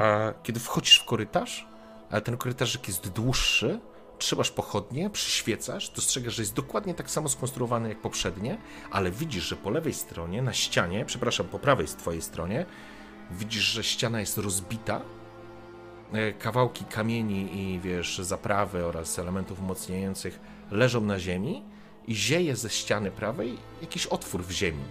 A kiedy wchodzisz w korytarz, ten korytarzyk jest dłuższy, trzymasz pochodnie, przyświecasz, dostrzegasz, że jest dokładnie tak samo skonstruowany jak poprzednie, ale widzisz, że po lewej stronie, na ścianie, przepraszam, po prawej z twojej stronie, widzisz, że ściana jest rozbita, e, kawałki kamieni i wiesz, zaprawy oraz elementów umocniających leżą na ziemi i zieje ze ściany prawej jakiś otwór w ziemi.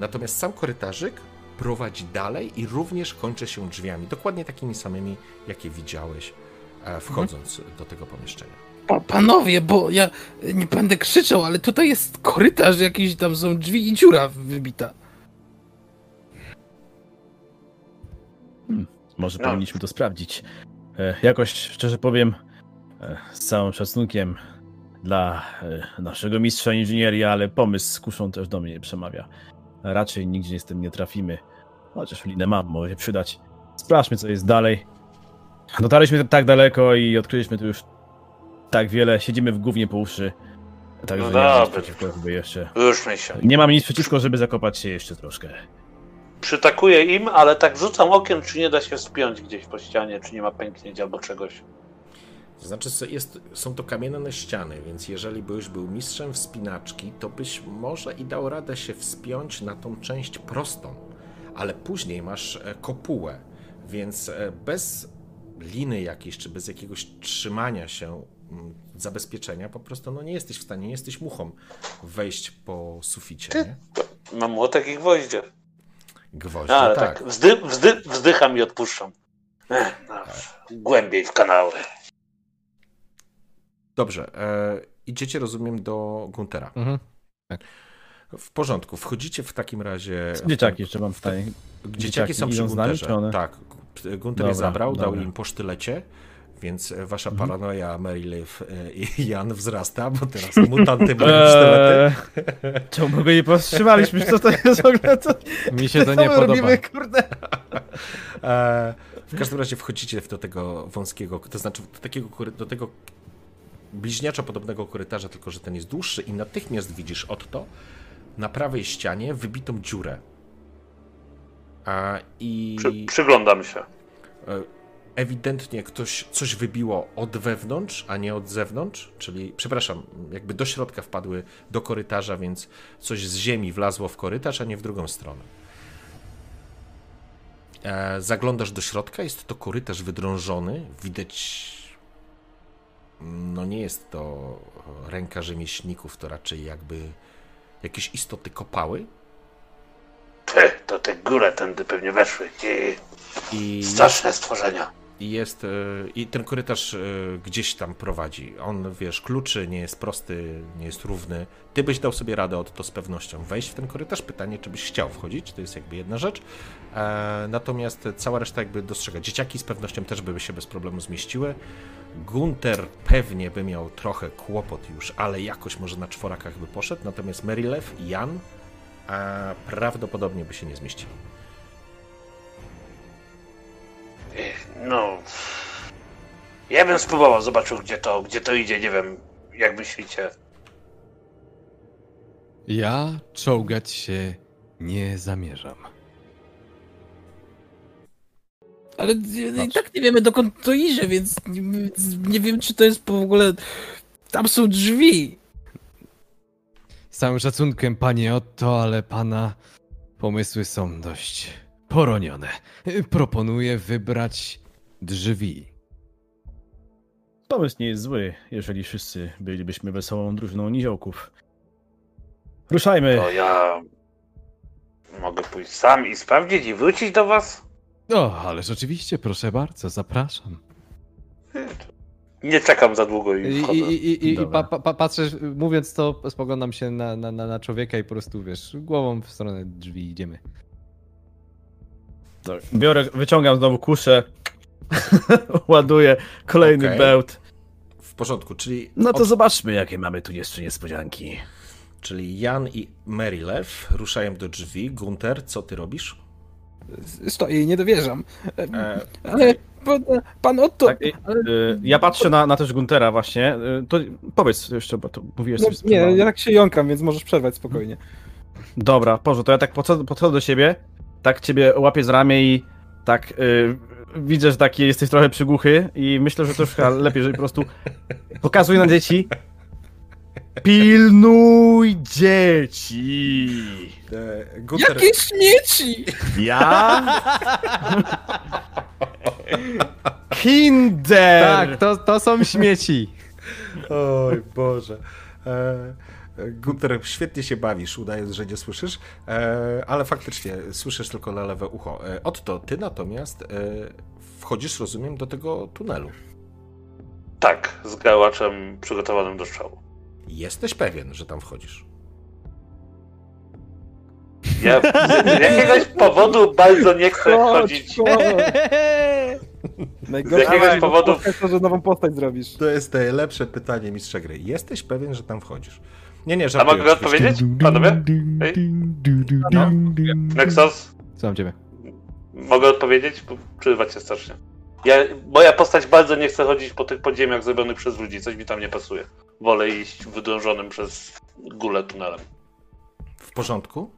Natomiast sam korytarzyk prowadzi dalej i również kończy się drzwiami, dokładnie takimi samymi, jakie widziałeś e, wchodząc do tego pomieszczenia. Pa, panowie, bo ja nie będę krzyczał, ale tutaj jest korytarz jakiś, tam są drzwi i dziura wybita. Może No. powinniśmy to sprawdzić. E, jakoś, szczerze powiem, e, z całym szacunkiem dla e, naszego mistrza inżynierii, ale pomysł z kuszą też do mnie przemawia. Raczej nigdzie z tym nie trafimy. Chociaż linę mam, może się przydać. Sprawdźmy, co jest dalej. Dotarliśmy tak daleko i odkryliśmy tu już tak wiele. Siedzimy w gównie po uszy. Także No nie dobra. żeby jeszcze... Ruszmy się. Nie mam nic przeciwko, żeby zakopać się jeszcze troszkę. Przytakuję im, ale tak rzucam okiem, czy nie da się wspiąć gdzieś po ścianie, czy nie ma pęknięć albo czegoś. To znaczy, jest, są to kamienne ściany, więc jeżeli byś był mistrzem wspinaczki, to byś może i dał radę się wspiąć na tą część prostą, ale później masz e, kopułę, więc e, bez liny jakiejś, czy bez jakiegoś trzymania się, mm, zabezpieczenia, po prostu no nie jesteś w stanie, nie jesteś muchą wejść po suficie, nie? Mam młotek i gwoździe. Gwoździe, No, ale tak. tak, wzdy, wzdy, wzdycham i odpuszczam. Ech, no, głębiej w kanały. Dobrze, e, idziecie, rozumiem, do Guntera. Mhm. W porządku, wchodzicie w takim razie... Dzieciaki jeszcze mam tutaj. Dzieciaki, Dzieciaki są przy nami, Gunterze. one? Tak, Gunter je Dobra, zabrał, dał dobra. im po sztylecie, więc wasza Mhm. paranoja Mary Liv e, i Jan wzrasta, bo teraz mutanty mają sztylety. Eee, czemu go nie powstrzymaliśmy? Co to jest w ogóle? Co, Mi się to nie podoba. robimy, kurde? E, w każdym razie wchodzicie do tego wąskiego, to znaczy do takiego, do tego bliźniaczo podobnego korytarza, tylko że ten jest dłuższy i natychmiast widzisz Otto na prawej ścianie wybitą dziurę. A, I Przy, przyglądam się. E, ewidentnie ktoś coś wybiło od wewnątrz, a nie od zewnątrz, czyli, przepraszam, jakby do środka wpadły do korytarza, więc coś z ziemi wlazło w korytarz, a nie w drugą stronę. E, zaglądasz do środka, jest to korytarz wydrążony, widać, no nie jest to ręka rzemieślników, to raczej jakby jakieś istoty kopały Ty, to te góre tędy pewnie weszły. Ty, i... straszne stworzenia. I jest. e, I ten korytarz e, gdzieś tam prowadzi. On, wiesz, kluczy, nie jest prosty, nie jest równy. Ty byś dał sobie radę od to z pewnością wejść w ten korytarz. Pytanie, czy byś chciał wchodzić, to jest jakby jedna rzecz. E, natomiast cała reszta jakby dostrzega. Dzieciaki z pewnością też by się bez problemu zmieściły. Gunter pewnie by miał trochę kłopot już, ale jakoś może na czworakach by poszedł. Natomiast Merilew i Jan prawdopodobnie by się nie zmieścili. No. Ja bym spróbował, zobaczył gdzie to, gdzie to idzie, nie wiem, jak myślicie. Ja czołgać się nie zamierzam. Ale i tak nie wiemy dokąd to idzie, więc nie, nie wiem czy to jest w ogóle... Tam są drzwi. Z całym szacunkiem, panie Otto, ale pana pomysły są dość poronione. Proponuję wybrać drzwi. Pomysł nie jest zły, jeżeli wszyscy bylibyśmy wesołą drużyną niziołków. Ruszajmy! To ja mogę pójść sam i sprawdzić i wrócić do was? O, ależ oczywiście, proszę bardzo, zapraszam. Nie czekam za długo I, i i, wchodzę. i, i, i Dobra. pa, pa, patrzę, mówiąc to, spoglądam się na, na, na, na człowieka i po prostu, wiesz, głową w stronę drzwi idziemy. Tak, Biorę, wyciągam znowu kuszę, ładuję kolejny Okej. bełt. W porządku, czyli, No to od, zobaczmy, jakie mamy tu jeszcze niespodzianki. czyli Jan i Marylew ruszają do drzwi. Gunter, co ty robisz? Stoję i nie dowierzam. E, Ale pan, pan Otto... Tak, ale, Y, Ja patrzę na, na też Guntera właśnie. Y, To powiedz jeszcze, bo to mówiłeś no, nie, ja tak się jąkam, więc możesz przerwać spokojnie. Dobra, Boże, to ja tak podchodzę do siebie, tak ciebie łapię z ramię i tak y, widzę, że taki jesteś trochę przygłuchy i myślę, że to już lepiej, żeby po prostu pokazuj na dzieci. Pilnuj dzieci! e, Gunter, Jakie śmieci! Ja? Kinder! Tak, to, to są śmieci. Oj Boże. E, Gunter, świetnie się bawisz, udając, że nie słyszysz, e, ale faktycznie słyszysz tylko na lewe ucho. E, Otto, ty natomiast e, wchodzisz, rozumiem, do tego tunelu. Tak, z gałaczem przygotowanym do strzału. Jesteś pewien, że tam wchodzisz? Ja z jakiegoś powodu bardzo nie chcę chodzić. Najgorsze Z jakiegoś powodu- to, że nową postać zrobisz. To jest najlepsze pytanie mistrza gry. Jesteś pewien, że tam wchodzisz? Nie, nie, A żartuję. mogę oczywiście. odpowiedzieć, panowie? Ej, No. Nexus? Słucham ciebie. Mogę odpowiedzieć? Bo Przerywać się strasznie. Ja, moja postać bardzo nie chce chodzić po tych podziemiach zrobionych przez ludzi, coś mi tam nie pasuje. Wolę iść wydążonym przez gulę tunelem. W porządku.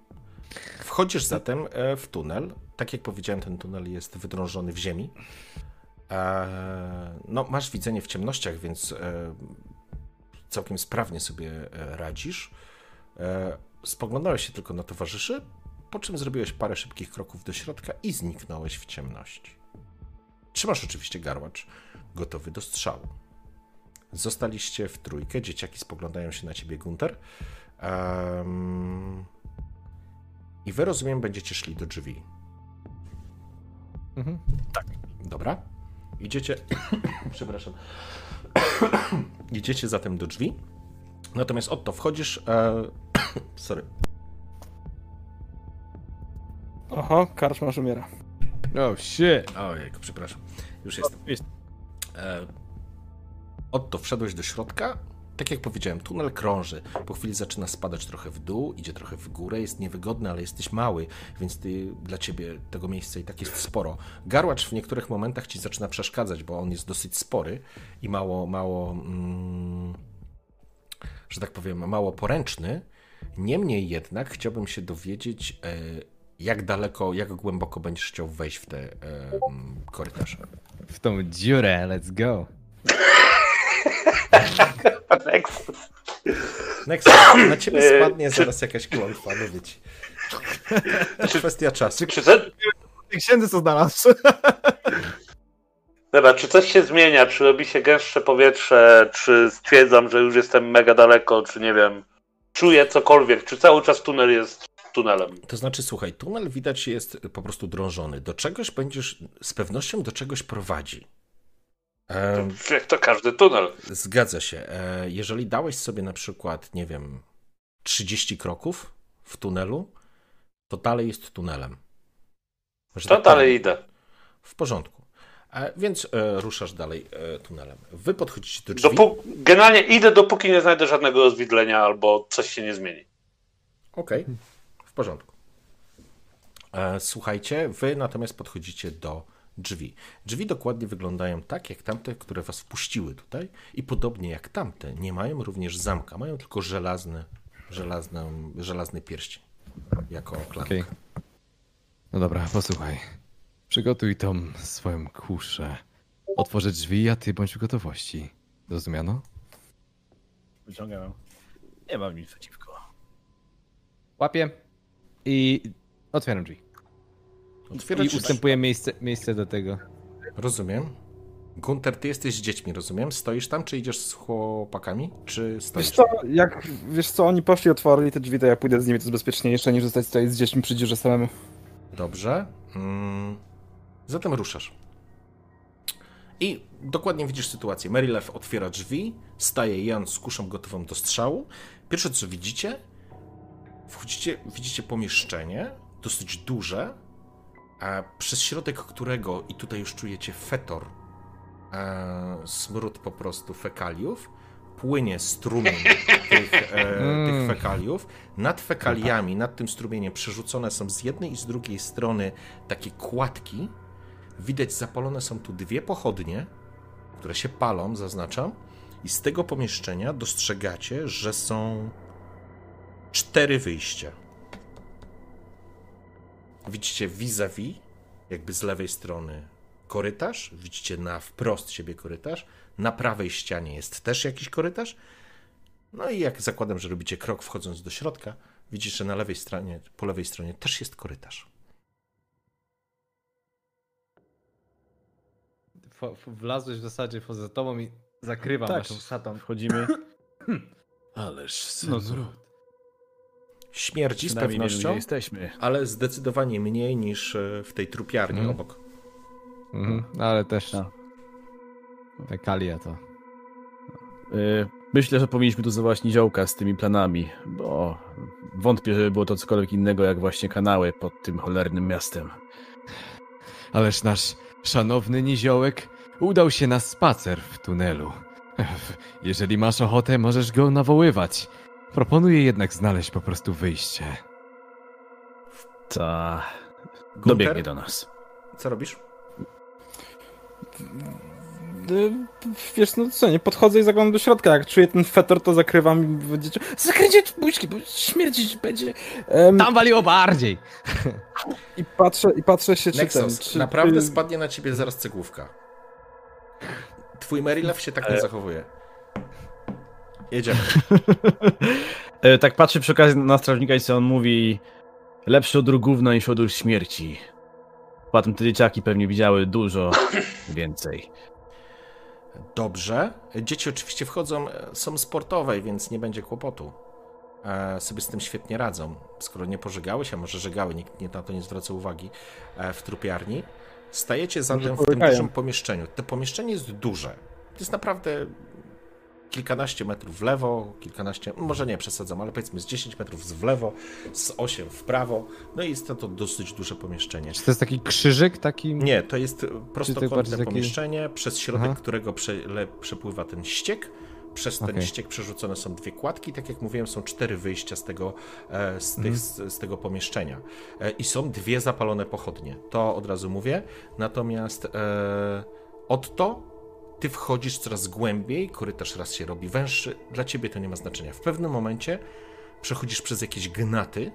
Wchodzisz zatem e, w tunel. Tak jak powiedziałem, ten tunel jest wydrążony w ziemi. E, No, masz widzenie w ciemnościach, więc e, całkiem sprawnie sobie e, radzisz. E, Spoglądałeś się tylko na towarzyszy, po czym zrobiłeś parę szybkich kroków do środka i zniknąłeś w ciemności. Trzymasz oczywiście garłacz, gotowy do strzału. Zostaliście w trójkę, dzieciaki spoglądają się na ciebie, Gunter. Em, I wy, rozumiem, będziecie szli do drzwi. Mhm. Dobra. Idziecie. Przepraszam. Idziecie zatem do drzwi. Natomiast Otto, wchodzisz. E... Sorry. Oho, karczmasz umiera. Oh shit. Ojej, przepraszam. Już jestem. Jest. E... Otto, wszedłeś do środka. Tak jak powiedziałem, tunel krąży. Po chwili zaczyna spadać trochę w dół, idzie trochę w górę. Jest niewygodny, ale jesteś mały, więc ty, dla ciebie tego miejsca i tak jest sporo. Garłacz w niektórych momentach ci zaczyna przeszkadzać, bo on jest dosyć spory i mało, mało, mm, że tak powiem, mało poręczny. Niemniej jednak chciałbym się dowiedzieć, e, jak daleko, jak głęboko będziesz chciał wejść w te e, korytarze. W tą dziurę, let's go. Nexus. Next, na ciebie E, spadnie zaraz jakaś klątwa, mówię ci. To kwestia czasu. Czy, co, Księdzy co znalazł. dobra, czy coś się zmienia? Czy robi się gęstsze powietrze? Czy stwierdzam, że już jestem mega daleko? Czy nie wiem? Czuję cokolwiek? Czy cały czas tunel jest tunelem? To znaczy, słuchaj, tunel widać jest po prostu drążony. Do czegoś będziesz, z pewnością do czegoś prowadzi. Em, Jak to każdy tunel. Zgadza się. E, Jeżeli dałeś sobie na przykład, nie wiem, 30 kroków w tunelu, to dalej jest tunelem. Że To tak dalej idę. W porządku. E, Więc e, ruszasz dalej e, tunelem. Wy podchodzicie do drzwi. Dopó- generalnie idę, dopóki nie znajdę żadnego rozwidlenia albo coś się nie zmieni. Okej, w porządku. E, Słuchajcie, wy natomiast podchodzicie do drzwi. Drzwi dokładnie wyglądają tak, jak tamte, które was wpuściły tutaj i podobnie jak tamte, nie mają również zamka, mają tylko żelazne, żelazne, żelazny pierścień jako klamkę. Okej. No dobra, posłuchaj. Przygotuj tą swoją kuszę. Otworzę drzwi, a ty bądź w gotowości. Zrozumiano? Wyciągam. Nie mam nic przeciwko. Łapię i otwieram drzwi. Otwiera I ci ustępuję miejsce, miejsce do tego. Rozumiem. Gunter, ty jesteś z dziećmi, rozumiem? Stoisz tam, czy idziesz z chłopakami, czy stoisz? Wiesz co, jak, wiesz co, oni poszli, otworzyli te drzwi, to ja pójdę z nimi, to jest bezpieczniejsze niż zostać tutaj z dziećmi przy dziurze samemu. Dobrze. Mm. Zatem ruszasz. I dokładnie widzisz sytuację. Marylew otwiera drzwi, staje Jan z kuszą gotową do strzału. Pierwsze co widzicie, wchodzicie, widzicie pomieszczenie, dosyć duże, przez środek którego, i tutaj już czujecie fetor, e, smród po prostu fekaliów, płynie strumień tych, e, tych fekaliów. Nad fekaliami, nad tym strumieniem przerzucone są z jednej i z drugiej strony takie kładki. Widać zapalone są tu dwie pochodnie, które się palą, zaznaczam. I z tego pomieszczenia dostrzegacie, że są cztery wyjścia. Widzicie vis-a-vis, jakby z lewej strony korytarz, widzicie na wprost siebie korytarz, na prawej ścianie jest też jakiś korytarz, no i jak zakładam, że robicie krok wchodząc do środka, widzicie, że na lewej stronie, po lewej stronie też jest korytarz. Wlazłeś w zasadzie poza tobą i zakrywam Tak. naszą szatą. Wchodzimy. Ależ No smród. Śmierci z pewnością, jesteśmy. ale zdecydowanie mniej niż e, w tej trupiarni Mhm. obok. Mhm, ale też No. fekalia to. Y, Myślę, że powinniśmy tu zobaczyć niziołka z tymi planami, bo wątpię, żeby było to cokolwiek innego jak właśnie kanały pod tym cholernym miastem. Ależ nasz szanowny niziołek udał się na spacer w tunelu. Jeżeli masz ochotę, możesz go nawoływać. Proponuję jednak znaleźć po prostu wyjście. Ta Gunter, dobiegnie do nas. co robisz? Y, Wiesz, no co, nie podchodzę i zaglądam do środka. Jak czuję ten fetor, to zakrywam i będziecie. Zakręcie buźki, bo śmierdzić będzie. Em, Tam waliło bardziej! I patrzę, i patrzę się, czy ten. Nexus, Czy, naprawdę spadnie na ciebie zaraz cegłówka. Twój Marylew się tak nie E. zachowuje. Jedziemy. E, tak patrzy przy okazji na strażnika i co on mówi lepszy odór gówna niż odór śmierci. Poza tym te dzieciaki pewnie widziały dużo więcej. Dobrze. Dzieci oczywiście wchodzą, e, są sportowe, więc nie będzie kłopotu. E, sobie z tym świetnie radzą. Skoro nie pożegały się, a może żegały, nikt nie, na to nie zwraca uwagi e, w trupiarni. Stajecie zatem w tym dużym pomieszczeniu. To pomieszczenie jest duże. To jest naprawdę kilkanaście metrów w lewo, kilkanaście, może nie przesadzam, ale powiedzmy z 10 metrów w lewo, z 8 w prawo. No i jest to, dosyć duże pomieszczenie. Czy to jest taki krzyżyk, taki... Nie, to jest bardziej prostokątne taki- pomieszczenie, przez środek Aha. którego przele, przepływa ten ściek. Przez ten Okej. ściek przerzucone są dwie kładki. Tak jak mówiłem, są cztery wyjścia z tego, e, z, tych, z, z tego pomieszczenia. E, I są dwie zapalone pochodnie. To od razu mówię. Natomiast e, od to ty wchodzisz coraz głębiej, korytarz raz się robi węższy. Dla ciebie to nie ma znaczenia. W pewnym momencie przechodzisz przez jakieś gnaty,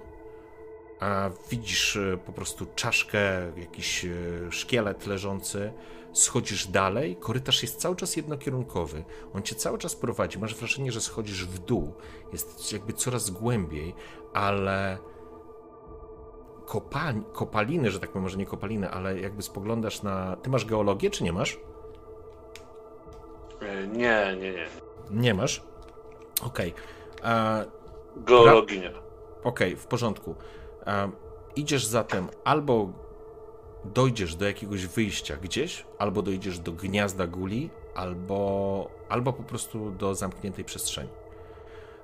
a widzisz e, po prostu czaszkę, jakiś e, szkielet leżący, schodzisz dalej, korytarz jest cały czas jednokierunkowy, on cię cały czas prowadzi, masz wrażenie, że schodzisz w dół, jest jakby coraz głębiej, ale kopaliny, że tak powiem, może nie kopaliny, ale jakby spoglądasz na... Ty masz geologię, czy nie masz? E, Nie, nie, nie. Nie masz? Okej. Geologii nie. Okej, w porządku. E, idziesz zatem albo dojdziesz do jakiegoś wyjścia gdzieś, albo dojdziesz do gniazda guli, albo, albo po prostu do zamkniętej przestrzeni.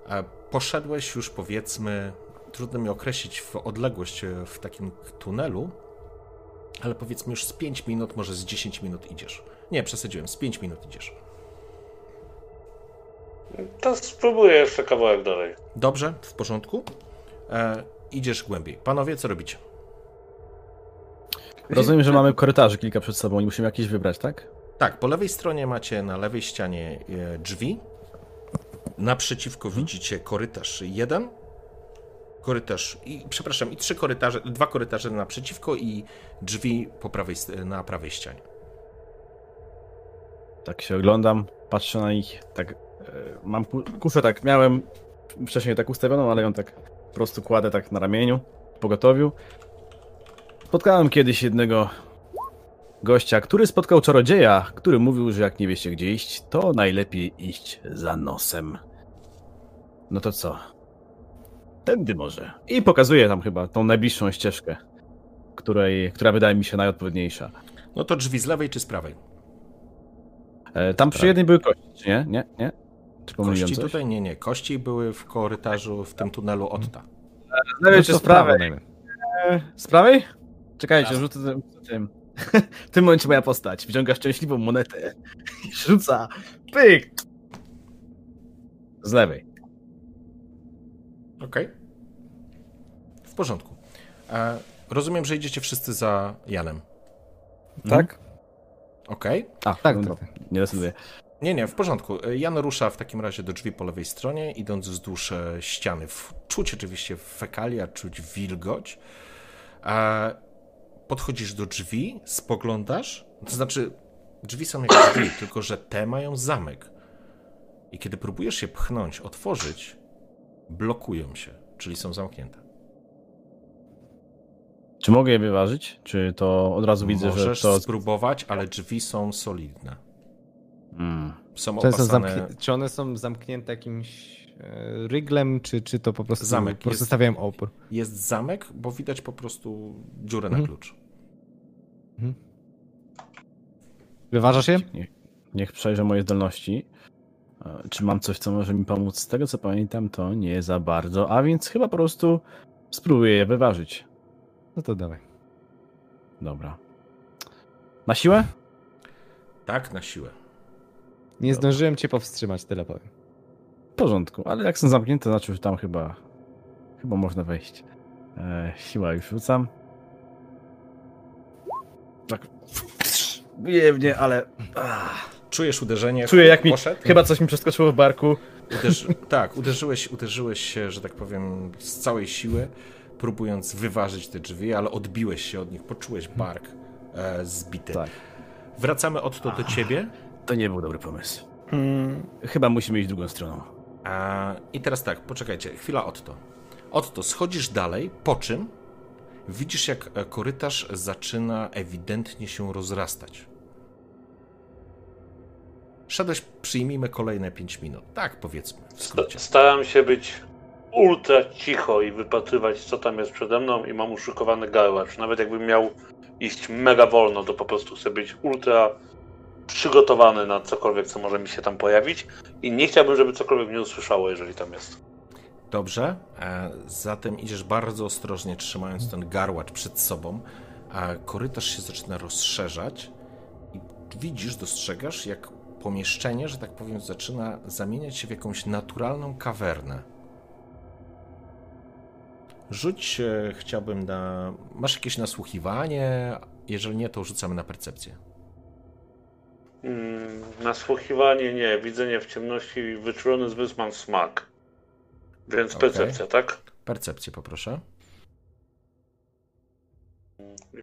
E, poszedłeś już powiedzmy, trudno mi określić w odległość e, w takim tunelu, ale powiedzmy już z 5 minut, może z 10 minut idziesz. Nie, przesadziłem, z 5 minut idziesz. To spróbuję jeszcze kawałek dalej. Dobrze, w porządku. E, idziesz głębiej. Panowie, co robicie? Rozumiem, że mamy korytarzy kilka przed sobą i musimy jakieś wybrać, tak? Tak, po lewej stronie macie na lewej ścianie e, drzwi. Naprzeciwko widzicie korytarz jeden. Korytarz i przepraszam, i trzy korytarze, dwa korytarze naprzeciwko i drzwi po prawej, na prawej ścianie. Tak się oglądam, patrzę na nich, tak mam ku- kufę, tak miałem wcześniej tak ustawioną, ale ją tak po prostu kładę tak na ramieniu, w pogotowiu. Spotkałem kiedyś jednego gościa, który spotkał czarodzieja, który mówił, że jak nie wiecie gdzie iść, to najlepiej iść za nosem. No to co? Tędy może. I pokazuje tam chyba tą najbliższą ścieżkę, której, która wydaje mi się najodpowiedniejsza. No to drzwi z lewej czy z prawej? E, tam przy jednej były kości, nie? Nie? Nie? Czy pomyliłem Kości coś? tutaj? Nie, nie. Kości były w korytarzu, w tym tunelu Otta. Z lewej No czy z prawej? Z prawej? Czekajcie, rzucę tym. tym. W tym momencie moja postać wyciąga szczęśliwą monetę i rzuca. Pyk! Z lewej. Okej. W porządku. E, rozumiem, że idziecie wszyscy za Janem. Tak? Okej. A, Tak, no, tak, Nie decyduję. Nie, nie, w porządku. Jan rusza w takim razie do drzwi po lewej stronie, idąc wzdłuż e, ściany. Czuć oczywiście fekalia, czuć wilgoć. E, podchodzisz do drzwi, spoglądasz, to znaczy drzwi są jak drzwi, tylko że te mają zamek. I kiedy próbujesz się pchnąć, otworzyć, blokują się, czyli są zamknięte. Czy mogę je wyważyć? Czy to od razu widzę, Możesz że to. spróbować, ale drzwi są solidne. Mm. Są Czy, one są opasane... czy one są zamknięte jakimś e, ryglem, czy, czy to po prostu, Zamek po prostu jest- stawiają opór? Jest zamek, bo widać po prostu dziurę na Mhm. klucz. Wyważasz je? Niech, niech przejrzę moje zdolności. E, Czy mam coś, co może mi pomóc? Z tego co pamiętam, to nie za bardzo, a więc chyba po prostu spróbuję je wyważyć. No to dawaj. Dobra. Na siłę? Tak, na siłę. Nie zdążyłem cię powstrzymać, tyle powiem. W porządku, ale jak są zamknięte, to znaczy, że tam chyba. Chyba można wejść. E, siła już rzucam. Tak. Bije mnie, ale. Ah. Czujesz uderzenie. Czuję, jak mi. Poszedł? Chyba coś mi przeskoczyło w barku. Uderzy... tak, uderzyłeś, uderzyłeś się, że tak powiem, z całej siły, próbując wyważyć te drzwi, ale odbiłeś się od nich, poczułeś bark e, zbity. Tak. Wracamy od to do ciebie. To nie był dobry pomysł. Hmm. Chyba musimy iść drugą stroną. A, I teraz tak, poczekajcie, chwila Otto. Otto, schodzisz dalej, po czym widzisz, jak e, korytarz zaczyna ewidentnie się rozrastać. Szedłeś, przyjmijmy kolejne 5 minut. Tak, powiedzmy, w skrócie. Staram się być ultra cicho i wypatrywać, co tam jest przede mną i mam uszykowany garłacz. Nawet jakbym miał iść mega wolno, to po prostu chcę być ultra przygotowany na cokolwiek, co może mi się tam pojawić i nie chciałbym, żeby cokolwiek mnie usłyszało, jeżeli tam jest. Dobrze, e, zatem idziesz bardzo ostrożnie, trzymając ten garłacz przed sobą, a korytarz się zaczyna rozszerzać i widzisz, dostrzegasz, jak pomieszczenie, że tak powiem, zaczyna zamieniać się w jakąś naturalną kawernę. Rzuć, e, chciałbym na... Masz jakieś nasłuchiwanie? Jeżeli nie, to rzucamy na percepcję. Mm, nasłuchiwanie nie, widzenie w ciemności, wyczulony zmysł mam smak. Więc Okej. percepcja, tak? Percepcję poproszę.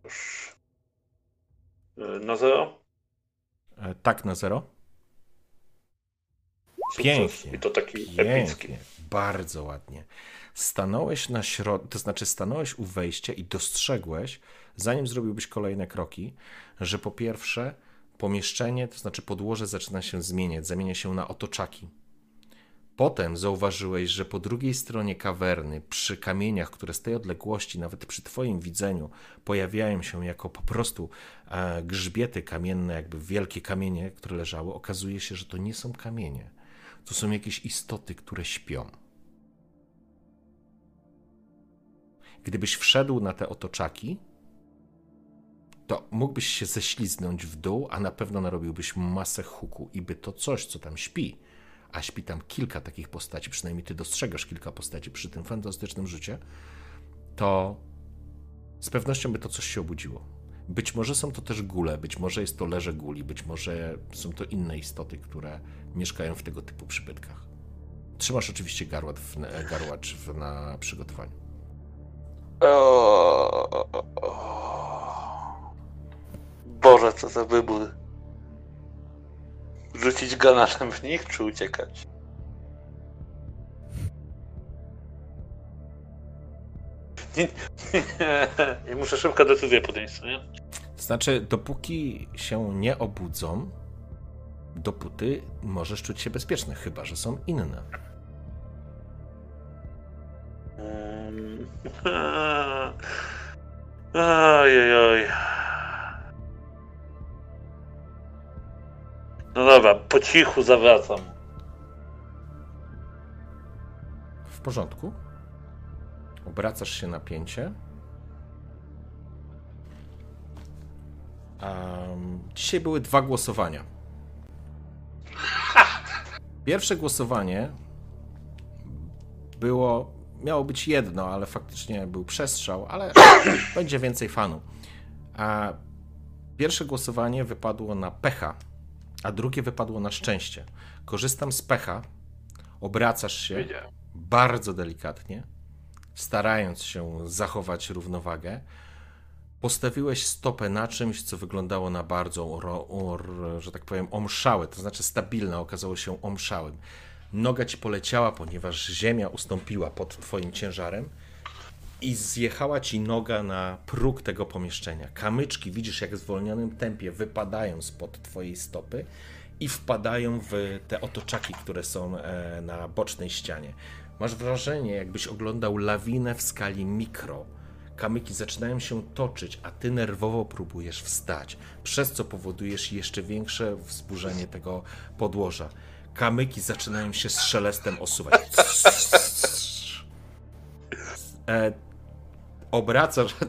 Już. Y, Na zero? E, Tak na zero. Pięknie. I to taki epicki. Pięknie, bardzo ładnie. Stanąłeś na środku, to znaczy stanąłeś u wejścia i dostrzegłeś, zanim zrobiłbyś kolejne kroki, że po pierwsze pomieszczenie, to znaczy podłoże zaczyna się zmieniać, zamienia się na otoczaki. Potem zauważyłeś, że po drugiej stronie kawerny, przy kamieniach, które z tej odległości, nawet przy Twoim widzeniu, pojawiają się jako po prostu e, grzbiety kamienne, jakby wielkie kamienie, które leżały, okazuje się, że to nie są kamienie. To są jakieś istoty, które śpią. Gdybyś wszedł na te otoczaki, to mógłbyś się ześliznąć w dół, a na pewno narobiłbyś masę huku i by to coś, co tam śpi, a śpi tam kilka takich postaci, przynajmniej ty dostrzegasz kilka postaci przy tym fantastycznym rzucie, to z pewnością by to coś się obudziło. Być może są to też gule, być może jest to leże guli, być może są to inne istoty, które mieszkają w tego typu przybytkach. Trzymasz oczywiście garłacz, w, garłacz w, na przygotowaniu. Boże, co za wybór. Rzucić granatem w nich, czy uciekać? nie, nie, muszę szybko decyzję podjąć, nie? Znaczy, dopóki się nie obudzą, dopóty możesz czuć się bezpieczny, chyba że są inne. Um, oj, oj. Po cichu zawracam. W porządku. Obracasz się na pięcie. Um, dzisiaj były dwa głosowania. Pierwsze głosowanie było, miało być jedno, ale faktycznie był przestrzał, ale będzie więcej fanów. A pierwsze głosowanie wypadło na pecha, a drugie wypadło na szczęście. Korzystam z pecha, obracasz się bardzo delikatnie, starając się zachować równowagę. Postawiłeś stopę na czymś, co wyglądało na bardzo, oro- or, że tak powiem, omszałe, to znaczy stabilne, okazało się omszałym. Noga ci poleciała, ponieważ ziemia ustąpiła pod twoim ciężarem i zjechała ci noga na próg tego pomieszczenia. Kamyczki widzisz, jak w zwolnionym tempie wypadają spod twojej stopy i wpadają w te otoczaki, które są e, na bocznej ścianie. Masz wrażenie, jakbyś oglądał lawinę w skali mikro. Kamyki zaczynają się toczyć, a ty nerwowo próbujesz wstać, przez co powodujesz jeszcze większe wzburzenie tego podłoża. Kamyki zaczynają się z szelestem osuwać. E, obracasz.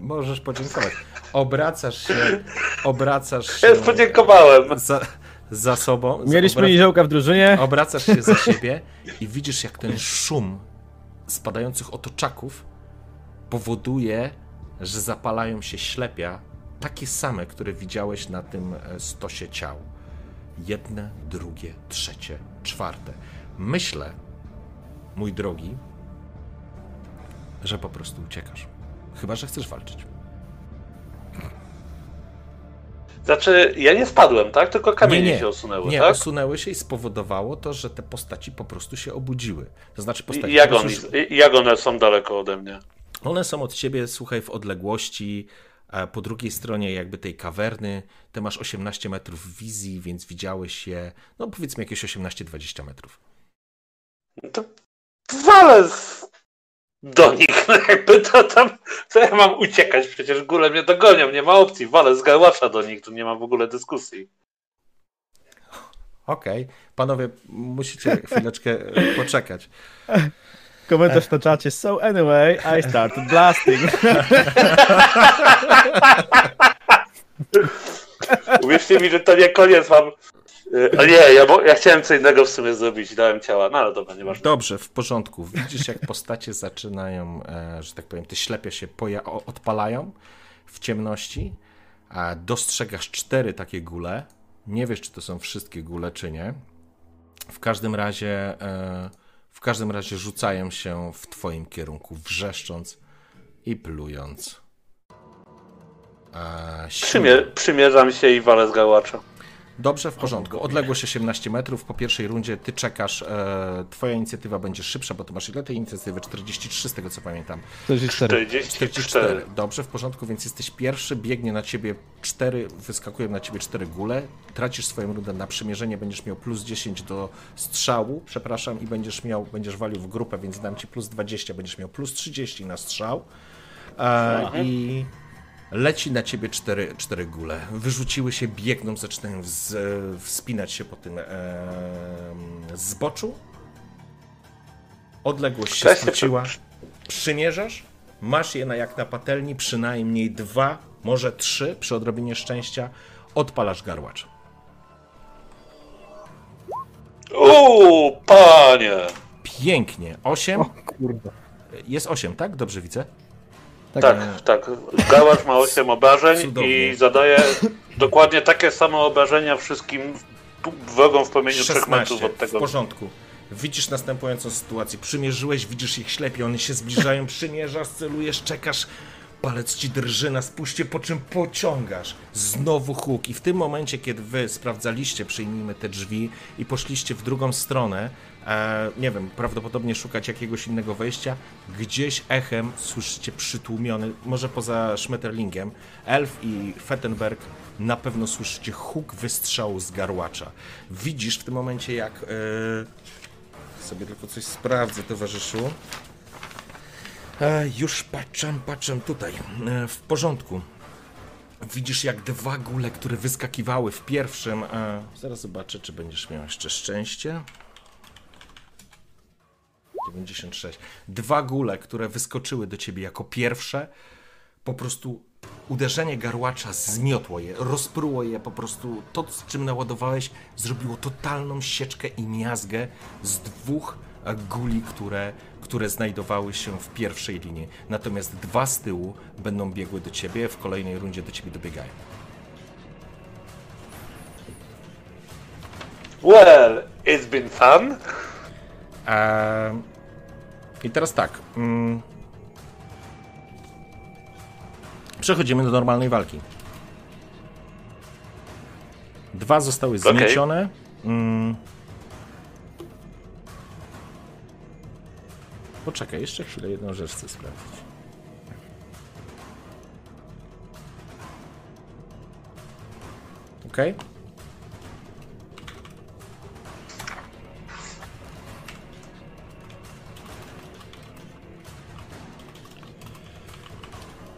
Możesz podziękować. Obracasz się. Obracasz się. Ja już podziękowałem. Za, za sobą. Mieliśmy obra- niziołka w drużynie. Obracasz się za siebie i widzisz, jak ten szum spadających otoczaków powoduje, że zapalają się ślepia, takie same, które widziałeś na tym e, stosie ciał. Jedne, drugie, trzecie, czwarte. Myślę, mój drogi, że po prostu uciekasz. Chyba, że chcesz walczyć. Znaczy, ja nie spadłem, tak? Tylko kamienie się osunęły, nie, tak? osunęły się i spowodowało to, że te postaci po prostu się obudziły. To znaczy postaci... I jak, on, i jak one są daleko ode mnie? One są od ciebie, słuchaj, w odległości. a Po drugiej stronie jakby tej kawerny, ty masz 18 metrów wizji, więc widziałeś je, no powiedzmy jakieś 18-20 metrów. To walę z- do nich, jakby to tam, co ja mam uciekać, przecież góle mnie dogonią, nie ma opcji, walę z garłacza do nich, tu nie ma w ogóle dyskusji. Okej, panowie, musicie chwileczkę e, poczekać. Komentarz na czacie. So anyway, I started blasting. Uwierzcie mi, że to nie koniec, mam... y, A nie, ja, bo, ja chciałem co innego w sumie zrobić, dałem ciała, no ale dobra, nie masz. Dobrze, w porządku. Widzisz, jak postacie zaczynają, e, że tak powiem, te ślepia się poja- o- odpalają w ciemności, a dostrzegasz cztery takie gule. Nie wiesz, czy to są wszystkie gule, czy nie. W każdym razie, e, w każdym razie rzucają się w twoim kierunku, wrzeszcząc i plując. E, Przymie przymierzam się i walę z garłacza. Dobrze, w porządku. Odległość 18 metrów. Po pierwszej rundzie ty czekasz. E, twoja inicjatywa będzie szybsza, bo ty masz ile tej inicjatywy? 43 z tego co pamiętam. 44. 44. Dobrze, w porządku, więc jesteś pierwszy, biegnie na ciebie cztery, wyskakują na ciebie cztery gule, tracisz swoją rundę na przymierzenie, będziesz miał plus 10 do strzału, przepraszam, i będziesz miał, będziesz walił w grupę, więc dam ci plus 20, będziesz miał plus 30 na strzał. E, I leci na ciebie cztery, cztery gule. Wyrzuciły się, biegną, zaczynają wz, wspinać się po tym e, zboczu. Odległość się skróciła. Przymierzasz, masz je na, jak na patelni, przynajmniej dwa, może trzy, przy odrobinie szczęścia, odpalasz garłacz. Uuu, panie! Pięknie. Osiem. Kurwa. Jest osiem, tak? Dobrze widzę? Tak, tak. Garłacz ma 8 obrażeń Cudownie. i zadaje dokładnie takie same obrażenia wszystkim wrogom w promieniu 3 16. metrów od W tego. porządku. Widzisz następującą sytuację. Przymierzyłeś, widzisz ich ślepiej, one się zbliżają, przymierzasz, celujesz, czekasz. Palec ci drży na spuście, po czym pociągasz. Znowu huk. I w tym momencie, kiedy wy sprawdzaliście, przyjmijmy te drzwi i poszliście w drugą stronę, e, nie wiem, prawdopodobnie szukać jakiegoś innego wejścia. Gdzieś echem słyszycie przytłumiony, może poza Schmetterlingiem, Elf i Fettenberg na pewno słyszycie huk wystrzału z garłacza. Widzisz w tym momencie, jak e, sobie tylko coś sprawdzę, towarzyszu. E, już patrzę, patrzę tutaj. E, w porządku. Widzisz jak dwa gule, które wyskakiwały w pierwszym. E, zaraz zobaczę, czy będziesz miał jeszcze szczęście. 96. Dwa gule, które wyskoczyły do ciebie jako pierwsze, po prostu uderzenie garłacza zmiotło je, rozpruło je po prostu. To, z czym naładowałeś, zrobiło totalną sieczkę i miazgę z dwóch guli, które, które znajdowały się w pierwszej linii. Natomiast dwa z tyłu będą biegły do ciebie, w kolejnej rundzie do ciebie dobiegają. Well, it's been fun. Eee, I teraz tak. Mm, przechodzimy do normalnej walki. Dwa zostały zmiecione. Mm. Poczekaj, jeszcze chwilę, jedną rzecz chcę sprawdzić. Okej.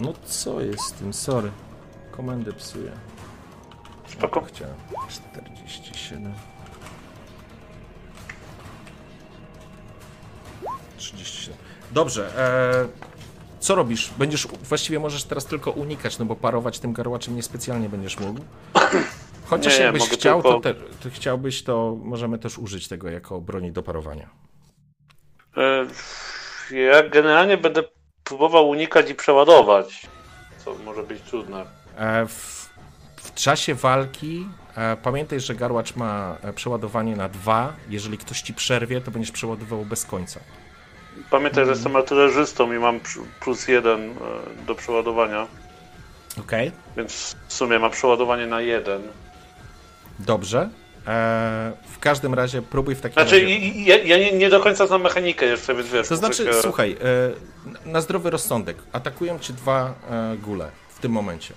No co jest z tym? Sorry. Komendę psuję. Spoko. Chciałem. 47. 37. Dobrze. E, co robisz? Będziesz, właściwie możesz teraz tylko unikać, no bo parować tym garłaczem niespecjalnie będziesz mógł. Chociaż Nie, nie, jakbyś mogę chciał, tylko- to, te, chciałbyś, to możemy też użyć tego jako broni do parowania. E, Ja generalnie będę próbował unikać i przeładować, co może być trudne. E, w, w czasie walki e, pamiętaj, że garłacz ma e, przeładowanie na dwa. Jeżeli ktoś ci przerwie, to będziesz przeładował bez końca. Pamiętaj, Mhm. że jestem artylerzystą i mam plus jeden do przeładowania, Okej? więc w sumie mam przeładowanie na jeden. Dobrze. E, w każdym razie próbuj w takim Znaczy, razie... ja, ja nie, nie do końca znam mechanikę jeszcze, więc wiesz. To znaczy, słuchaj, e, na zdrowy rozsądek. Atakują cię dwa e, gule w tym momencie.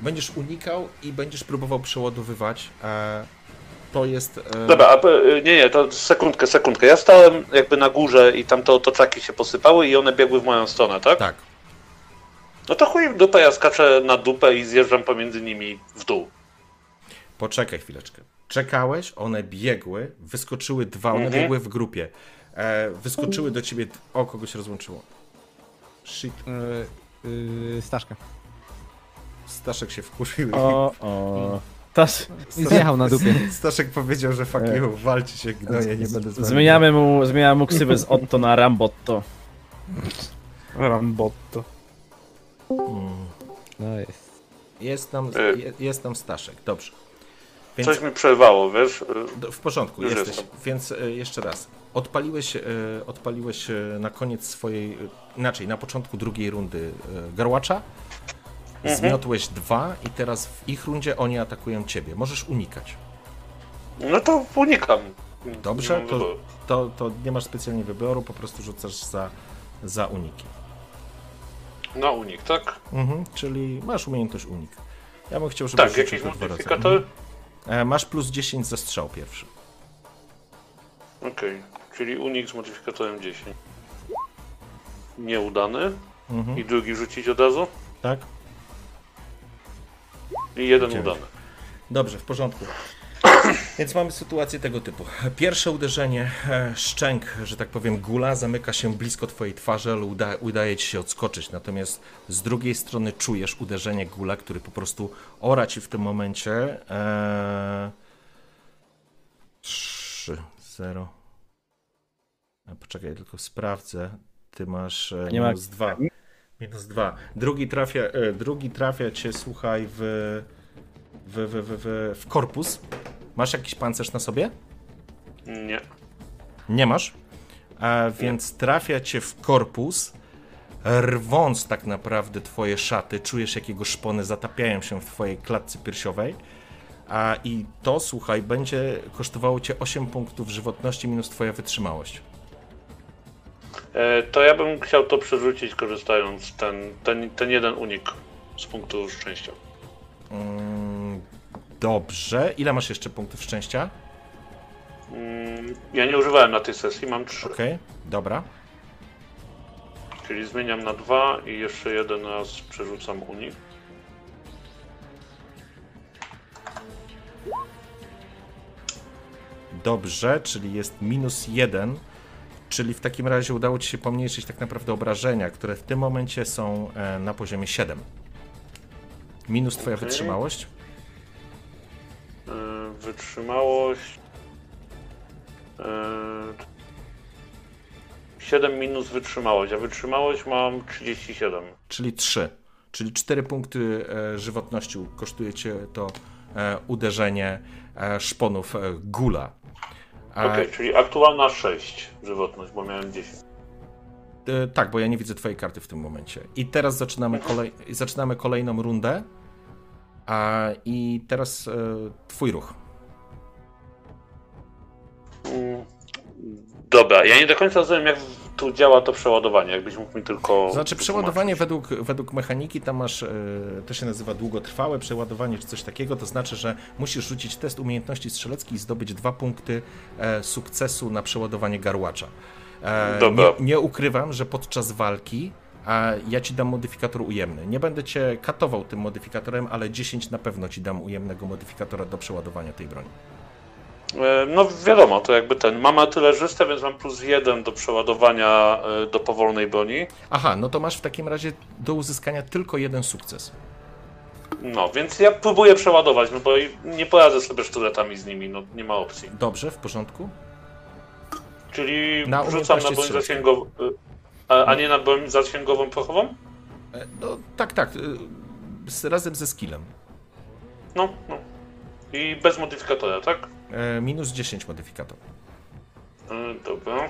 Będziesz unikał i będziesz próbował przeładowywać. To jest... E, Dobra, a, nie, nie, to sekundkę, sekundkę. Ja stałem jakby na górze i tam te otoczaki się posypały i one biegły w moją stronę, tak? Tak. No to chuj w dupę, ja skaczę na dupę i zjeżdżam pomiędzy nimi w dół. Poczekaj chwileczkę. Czekałeś, one biegły, wyskoczyły dwa, one Mhm. biegły w grupie. E, wyskoczyły do ciebie... O, kogoś rozłączyło. Shit. Yy, yy, Staszka. Staszek się wkurzył. O, o. Zjechał na dupie. Staszek powiedział, że fuck you, walcie się, gnoje, nie będę z wami. zmieniamy mu, zmieniamy mu ksywę z Otto na Rambotto. Rambotto. No jest. Jest tam, E. je, jest tam Staszek, dobrze. Więc Coś mi przerwało, wiesz? w porządku, Już jesteś. jestem. Więc e, jeszcze raz. Odpaliłeś, e, odpaliłeś e, na koniec swojej, inaczej, na początku drugiej rundy garłacza. Mhm. Zmiotłeś dwa i teraz w ich rundzie oni atakują ciebie. Możesz unikać. No to unikam. Dobrze? To, to, to nie masz specjalnie wyboru, po prostu rzucasz za, za uniki. Na unik, tak? Mhm, czyli masz umiejętność unik. Ja bym chciał, żebyś Tak, jakiś modyfikator? Mhm. E, Masz plus 10 za strzał pierwszy. Okej, czyli unik z modyfikatorem 10. Nieudany. Mhm. I drugi rzucić od razu. Tak? I jeden Dziewięć. udany. Dobrze, w porządku. Więc mamy sytuację tego typu. Pierwsze uderzenie, e, szczęk, że tak powiem, gula zamyka się blisko twojej twarzy, ale uda, udaje ci się odskoczyć. Natomiast z drugiej strony czujesz uderzenie gula, który po prostu ora ci w tym momencie. E... 3, 0. A, Poczekaj, tylko sprawdzę. Ty masz e, Nie ma- minus 2. Minus 2. Drugi trafia, e, drugi trafia cię, słuchaj, w, w, w, w, w, w korpus. Masz jakiś pancerz na sobie? Nie. Nie masz. A więc trafia cię w korpus, rwąc tak naprawdę twoje szaty. Czujesz, jak jego szpony zatapiają się w twojej klatce piersiowej. A i to, słuchaj, będzie kosztowało cię 8 punktów żywotności minus twoja wytrzymałość. E, to ja bym chciał to przerzucić, korzystając ten, ten, ten jeden unik z punktu szczęścia. Mm, dobrze. Ile masz jeszcze punktów szczęścia? Mm, ja nie używałem na tej sesji, mam trzy. Okej, dobra. Czyli zmieniam na dwa i jeszcze jeden raz przerzucam unik. Dobrze, czyli jest minus jeden. Czyli w takim razie udało ci się pomniejszyć tak naprawdę obrażenia, które w tym momencie są e, na poziomie 7. Minus twoja Okej. wytrzymałość. E, Wytrzymałość. e, 7 minus wytrzymałość, a wytrzymałość mam 37. czyli 3. Czyli 4 punkty e, żywotności kosztuje cię to e, uderzenie e, szponów e, gula. Okej, czyli aktualna 6 żywotność, bo miałem 10. e, tak, bo ja nie widzę twojej karty w tym momencie. I teraz zaczynamy, kolej, zaczynamy kolejną rundę. A, I teraz e, twój ruch. Dobra, ja nie do końca rozumiem, jak tu działa to przeładowanie. Jakbyś mógł mi tylko. Znaczy przeładowanie według, według mechaniki tam masz, e, to się nazywa długotrwałe przeładowanie czy coś takiego, to znaczy, że musisz rzucić test umiejętności strzeleckiej i zdobyć dwa punkty e, sukcesu na przeładowanie garłacza. E, Dobra. nie, nie ukrywam, że podczas walki a ja ci dam modyfikator ujemny. Nie będę cię katował tym modyfikatorem, ale 10 na pewno ci dam ujemnego modyfikatora do przeładowania tej broni. E, No wiadomo, to jakby ten. Mam artylerzystę, więc mam plus jeden do przeładowania e, do powolnej broni. Aha, no to masz w takim razie do uzyskania tylko jeden sukces. No, więc ja próbuję przeładować, no bo nie poradzę sobie sztyletami z nimi, no nie ma opcji. Dobrze, w porządku? Czyli Na rzucam na broń zasięgową. A, a nie na broń zasięgową prochową? E, No tak, tak, e, razem ze skillem. No, no. I bez modyfikatora, tak? E, minus 10 modyfikator. E, Dobra.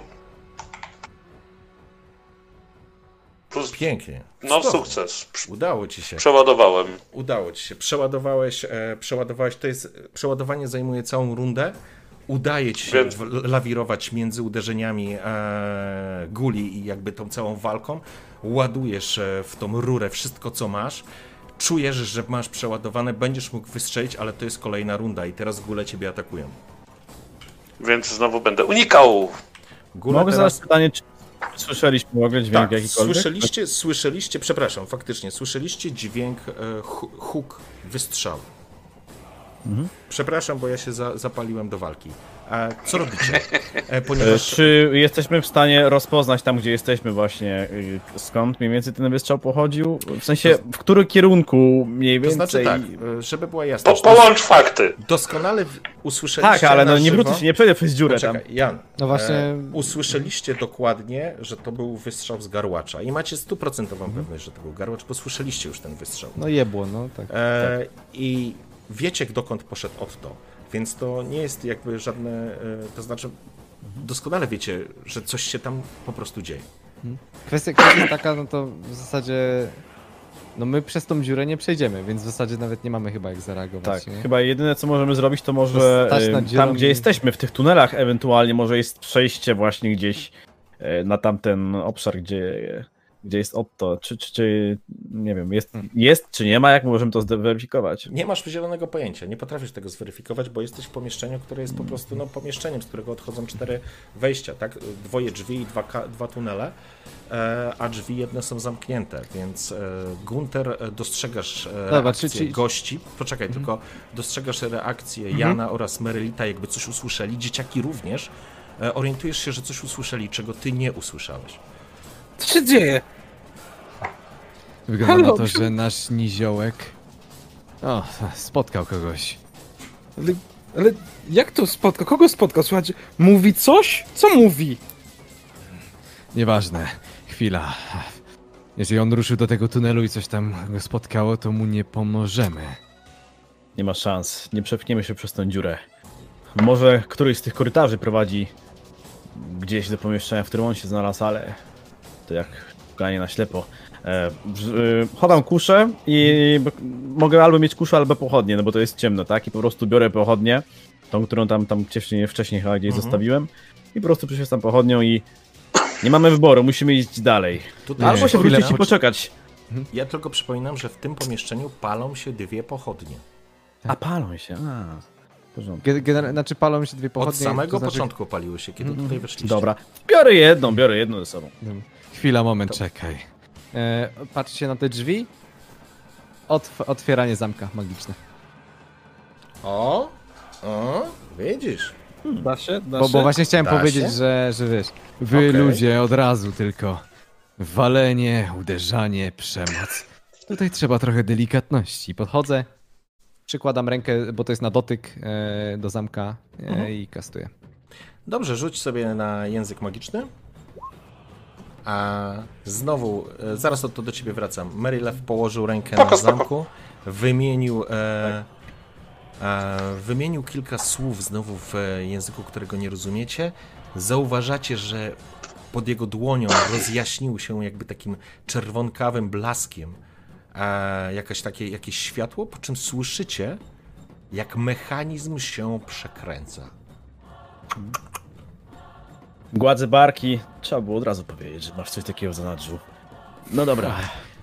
Plus, Pięknie. no sukces. Udało ci się. Przeładowałem. Udało ci się. Przeładowałeś, e, przeładowałeś, to jest, przeładowanie zajmuje całą rundę. Udaje ci się Więc- lawirować między uderzeniami e, guli i jakby tą całą walką. Ładujesz e, w tą rurę wszystko, co masz. Czujesz, że masz przeładowane, będziesz mógł wystrzelić, ale to jest kolejna runda i teraz gule ciebie atakują. Więc znowu będę unikał. Gule Mogę teraz... zadać pytanie, czy słyszeliśmy w ogóle dźwięk Tak, jakikolwiek? słyszeliście, słyszeliście, przepraszam, faktycznie, słyszeliście dźwięk e, hu- huk wystrzału. Mhm. Przepraszam, bo ja się za, zapaliłem do walki. Co robicie? E, E, ponieważ Czy jesteśmy w stanie rozpoznać tam, gdzie jesteśmy właśnie, y, skąd mniej więcej ten wystrzał pochodził? W sensie, w którym kierunku mniej to więcej? znaczy tak, e, żeby była Po, jasność. połącz fakty. Doskonale usłyszeliście Tak, ale no nie się, nie przejdę przez dziurę tam. Poczekaj, Jan. No właśnie- E, usłyszeliście dokładnie, że to był wystrzał z garłacza i macie stuprocentową Mhm. pewność, że to był garłacz, bo słyszeliście już ten wystrzał. No jebło, no tak. E, I wiecie, dokąd poszedł Otto, więc to nie jest jakby żadne. E, to znaczy, doskonale wiecie, że coś się tam po prostu dzieje. Kwestia, kwestia jest taka, no to w zasadzie... No my przez tą dziurę nie przejdziemy, więc w zasadzie nawet nie mamy chyba jak zareagować, Tak, nie? chyba jedyne co możemy zrobić to może e, tam gdzie i- jesteśmy, w tych tunelach ewentualnie może jest przejście właśnie gdzieś e, na tamten obszar, gdzie, gdzie jest Otto, czy, czy, czy nie wiem, jest, jest czy nie ma, jak możemy to zweryfikować? Nie masz zielonego pojęcia, nie potrafisz tego zweryfikować, bo jesteś w pomieszczeniu, które jest po prostu no, pomieszczeniem, z którego odchodzą cztery wejścia, tak? Dwoje drzwi i dwa, dwa tunele, e, a drzwi jedne są zamknięte, więc e, Gunter, e, dostrzegasz Dobra, reakcję czy- czy- gości, poczekaj, tylko dostrzegasz reakcję Jana oraz Merylita, jakby coś usłyszeli, dzieciaki również, orientujesz się, że coś usłyszeli, czego ty nie usłyszałeś. Co się dzieje? Wygląda na Halo, to, przy- że nasz niziołek... O, spotkał kogoś. Ale, ale jak to spotkał? Kogo spotkał? Słuchajcie, mówi coś? Co mówi? Nieważne. Chwila. Jeżeli on ruszył do tego tunelu i coś tam go spotkało, to mu nie pomożemy. Nie ma szans, nie przepchniemy się przez tą dziurę. Może któryś z tych korytarzy prowadzi gdzieś do pomieszczenia, w którym on się znalazł, ale to jak głupka, a nie na ślepo. E, e, chowam kuszę i mogę albo mieć kuszę, albo pochodnie, no bo to jest ciemno, tak? I po prostu biorę pochodnię, tą, którą tam, tam wcześniej, wcześniej chyba gdzieś zostawiłem i po prostu przyświecam pochodnią i nie mamy wyboru, musimy iść dalej. Tutaj Albo się chwilę wrócić i poczekać. Ja tylko przypominam, że w tym pomieszczeniu palą się dwie pochodnie. A palą się, a. Znaczy palą się dwie pochodnie. Od samego to znaczy... początku paliły się, kiedy tutaj weszliście. Dobra, biorę jedną, biorę jedną ze sobą. Chwila, moment, czekaj. E, patrzcie na te drzwi. Otw otwieranie zamka magiczne. O, o, widzisz. Da się? Da Bo, się? bo właśnie chciałem Da powiedzieć, się? że, że wiesz. Wy Okej. ludzie od razu tylko. Walenie, uderzanie, przemoc. Tutaj trzeba trochę delikatności. Podchodzę, przykładam rękę, bo to jest na dotyk e, do zamka e, Mhm. i kastuję. Dobrze, rzuć sobie na język magiczny. A znowu, e, zaraz to do ciebie wracam. Marylew położył rękę Spoko, na spoko. zamku, wymienił, e, e, wymienił kilka słów znowu w e, języku, którego nie rozumiecie. Zauważacie, że pod jego dłonią rozjaśnił się jakby takim czerwonkawym blaskiem e, jakaś takie, jakieś światło, po czym słyszycie, jak mechanizm się przekręca. Gładzę barki, trzeba było od razu powiedzieć, że masz coś takiego w zanadrzu. No dobra.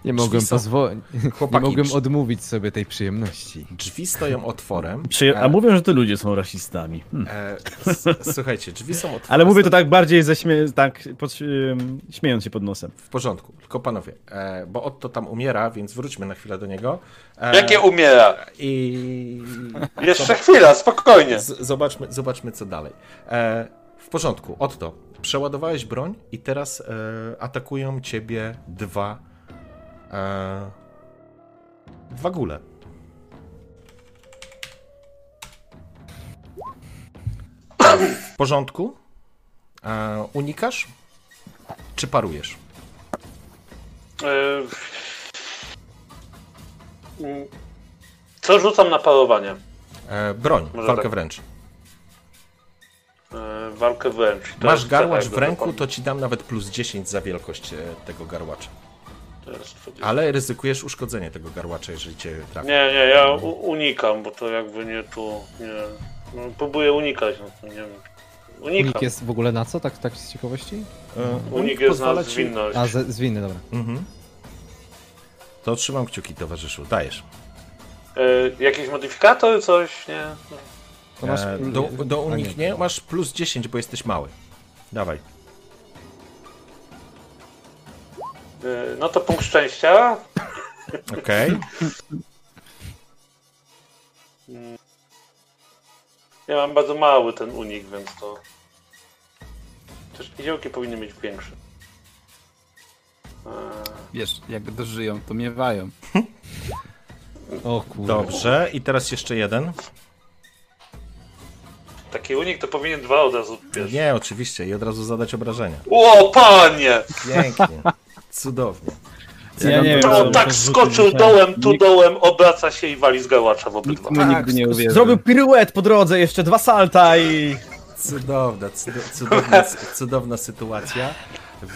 Nie mogłem są- pozwolić. Nie Chłopaki, mogłem przy- odmówić sobie tej przyjemności. Drzwi stoją otworem. Przyje- a E, mówią, że to ludzie są rasistami. Hmm. e, s- słuchajcie, drzwi są otwarte. Ale mówię to tak bardziej ze śmie- tak pod, ym, śmiejąc się pod nosem. W porządku, tylko panowie, e, bo Otto tam umiera, więc wróćmy na chwilę do niego. E, Jakie umiera? I Jeszcze chwila, spokojnie. z, zobaczmy, zobaczmy, co dalej. E, w porządku, Otto, przeładowałeś broń i teraz e, atakują ciebie dwa e, dwa gule. W porządku? E, unikasz? Czy parujesz? E, Co rzucam na parowanie? E, broń, Może walkę tak. wręcz. E, Walkę wręcz. To Masz garłacz w ręku, to ci dam nawet plus 10 za wielkość e, tego garłacza. Ale ryzykujesz uszkodzenie tego garłacza, jeżeli cię trafi. Nie, nie, ja unikam, bo to jakby nie tu. Nie. No, próbuję unikać, no to nie wiem. Unikam. Unik jest w ogóle na co, tak, tak z ciekawości? E, Unik jest na ci- zwinność. A, z, zwinny, dobra. Mhm. To trzymam kciuki, towarzyszu. Dajesz. E, jakiś modyfikator, coś? Nie. No. To masz... E, do, do A nie. uniknie masz plus 10, bo jesteś mały. Dawaj. E, no to punkt szczęścia. Okej. Ja mam bardzo mały ten unik, więc to. Też niziołki powinny mieć większy. E, Wiesz, jak dożyją, to miewają. O kurde. Dobrze. I teraz jeszcze jeden. Taki unik to powinien dwa od razu wiesz. Nie, oczywiście. I od razu zadać obrażenia. O, panie! Pięknie. Cudownie. Ja nie wiem, To on tak skoczył dołem, tu dołem, obraca się i wali z gałacza w obydwa. Nikt mu nigdy nie uwierzy. Zrobił piruet po drodze, jeszcze dwa salta i... Cudowna, cudo- cudowna, cudowna sytuacja.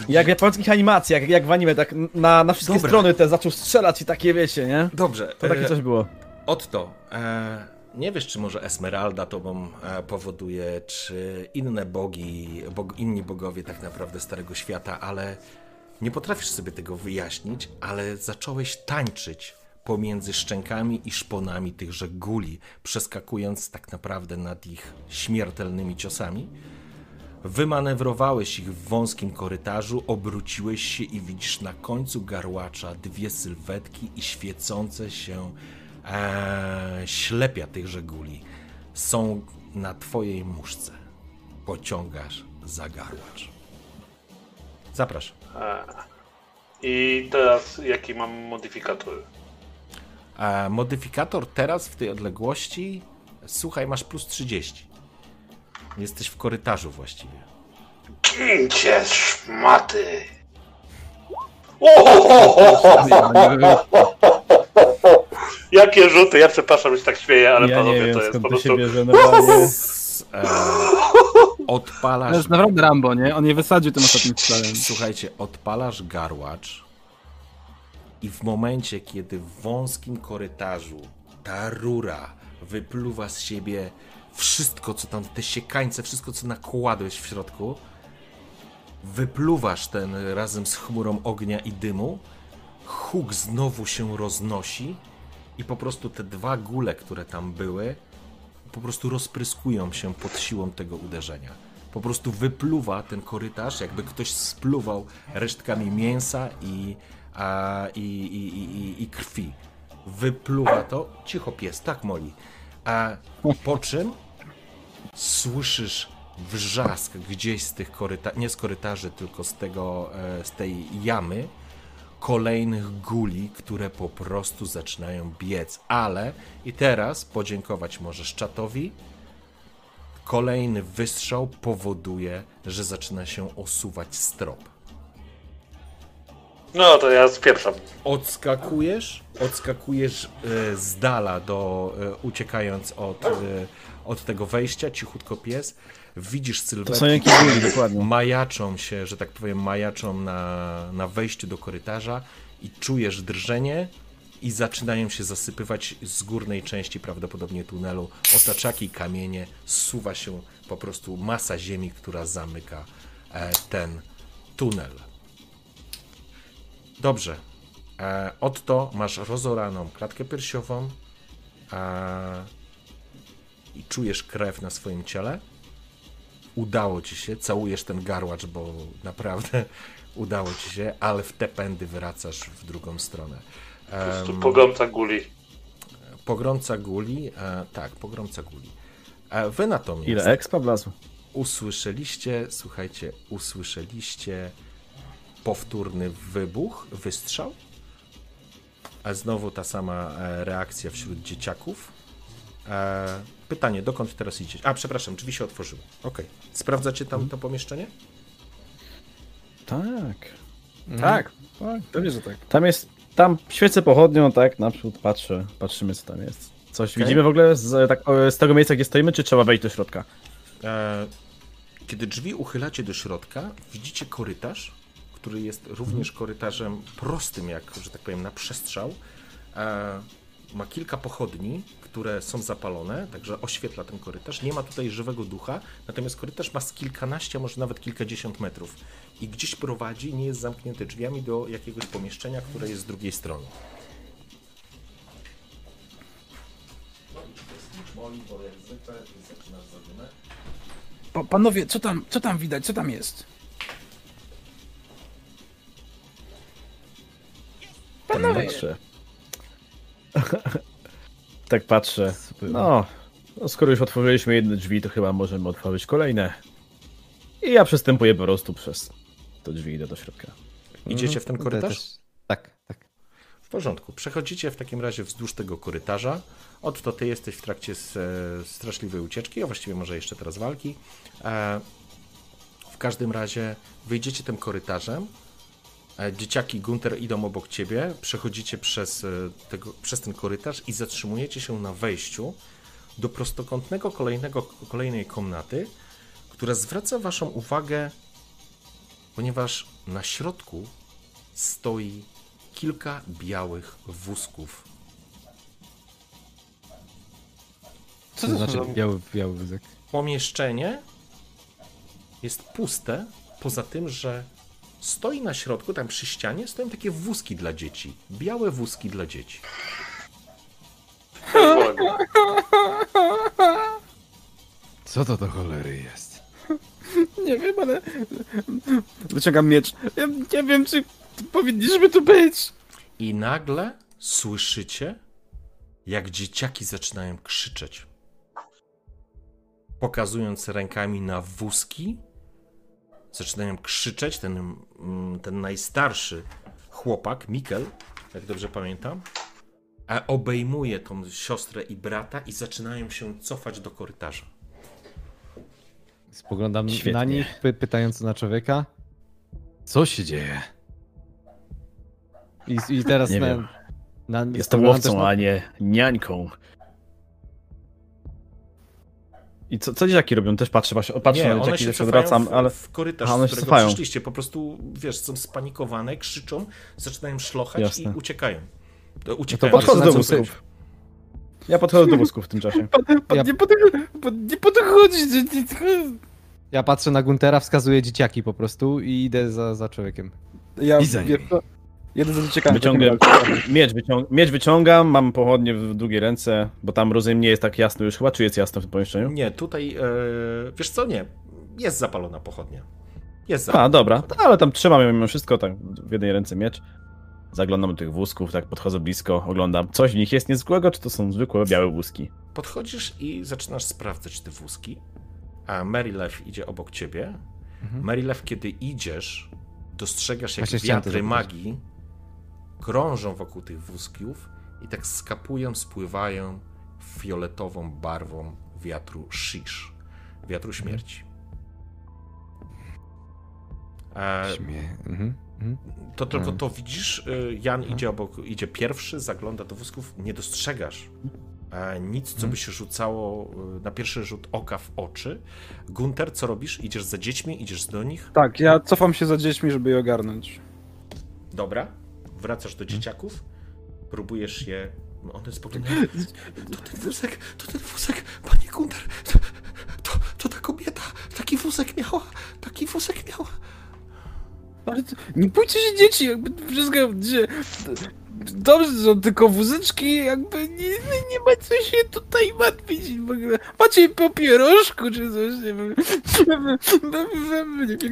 Jak w japońskich animacjach, jak w anime, tak na, na wszystkie Dobra. strony te zaczął strzelać i takie wiecie, nie? Dobrze. To takie e, coś było. Otto, e, nie wiesz, czy może Esmeralda tobą e, powoduje, czy inne bogi, bog, inni bogowie tak naprawdę Starego Świata, ale nie potrafisz sobie tego wyjaśnić, ale zacząłeś tańczyć pomiędzy szczękami i szponami tychże guli, przeskakując tak naprawdę nad ich śmiertelnymi ciosami. Wymanewrowałeś ich w wąskim korytarzu, obróciłeś się i widzisz na końcu garłacza dwie sylwetki i świecące się e, ślepia tychże guli. Są na twojej muszce. Pociągasz za garłacz. Zapraszam. I teraz jaki mam modyfikator? E, modyfikator teraz w tej odległości, słuchaj, masz plus 30. Jesteś w korytarzu właściwie. Gincie szmaty! Jakie rzuty? Ja przepraszam, że się tak śmieję, ale ja nie panowie, wiem, to jest po to prostu... bierze normalnie. E, To Odpalasz jest naprawdę Rambo, nie? On je wysadził tym ostatnim strzałem. Słuchajcie, odpalasz garłacz i w momencie, kiedy w wąskim korytarzu ta rura wypluwa z siebie wszystko, co tam, te siekańce, wszystko, co nakładłeś w środku, wypluwasz ten razem z chmurą ognia i dymu, huk znowu się roznosi i po prostu te dwa gule, które tam były, po prostu rozpryskują się pod siłą tego uderzenia. Po prostu wypluwa ten korytarz, jakby ktoś spluwał resztkami mięsa i, a, i, i, i- i krwi. Wypluwa to. Cicho pies, tak Moli. A po czym słyszysz wrzask gdzieś z tych korytarzy, nie z korytarzy, tylko z tego, e, z tej jamy, kolejnych guli, które po prostu zaczynają biec. Ale i teraz podziękować możesz czatowi. Kolejny wystrzał powoduje, że zaczyna się osuwać strop. No to ja spieprzam. Odskakujesz, odskakujesz e, z dala do, e, uciekając od, e, od tego wejścia, cichutko pies. Widzisz To sylwetki, są jakieś guli, dokładnie. majaczą się, że tak powiem, majaczą na, na wejściu do korytarza i czujesz drżenie i zaczynają się zasypywać z górnej części prawdopodobnie tunelu otaczaki, kamienie, zsuwa się po prostu masa ziemi, która zamyka e, ten tunel. Dobrze. E, Otto, masz rozoraną klatkę piersiową e, i czujesz krew na swoim ciele udało ci się, całujesz ten garłacz, bo naprawdę udało ci się, ale w te pędy wracasz w drugą stronę. Po prostu Em, pogromca guli. pogromca guli, e, tak, pogromca guli. E, wy natomiast Ile expa wlazło? usłyszeliście, słuchajcie, usłyszeliście powtórny wybuch, wystrzał, a znowu ta sama e, reakcja wśród dzieciaków. E, pytanie, dokąd teraz idziecie? A, przepraszam, drzwi się otworzyły. Okej. Sprawdzacie tam to pomieszczenie? Tak. Tak, tak, pewnie, że tak. Tam jest, tam świecę pochodnią, tak, naprzód patrzę, patrzymy co tam jest. Coś Okej. widzimy w ogóle z, tak, z tego miejsca, gdzie stoimy, czy trzeba wejść do środka? E, kiedy drzwi uchylacie do środka, widzicie korytarz, który jest również korytarzem prostym, jak, że tak powiem, na przestrzał. E, ma kilka pochodni, które są zapalone, także oświetla ten korytarz. Nie ma tutaj żywego ducha, natomiast korytarz ma z kilkanaście, może nawet kilkadziesiąt metrów. I gdzieś prowadzi, nie jest zamknięty drzwiami do jakiegoś pomieszczenia, które jest z drugiej strony. Pa, panowie, co tam, co tam widać, co tam jest? Panowie. tak patrzę. No, no, skoro już otworzyliśmy jedne drzwi, to chyba możemy otworzyć kolejne. I ja przystępuję po prostu przez te drzwi i idę do środka. Idziecie w ten Ja korytarz? Tak, tak. W porządku. Przechodzicie w takim razie wzdłuż tego korytarza. Oto ty jesteś w trakcie e, straszliwej ucieczki, a właściwie może jeszcze teraz walki. E, w każdym razie wyjdziecie tym korytarzem. E, dzieciaki Gunter idą obok ciebie. Przechodzicie przez, e, tego, przez ten korytarz i zatrzymujecie się na wejściu do prostokątnego kolejnego, kolejnej komnaty, która zwraca waszą uwagę, ponieważ na środku stoi kilka białych wózków. co To znaczy znaczy? biały, biały wózek. Pomieszczenie jest puste, poza tym, że stoi na środku, tam przy ścianie, stoją takie wózki dla dzieci. Białe wózki dla dzieci. Co to do cholery jest? Nie wiem, ale... Wyciągam miecz. Ja nie wiem, czy powinniśmy tu być. I nagle słyszycie, jak dzieciaki zaczynają krzyczeć. Pokazując rękami na wózki, zaczynają krzyczeć. Ten, mm, ten najstarszy chłopak, Mikkel, jak dobrze pamiętam, a obejmuje tą siostrę i brata i zaczynają się cofać do korytarza. Spoglądam Świetnie. na nich, py pytając na człowieka. Co się dzieje? I, i teraz Nie na, na, Jestem łowcą, na- a nie niańką. I co, co dzieciaki robią? Też patrzę, właśnie- patrzę Nie, na dzieciaki, się odwracam, w, ale... w korytarz, Aha, one z się cofają. przyszliście. Po prostu, wiesz, są spanikowane, krzyczą, zaczynają szlochać Jasne. i uciekają. To No uciekają. Podchodzę do wózków. Ja podchodzę do wózków w tym czasie. Pan, pan Ja- nie, pan nie nie, Ja patrzę na Guntera, wskazuję dzieciaki po prostu i idę za, za człowiekiem. Ja I za to- Jeden za ciekawy. Wyciągam, miecz, wyciąg, miecz wyciągam, mam pochodnie w długie ręce, bo tam rozumiem nie jest tak jasno już chyba, czy jest jasno w tym pomieszczeniu? Nie, tutaj, e, wiesz co, nie. Jest zapalona pochodnia. Jest zapalona. A, dobra, ale tam trzymam ją mimo wszystko, tak w jednej ręce miecz. Zaglądam do tych wózków, tak podchodzę blisko, oglądam. Coś w nich jest niezwykłego, czy to są zwykłe białe wózki? Podchodzisz i zaczynasz sprawdzać te wózki, a Marylew idzie obok ciebie. Mhm. Marylew, kiedy idziesz, dostrzegasz jak Właśnie wiatry magii krążą wokół tych wózków i tak skapują, spływają fioletową barwą wiatru Shish, wiatru śmierci. E, Śmie... Mhm. Mhm. To tylko Mhm. to widzisz, y, Jan idzie obok, idzie pierwszy, zagląda do wózków, nie dostrzegasz e, nic, co by się rzucało y, na pierwszy rzut oka w oczy. Gunter, co robisz? Idziesz za dziećmi, idziesz do nich? Tak, ja cofam się za dziećmi, żeby je ogarnąć. Dobra, wracasz do dzieciaków, próbujesz je... no, One spoglądają. To ten wózek, to ten wózek, panie Gunter, to, to, to ta kobieta, taki wózek miała, taki wózek miała. Ale to, nie bójcie się dzieci, jakby wszystko, że, dobrze, są tylko wózeczki, jakby nie, nie ma co się tutaj martwić. Macie papieroszku czy coś, nie wiem.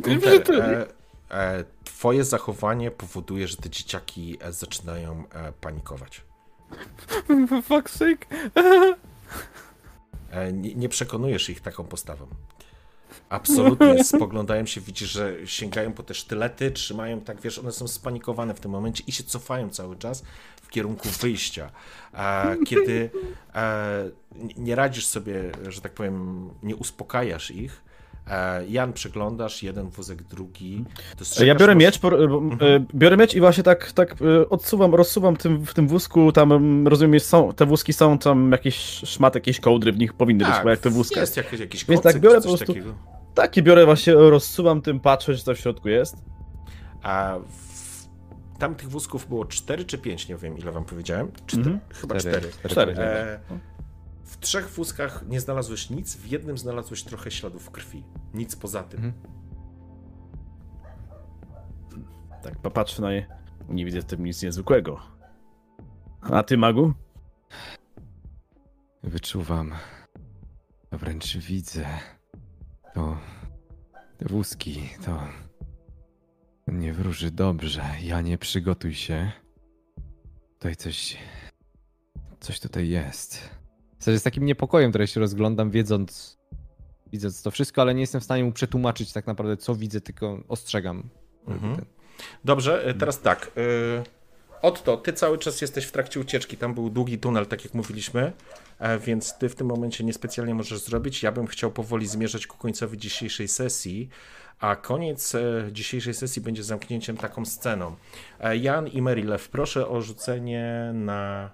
Nie wiem, Gunter, e, e, twoje zachowanie powoduje, że te dzieciaki e, zaczynają e, panikować. For fuck's sake. E, nie, nie przekonujesz ich taką postawą. Absolutnie spoglądają się, widzisz, że sięgają po te sztylety, trzymają tak, wiesz, one są spanikowane w tym momencie i się cofają cały czas w kierunku wyjścia. Kiedy nie radzisz sobie, że tak powiem, nie uspokajasz ich, Jan przeglądasz, jeden wózek, drugi. Ja biorę miecz, por, e, biorę miecz i właśnie tak, tak e, odsuwam, rozsuwam tym, w tym wózku, tam em, rozumiem, są, te wózki są tam jakieś szmaty, jakieś kołdry w nich powinny być, Tak, chyba jak te wózka. jest jakiś, jakiś Więc kocyk tak biorę czy coś po prostu- takiego. Takie biorę właśnie, rozsuwam tym, patrzę, czy to w środku jest. A w... tam tych wózków było 4 czy 5, nie wiem ile wam powiedziałem. Cztery, Mhm. Chyba Cztery. 4. Cztery. Cztery. E, w trzech wózkach nie znalazłeś nic, w jednym znalazłeś trochę śladów krwi. Nic poza tym. Mhm. Tak, popatrzę na nie. Nie widzę w tym nic niezwykłego. A ty, Magu? Wyczuwam. A wręcz widzę. To. Te wózki, to. Nie wróży dobrze. Ja nie przygotuj się. Tutaj coś. Coś tutaj jest. W zasadzie z takim niepokojem trochę się rozglądam, wiedząc, widząc to wszystko, ale nie jestem w stanie mu przetłumaczyć tak naprawdę, co widzę, tylko ostrzegam. Mhm. Dobrze, e, teraz tak. y, Otto, ty cały czas jesteś w trakcie ucieczki. Tam był długi tunel, tak jak mówiliśmy, e, więc ty w tym momencie niespecjalnie możesz zrobić. Ja bym chciał powoli zmierzać ku końcowi dzisiejszej sesji, a koniec e, dzisiejszej sesji będzie zamknięciem taką sceną. E, Jan i Marylew, proszę o rzucenie na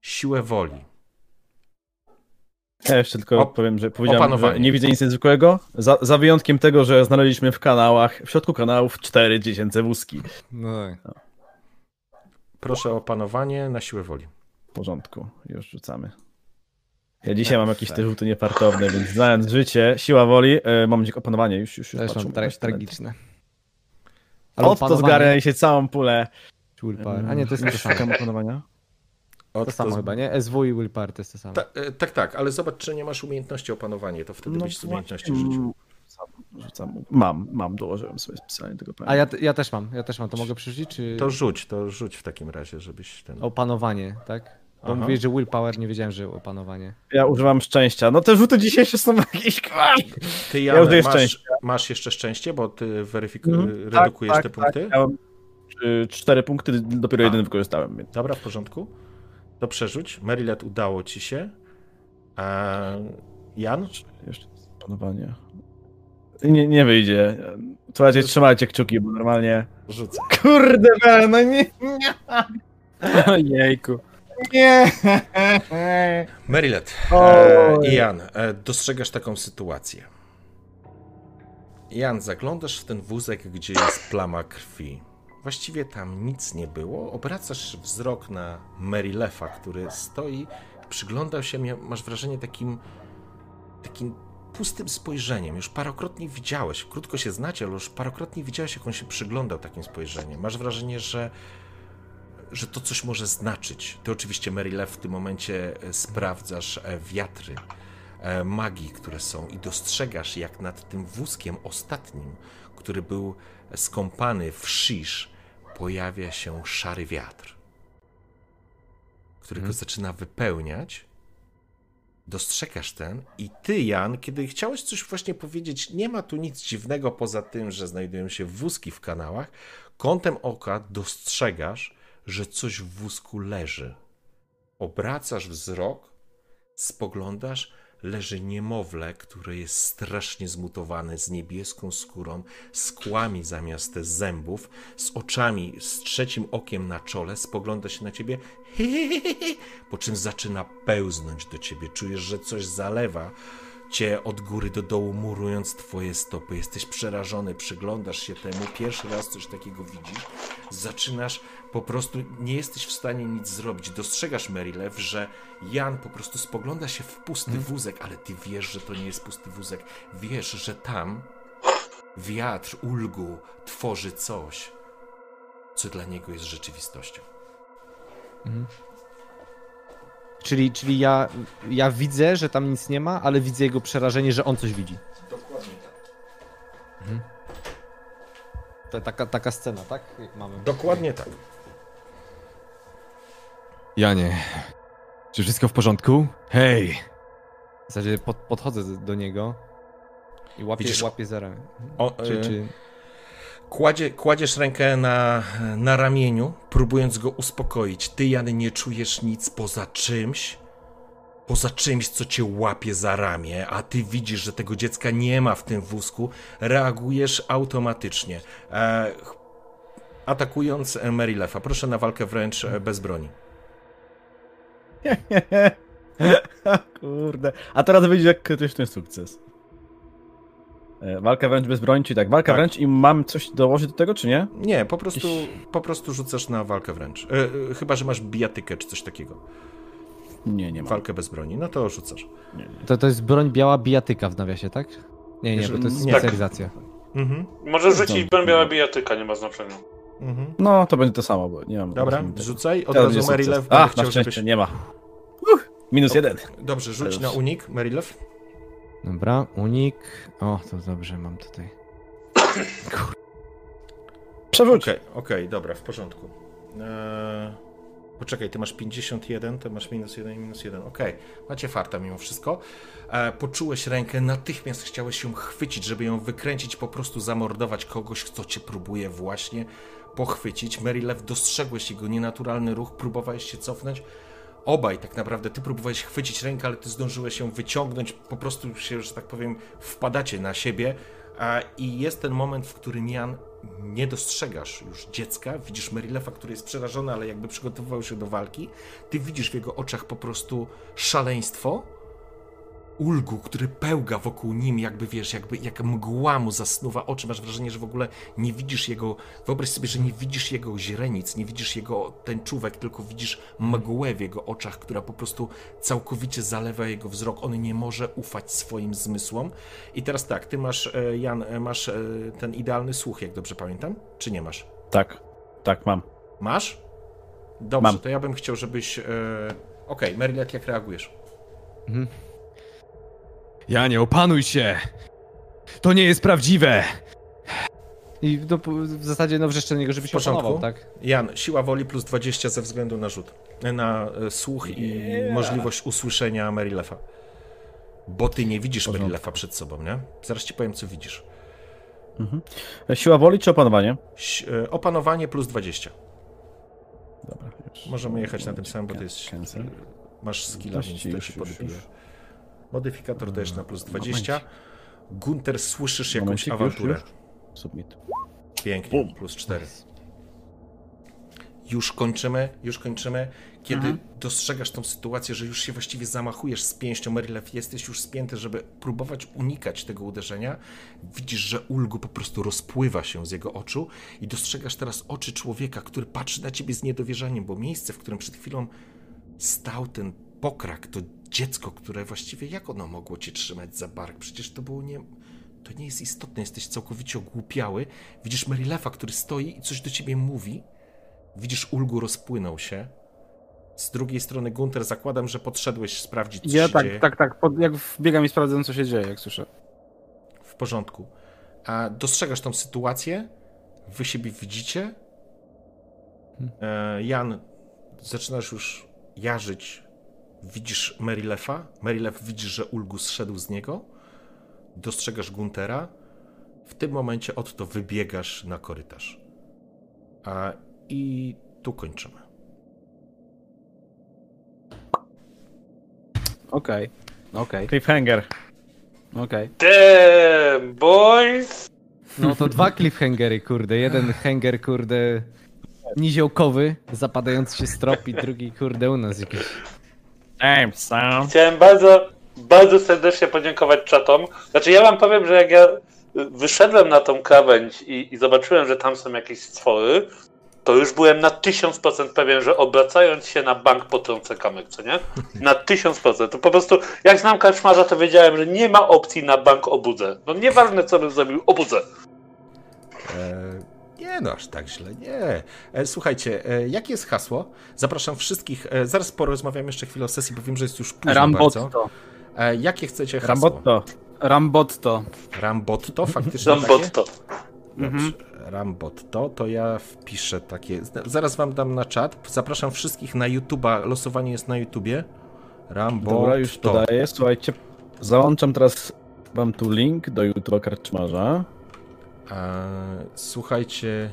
siłę woli. Ja jeszcze tylko O- powiem, że powiedziałem, że nie widzę nic niezwykłego. Za, za wyjątkiem tego, że znaleźliśmy w kanałach, w środku kanałów cztery dziecięce wózki. No tak. Proszę o opanowanie na siłę woli. W porządku, już rzucamy. Ja dzisiaj mam jakieś te rzuty niefartowne, więc znając życie, siła woli, e, mam opanowanie, już, już, już Też patrzę, mam tragiczne. Od to opanowanie- zgarnia się całą pulę. Willpower. A nie, to jest to Już samo. szukam opanowania. Od To samo chyba, nie? SW i Willpower to jest to samo. Ta, e, tak, tak, ale zobacz, czy nie masz umiejętności opanowanie, to wtedy No byś z umiejętności rzucił. Rzucam. Mam, mam, dołożyłem sobie specjalnie tego A ja, ja też mam, ja też mam. To mogę przerzucić, czy... To rzuć, to rzuć w takim razie, żebyś ten... Opanowanie, tak? Bo mówiłeś, że willpower, nie wiedziałem, że opanowanie. Ja używam szczęścia. No te rzuty dzisiejsze są jakieś... Ty, Ja użyję masz, szczęścia. masz jeszcze szczęście, bo ty weryfiku- Mhm. redukujesz Tak, te tak, punkty? Ja mam cztery punkty, dopiero A. jeden wykorzystałem. Więc. Dobra, w porządku. To przerzuć. Marylet udało ci się. A Jan? Jeszcze panowanie. Nie, nie wyjdzie. Słuchajcie, trzymajcie kciuki, bo normalnie... Rzucę. Kurde, no nie, nie, Jejku. Nie! Merilet Oj. e, i Jan, e, dostrzegasz taką sytuację. Jan, zaglądasz w ten wózek, gdzie jest plama krwi. Właściwie tam nic nie było. Obracasz wzrok na Merilefa, który stoi, przyglądał się, masz wrażenie takim, takim pustym spojrzeniem. Już parokrotnie widziałeś, krótko się znacie, ale już parokrotnie widziałeś, jak on się przyglądał takim spojrzeniem. Masz wrażenie, że że to coś może znaczyć. Ty oczywiście, Mary Lew, w tym momencie e, sprawdzasz e, wiatry e, magii, które są i dostrzegasz, jak nad tym wózkiem ostatnim, który był skąpany w shish, pojawia się szary wiatr, który go zaczyna wypełniać. Dostrzegasz ten i ty, Jan, kiedy chciałeś coś właśnie powiedzieć, nie ma tu nic dziwnego poza tym, że znajdują się wózki w kanałach, kątem oka dostrzegasz, że coś w wózku leży. Obracasz wzrok, spoglądasz, leży niemowlę, które jest strasznie zmutowane, z niebieską skórą, z kłami zamiast zębów, z oczami, z trzecim okiem na czole, spogląda się na ciebie, po czym zaczyna pełznąć do ciebie. Czujesz, że coś zalewa cię od góry do dołu, murując twoje stopy. Jesteś przerażony, przyglądasz się temu, pierwszy raz coś takiego widzisz, zaczynasz po prostu, nie jesteś w stanie nic zrobić. Dostrzegasz, Marylew, że Jan po prostu spogląda się w pusty wózek, ale ty wiesz, że to nie jest pusty wózek. Wiesz, że tam wiatr ulgu tworzy coś, co dla niego jest rzeczywistością. Czyli, czyli ja, ja widzę, że tam nic nie ma, ale widzę jego przerażenie, że on coś widzi. Dokładnie tak. To taka, taka scena, tak? Jak mamy. Dokładnie tak. Janie, czy wszystko w porządku? Hej! W zasadzie pod, podchodzę do- niego i łapię, Widzisz- łapię za ramię. O, Czy, e, czy... Kładzie, kładziesz rękę na, na ramieniu, próbując go uspokoić. Ty, Jan, nie czujesz nic poza czymś, poza czymś, co cię łapie za ramię, a ty widzisz, że tego dziecka nie ma w tym wózku. Reagujesz automatycznie. E, atakując Merilefa. Proszę na walkę wręcz e, bez broni. Kurde. A teraz będzie jak krytyczny sukces. E, Walka wręcz bez broni, czyli tak, walka Tak. wręcz i mam coś dołożyć do tego, czy nie? Nie, po prostu, po prostu rzucasz na walkę wręcz. E, e, chyba, że masz bijatykę czy coś takiego. Nie, nie mam. Walkę bez broni. No to rzucasz. To, to jest broń biała bijatyka w nawiasie, tak? Nie, nie, bo to jest Nie. specjalizacja. Mhm, Może rzucić broń biała bijatyka, nie ma znaczenia. Mhm. No, to będzie to samo, bo nie mam... Dobra, rzucaj. Od razu będę A, na szczęście żebyś... nie ma. Uch, minus jeden. Dobrze, rzuć na unik, Marylew. Dobra, unik. O, to dobrze, mam tutaj. Przerzuć. Okej, okej, dobra, w porządku. Eee, poczekaj, ty masz 51, to masz minus 1 i minus 1. Okej, macie farta mimo wszystko. E, poczułeś rękę, natychmiast chciałeś ją chwycić, żeby ją wykręcić, po prostu zamordować kogoś, kto cię próbuje właśnie pochwycić. Marylew, dostrzegłeś jego nienaturalny ruch, próbowałeś się cofnąć. Obaj tak naprawdę, ty próbowałeś chwycić rękę, ale ty zdążyłeś ją wyciągnąć, po prostu się, że tak powiem, wpadacie na siebie. A, I jest ten moment, w którym Jan nie dostrzegasz już dziecka, widzisz Merilefa, który jest przerażony, ale jakby przygotowywał się do walki. Ty widzisz w jego oczach po prostu szaleństwo, ulgu, który pełga wokół nim, jakby wiesz, jakby jak mgła mu zasnuwa oczy. Masz wrażenie, że w ogóle nie widzisz jego. Wyobraź sobie, że nie widzisz jego źrenic, nie widzisz jego tęczówek, tylko widzisz mgłę w jego oczach, która po prostu całkowicie zalewa jego wzrok. On nie może ufać swoim zmysłom. I teraz tak, ty masz, e, Jan, e, masz e, ten idealny słuch, jak dobrze pamiętam? Czy nie masz? Tak, tak, mam. Masz? Dobrze, Mam. to ja bym chciał, żebyś. Okej, okay, Merylet, jak reagujesz? Janie, opanuj się! To nie jest prawdziwe! I no, w zasadzie no wrzeszczę do niego, żeby się opanował, tak? Jan, siła woli plus 20 ze względu na rzut. Na e, słuch i możliwość usłyszenia Merilefa. Bo ty nie widzisz. Merilefa przed sobą, nie? Zaraz ci powiem, co widzisz. E, Siła woli czy opanowanie? E, Opanowanie plus 20. Dobra, już. Możemy jechać na tym samym, bo to jest. Cancel. Masz skilla, więc już, się podbije. już. Modyfikator też na plus Momencik. 20. Gunter, słyszysz jakąś Momencik, już, awanturę. już. Submit. Pięknie, Bum. plus 4. już kończymy, już kończymy. Kiedy dostrzegasz tą sytuację, że już się właściwie zamachujesz z pięścią Merilew, jesteś już spięty, żeby próbować unikać tego uderzenia, widzisz, że Ulgu po prostu rozpływa się z jego oczu i dostrzegasz teraz oczy człowieka, który patrzy na ciebie z niedowierzaniem, bo miejsce, w którym przed chwilą stał ten pokrak, to dziecko, które właściwie jak ono mogło cię trzymać za bark? Przecież to było nie... To nie jest istotne, jesteś całkowicie ogłupiały. Widzisz Merilefa, który stoi i coś do ciebie mówi. Widzisz, Ulgu rozpłynął się. Z drugiej strony, Gunter, zakładam, że podszedłeś sprawdzić, co Ja się tak, dzieje. tak, tak. Pod, jak wbiegam i sprawdzam, co się dzieje, jak słyszę. W porządku. A dostrzegasz tą sytuację? Wy siebie widzicie? E, Jan, zaczynasz już jarzyć. Widzisz Merilefa? Merilew widzisz, że Ulgus zszedł z niego. Dostrzegasz Guntera. W tym momencie Otto wybiegasz na korytarz. A, I tu kończymy. Okej, okej, Cliffhanger. okej. Damn, boys! No to dwa cliffhangery, kurde. Jeden hanger, kurde, niziołkowy, zapadający się strop i drugi, kurde, u nas jakiś. Chciałem bardzo, bardzo serdecznie podziękować czatom. Znaczy ja wam powiem, że jak ja wyszedłem na tą krawędź i, i zobaczyłem, że tam są jakieś stwory, to już byłem na 1000% pewien, że obracając się na bank potrącę kamyk, co nie? Na 1000%. To po prostu, jak znam karczmarza, to wiedziałem, że nie ma opcji na bank obudzę. No nieważne, co bym zrobił, obudzę. E, nie no, aż tak źle, nie. E, słuchajcie, e, jakie jest hasło? Zapraszam wszystkich, e, zaraz porozmawiam jeszcze chwilę o sesji, bo wiem, że jest już późno bardzo. Rambotto. E, jakie chcecie hasło? Rambotto. Rambotto. Rambotto, faktycznie takie? Zambotto. Dobrze, Rambotto, to ja wpiszę takie, zaraz wam dam na czat, zapraszam wszystkich na YouTube'a, losowanie jest na YouTubie. Rambotto. Dobra, już podaję. Słuchajcie, załączam teraz wam tu link do YouTube Karczmarza. E, słuchajcie,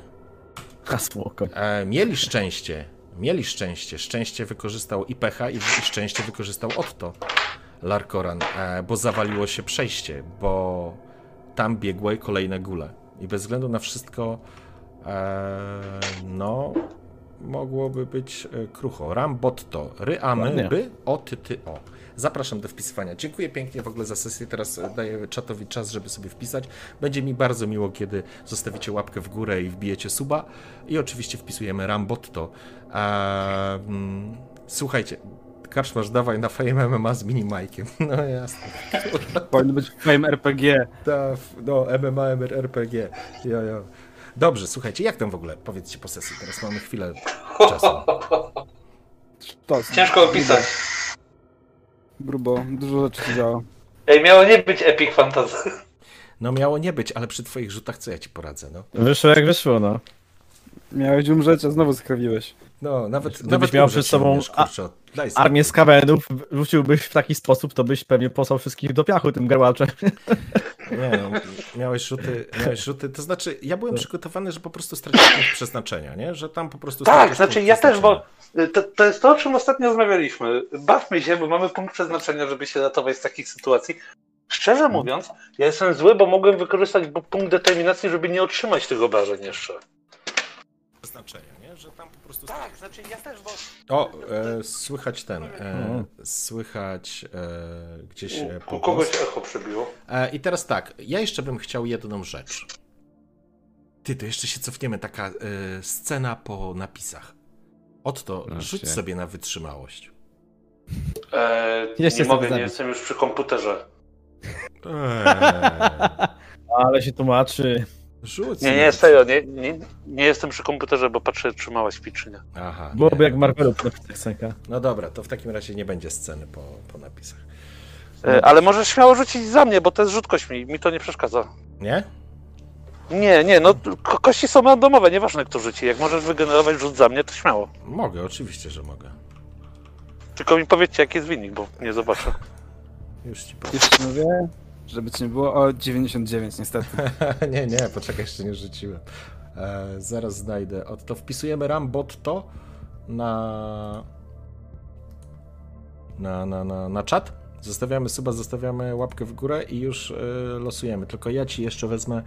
Hasło. E, mieli szczęście. Mieli szczęście. Szczęście wykorzystał i pecha, i, i szczęście wykorzystał Otto Larkoran, e, bo zawaliło się przejście, bo tam biegły kolejne gule. I bez względu na wszystko, e, no, mogłoby być e, krucho. Rambotto, ryamy, by, o, ty, ty, o. Zapraszam do wpisywania. Dziękuję pięknie w ogóle za sesję. Teraz e, daję czatowi czas, żeby sobie wpisać. Będzie mi bardzo miło, kiedy zostawicie łapkę w górę i wbijecie suba. I oczywiście wpisujemy Rambotto. Mm, słuchajcie, Karczmasz, dawaj na Fame MMA z minimajkiem. No jasne. Powinno być Fame RPG. Ta, no, MMA, RPG. Jo, jo. Dobrze, słuchajcie, jak tam w ogóle? Powiedzcie po sesji. Teraz mamy chwilę czasu. Ciężko opisać. Grubo, dużo rzeczy się działo. Ej, miało nie być Epic Fantasy. No miało nie być, ale przy twoich rzutach co ja ci poradzę, no? Wyszło jak wyszło, no. Miałeś umrzeć, a znowu skrawiłeś. No, nawet, Gdybyś nawet miał przed sobą kurczę. Armię skawenów rzuciłbyś w taki sposób, to byś pewnie posłał wszystkich do piachu tym garłaczem. Nie, no, miałeś rzuty, miałeś rzuty, to znaczy ja byłem przygotowany, że po prostu stracisz punkt przeznaczenia, nie? Że tam po prostu Tak, znaczy ja też, bo to, to jest to, o czym ostatnio rozmawialiśmy. Bawmy się, bo mamy punkt przeznaczenia, żeby się ratować z takich sytuacji. Szczerze mówiąc, ja jestem zły, bo mogłem wykorzystać punkt determinacji, żeby nie otrzymać tych obrażeń jeszcze. Przeznaczenia, prostu Tak, znaczy ja też, bo O, e, słychać ten, e, słychać e, gdzieś e, u, u pogłos. kogoś echo przebiło. E, I teraz tak, ja jeszcze bym chciał jedną rzecz. Ty, to jeszcze się cofniemy, taka e, scena po napisach. Oto, No rzuć się. sobie na wytrzymałość. Eee, Jeszcze nie mogę, nie zabić. jestem już przy komputerze. Eee, Ale się tłumaczy. Rzuć Nie, nie, serio, nie, nie, nie jestem przy komputerze, bo patrzę, czy mała śpi, czy nie. Aha. Byłoby nie, jak Marvelu dobrze. napisać scenka. No dobra, to w takim razie nie będzie sceny po, po napisach. E, ale możesz śmiało rzucić za mnie, bo to jest rzut kośćmi, mi to nie przeszkadza. Nie? Nie, nie, no ko kości są randomowe, nieważne kto rzuci. Jak możesz wygenerować rzut za mnie, to śmiało. Mogę, oczywiście, że mogę. Tylko mi powiedzcie, jaki jest wynik, bo nie zobaczę. Już ci powiem. Jeszcze mówię, żeby ci nie było, o 99 niestety. nie, nie, poczekaj, jeszcze nie rzuciłem. E, zaraz znajdę. Od to wpisujemy Rambotto na, na, na, na, na czat. Zostawiamy suba, zostawiamy łapkę w górę i już e, losujemy. Tylko ja ci jeszcze wezmę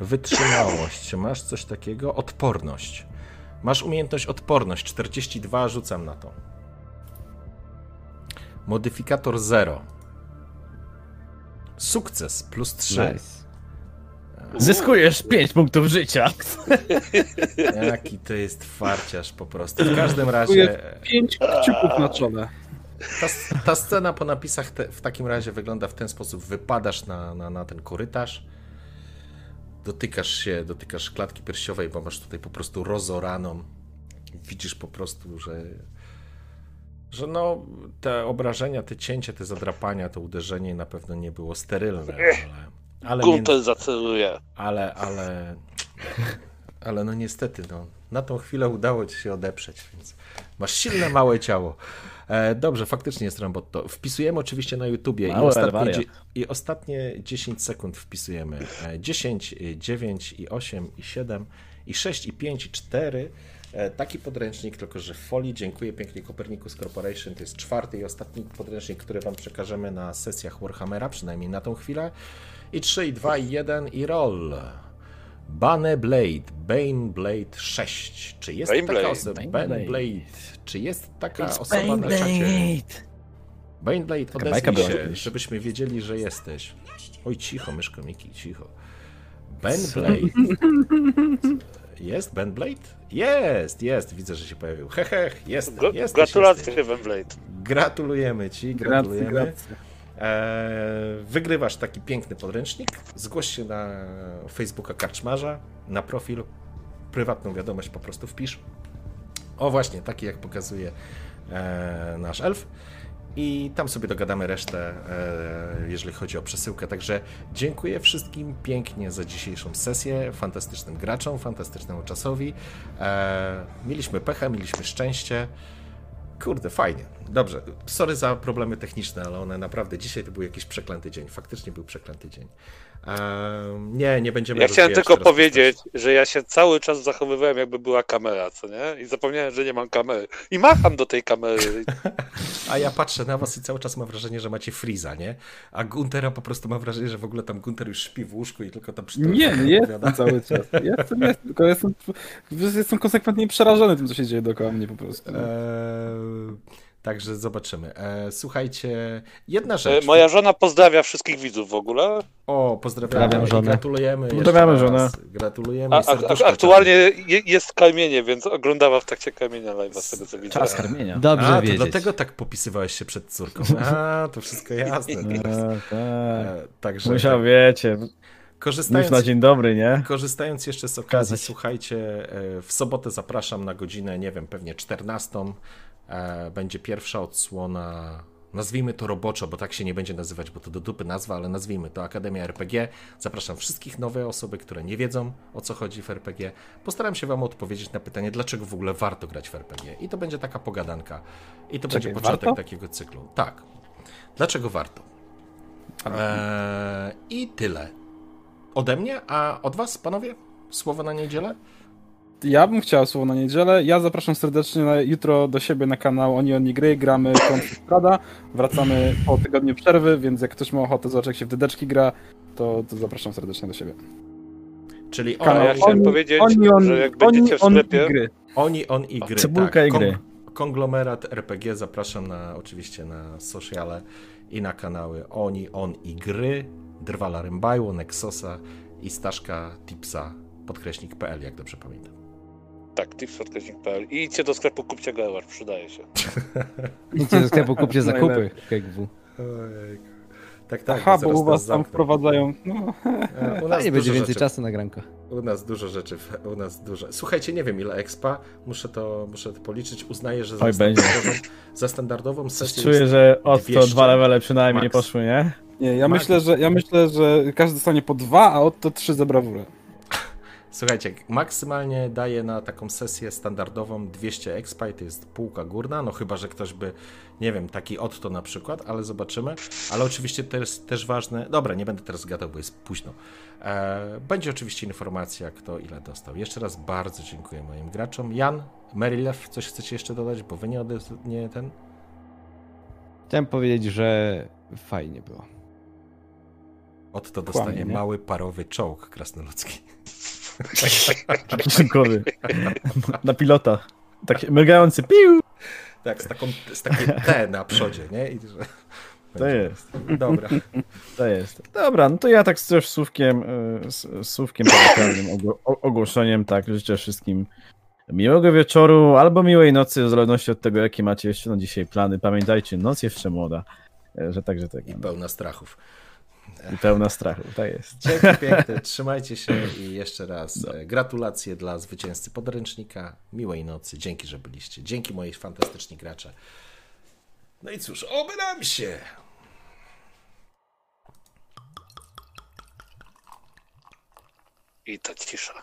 wytrzymałość. Masz coś takiego? Odporność. Masz umiejętność odporność 42, rzucam na to. Modyfikator 0. Sukces plus 3. Nice. Zyskujesz 5 punktów życia. Jaki to jest farciarz po prostu. W każdym razie Dziękuję. Pięć kciuków na czole. ta, ta scena po napisach te, w takim razie wygląda w ten sposób. Wypadasz na, na, na ten korytarz, dotykasz się, dotykasz klatki piersiowej, bo masz tutaj po prostu rozoraną. Widzisz po prostu, że że no, te obrażenia, te cięcie, te zadrapania, to uderzenie na pewno nie było sterylne, ale... ale Gunther zaceluje. ale, ale, ale no niestety, no, na tą chwilę udało ci się odeprzeć, więc masz silne, małe ciało. E, dobrze, faktycznie jest Rambotto. Wpisujemy oczywiście na YouTubie i ostatnie, dzie- i ostatnie 10 sekund wpisujemy. E, 10, e, 9 i 8 i 7 i 6 i 5 i 4. E, Taki podręcznik, tylko że w folii. Dziękuję pięknie Copernicus Corporation. To jest czwarty i ostatni podręcznik, który Wam przekażemy na sesjach Warhammera, przynajmniej na tą chwilę. I 3, i 2, i 1 i roll. Bane Blade, Bane Blade 6. Czy jest Bane taka Blade, osoba? Bane Bane Blade. Czy jest taka osoba na czacie? Bane Blade, odezwij się, żebyśmy wiedzieli, że jesteś. Oj, cicho, myszko Miki, cicho. Ben Blade. Jest Ben Blade? Jest, jest, widzę, że się pojawił. Hehech, jest, Gr- jest. Gratulacje, Wemblade. Gratulujemy ci, gratulujemy. grazie. Eee, wygrywasz taki piękny podręcznik. Zgłoś się na Facebooka Karczmarza, na profil, prywatną wiadomość po prostu wpisz. O właśnie, taki jak pokazuje e, nasz elf. I tam sobie dogadamy resztę, e, jeżeli chodzi o przesyłkę. Także dziękuję wszystkim pięknie za dzisiejszą sesję. Fantastycznym graczom, fantastycznemu czasowi. E, mieliśmy pecha, mieliśmy szczęście. Kurde, fajnie. Dobrze. Sorry za problemy techniczne, ale one naprawdę dzisiaj to był jakiś przeklęty dzień. Faktycznie był przeklęty dzień. Nie, nie będziemy. Ja chciałem tylko powiedzieć, że ja się cały czas zachowywałem, jakby była kamera, co nie? I zapomniałem, że nie mam kamery. I macham do tej kamery. A ja patrzę na was i cały czas mam wrażenie, że macie Freeza, nie? A Guntera po prostu mam wrażenie, że w ogóle tam Gunter już śpi w łóżku i tylko tam przy Nie, nie jestem cały czas. Jestem, jestem, tylko jestem, jestem konsekwentnie przerażony tym, co się dzieje dookoła mnie po prostu. Eee, także zobaczymy. Eee, słuchajcie, jedna E, rzecz. Moja żona pozdrawia wszystkwych widzów w ogóle. O, pozdrawiamy żonę. gratulujemy. Pozdrawiamy żonę. Gratulujemy. A, a, a, aktualnie je, jest karmienie, więc oglądała w trakcie karmienia live'a z tego co widzę. Czas karmienia. Dobrze A, to wiedzieć. dlatego tak popisywałeś się przed córką. A, to wszystko jasne. teraz. E, tak. E, Także Musiał, wiecie, już korzystając, na dzień dobry, nie? korzystając jeszcze z okazji, Pokazać. słuchajcie, e, w sobotę zapraszam na godzinę, nie wiem, pewnie 14. E, Będzie pierwsza odsłona. Nazwijmy to roboczo, bo tak się nie będzie nazywać, bo to do dupy nazwa, ale nazwijmy to Akademia RPG. Zapraszam wszystkich nowe osoby, które nie wiedzą o co chodzi w RPG. Postaram się Wam odpowiedzieć na pytanie, dlaczego w ogóle warto grać w RPG. I to będzie taka pogadanka. I to będzie początek warto? takiego cyklu. Tak. Dlaczego warto? Eee, I tyle. Ode mnie, a od Was, panowie? Słowo na niedzielę? Ja bym chciał słowo na niedzielę. Ja zapraszam serdecznie na, jutro do siebie na kanał Oni Oni Gry. Gramy Strada. Wracamy po tygodniu przerwy, więc jak ktoś ma ochotę zobaczyć jak się w dedeczki gra, to, to zapraszam serdecznie do siebie. Czyli Kanał. oni, ja chciałem powiedzieć, że jak będziecie w oni sklepie- Gry. oni, on i gry. Cebulka i gry. Konglomerat RPG zapraszam na, oczywiście na sociale i na kanały Oni, On i Gry, Drwala Rymbajło, Nexosa i Staszka Tipsa, podkreśnik.pl, jak dobrze pamiętam. Tak, tipspodcasting.pl. I idźcie do sklepu, kupcie Gerwar, przydaje się. Idźcie do sklepu, kupcie zakupy. KGW. Tak, tak. Aha, bo u was tam wprowadzają. No, E, U A nas nie będzie więcej rzeczy. czasu na granko. U nas dużo rzeczy, u nas dużo. Słuchajcie, nie wiem ile expa, muszę to, muszę to policzyć. Uznaję, że za Oj, standardową, za standardową sesję czuję, jest że od to 200 dwa levele przynajmniej max. poszły, nie? nie, ja Max. myślę, że ja myślę, że każdy dostanie po dwa, a od to trzy za brawurę. Słuchajcie, maksymalnie daje na taką sesję standardową 200 expa i to jest półka górna, no chyba, że ktoś by, nie wiem, taki Otto na przykład, ale zobaczymy. Ale oczywiście to jest też ważne, dobra, nie będę teraz gadał, bo jest późno. E, będzie oczywiście informacja, kto ile dostał. Jeszcze raz bardzo dziękuję moim graczom. Jan, Marylew, coś chcecie jeszcze dodać, bo wy nie, odez- nie ten... Chciałem powiedzieć, że fajnie było. Otto dostanie Kłamie, mały parowy czołg krasnoludzki. Kieszonkowy. Na pilota. Tak mrygający. Piu! Tak, z, taką, z takim T na przodzie, nie? I, że... To jest. Dobra. To jest. Dobra, no to ja tak też słówkiem, y, z- słówkiem ogłoszeniem, tak, życzę wszystkim miłego wieczoru albo miłej nocy, w zależności od tego, jakie macie jeszcze na dzisiaj plany. Pamiętajcie, noc jeszcze młoda, e, że tak, że tak. I pełna strachów. I pełna strachu, tak jest. Dzięki piękne, trzymajcie się i jeszcze raz no. gratulacje dla zwycięzcy podręcznika. Miłej nocy, dzięki, że byliście. Dzięki mojej fantastyczni gracze. No i cóż, oby nam się! I ta cisza.